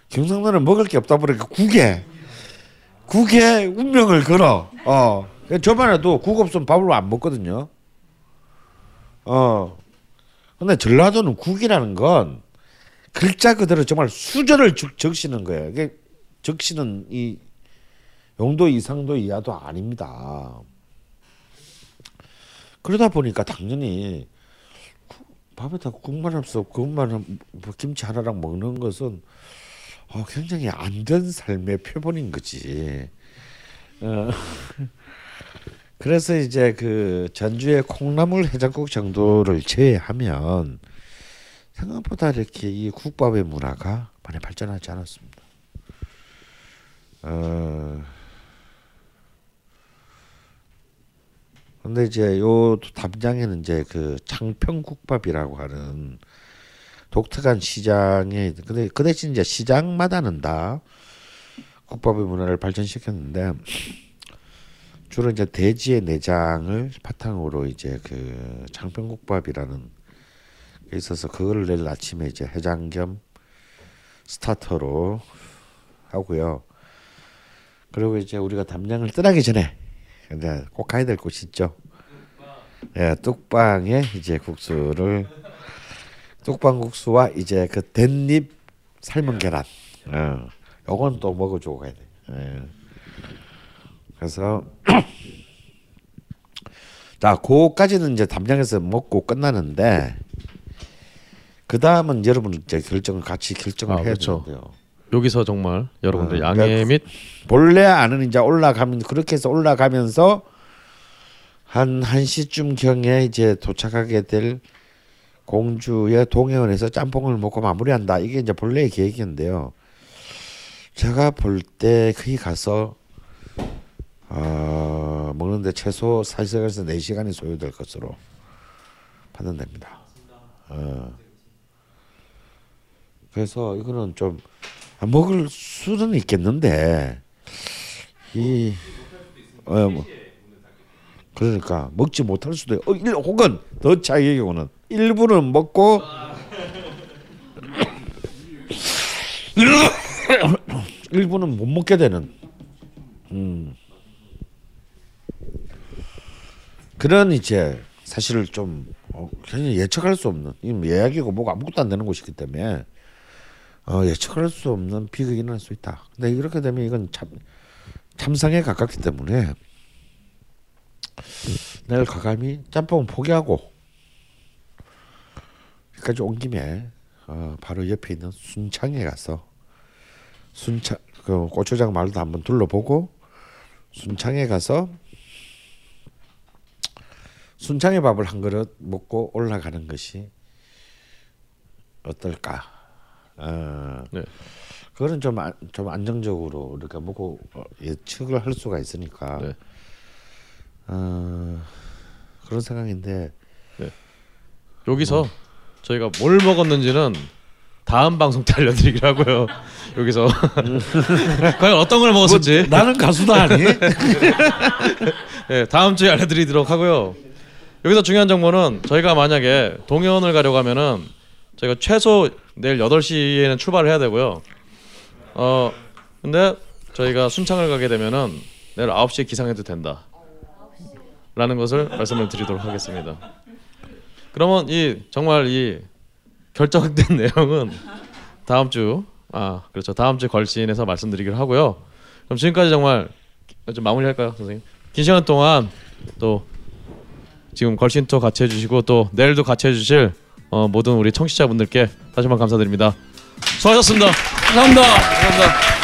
경상도는 먹을 게 없다 보니까 국에 국에 운명을 걸어. 어. 저번에도 국 없으면 밥을 안 먹거든요. 어. 근데 전라도는 국이라는 건 글자 그대로 정말 수저를 적, 적시는 거예요. 이게 적시는 이 용도 이상도 이하도 아닙니다. 그러다 보니까 당연히 국- 밥에다 국만 없어 그것만 뭐 김치 하나랑 먹는 것은 어, 굉장히 안 된 삶의 표본인 거지. 어. 그래서 이제 그 전주의 콩나물 해장국 정도를 제외하면 생각보다 이렇게 이 국밥의 문화가 많이 발전하지 않았습니다. 어. 근데 이제 요 담장에는 이제 그 창평국밥이라고 하는 독특한 시장에 근데 그 대신 이제 시장마다는 다 국밥의 문화를 발전시켰는데 주로 이제 돼지의 내장을 바탕으로 이제 그 창평국밥이라는 게 있어서 그거를 내일 아침에 이제 해장 겸 스타터로 하고요. 그리고 이제 우리가 담양을 떠나기 전에 근데 꼭 가야 될 곳이 있죠. 예, 뚝방에 이제 국수를 뚝방 국수와 이제 그 댄잎 삶은 계란. 어, 요건 또 먹어주고 가야 돼. 예. 그래서 자, 그까지는 이제 담양에서 먹고 끝나는데 그 다음은 여러분 이제 결정을 같이 결정을 아, 해야 그렇죠. 되는데요. 여기서 정말 여러분들 어, 양해 그러니까 및 본래 아는 이제 올라가면 그렇게 해서 올라가면서 한 1 시쯤 경에 이제 도착하게 될 공주의 동해원에서 짬뽕을 먹고 마무리한다. 이게 이제 본래의 계획이었는데요. 제가 볼 때 거기 가서 어, 먹는데 최소 3시간에서 4시간이 소요될 것으로 판단됩니다. 어. 그래서 이거는 좀 아, 먹을 수는 있겠는데 이 어, 뭐, 그러니까 먹지 못할 수도 있고 어, 일, 혹은 더 차이의 경우는 일부는 먹고 일부는 못 먹게 되는 음. 그런 이제 사실 좀 어, 굉장히 예측할 수 없는 이 예약이고 뭐가 아무것도 안 되는 곳이기 때문에 어, 예측할 수 없는 비극이 일어날 수 있다. 근데 이렇게 되면 이건 참 참상에 가깝기 때문에 내일 가감히 짬뽕 포기하고 여기까지 온 김에 어, 바로 옆에 있는 순창에 가서 순창 그 고추장 마을도 한번 둘러보고 순창에 가서 순창의 밥을 한 그릇 먹고 올라가는 것이 어떨까? 어, 네. 그거는 좀, 안, 좀 안정적으로 우리가 먹고 어, 예측을 할 수가 있으니까 네. 어, 그런 생각인데 여기서 저희가 뭘 먹었는지는 다음 방송 때 알려드리기로 하고요. 여기서 과연 어떤 걸 먹었을지 뭐, 나는 가수도 아니? 네, 다음 주에 알려드리도록 하고요. 여기서 중요한 정보는 저희가 만약에 동해원을 가려고 하면은 저희가 최소 내일 8시에는 출발을 해야 되고요. 어 근데 저희가 순창을 가게 되면은 내일 9시에 기상해도 된다. 라는 것을 말씀을 드리도록 하겠습니다. 그러면 이 정말 이 결정된 내용은 다음 주 아 그렇죠 다음 주 걸신에서 말씀드리기로 하고요. 그럼 지금까지 정말 좀 마무리할까요, 선생님? 긴 시간 동안 또 지금 걸신 투어 같이 해주시고 또 내일도 같이 해주실 어, 모든 우리 청취자분들께 다시 한번 감사드립니다. 수고하셨습니다. 감사합니다. 감사합니다.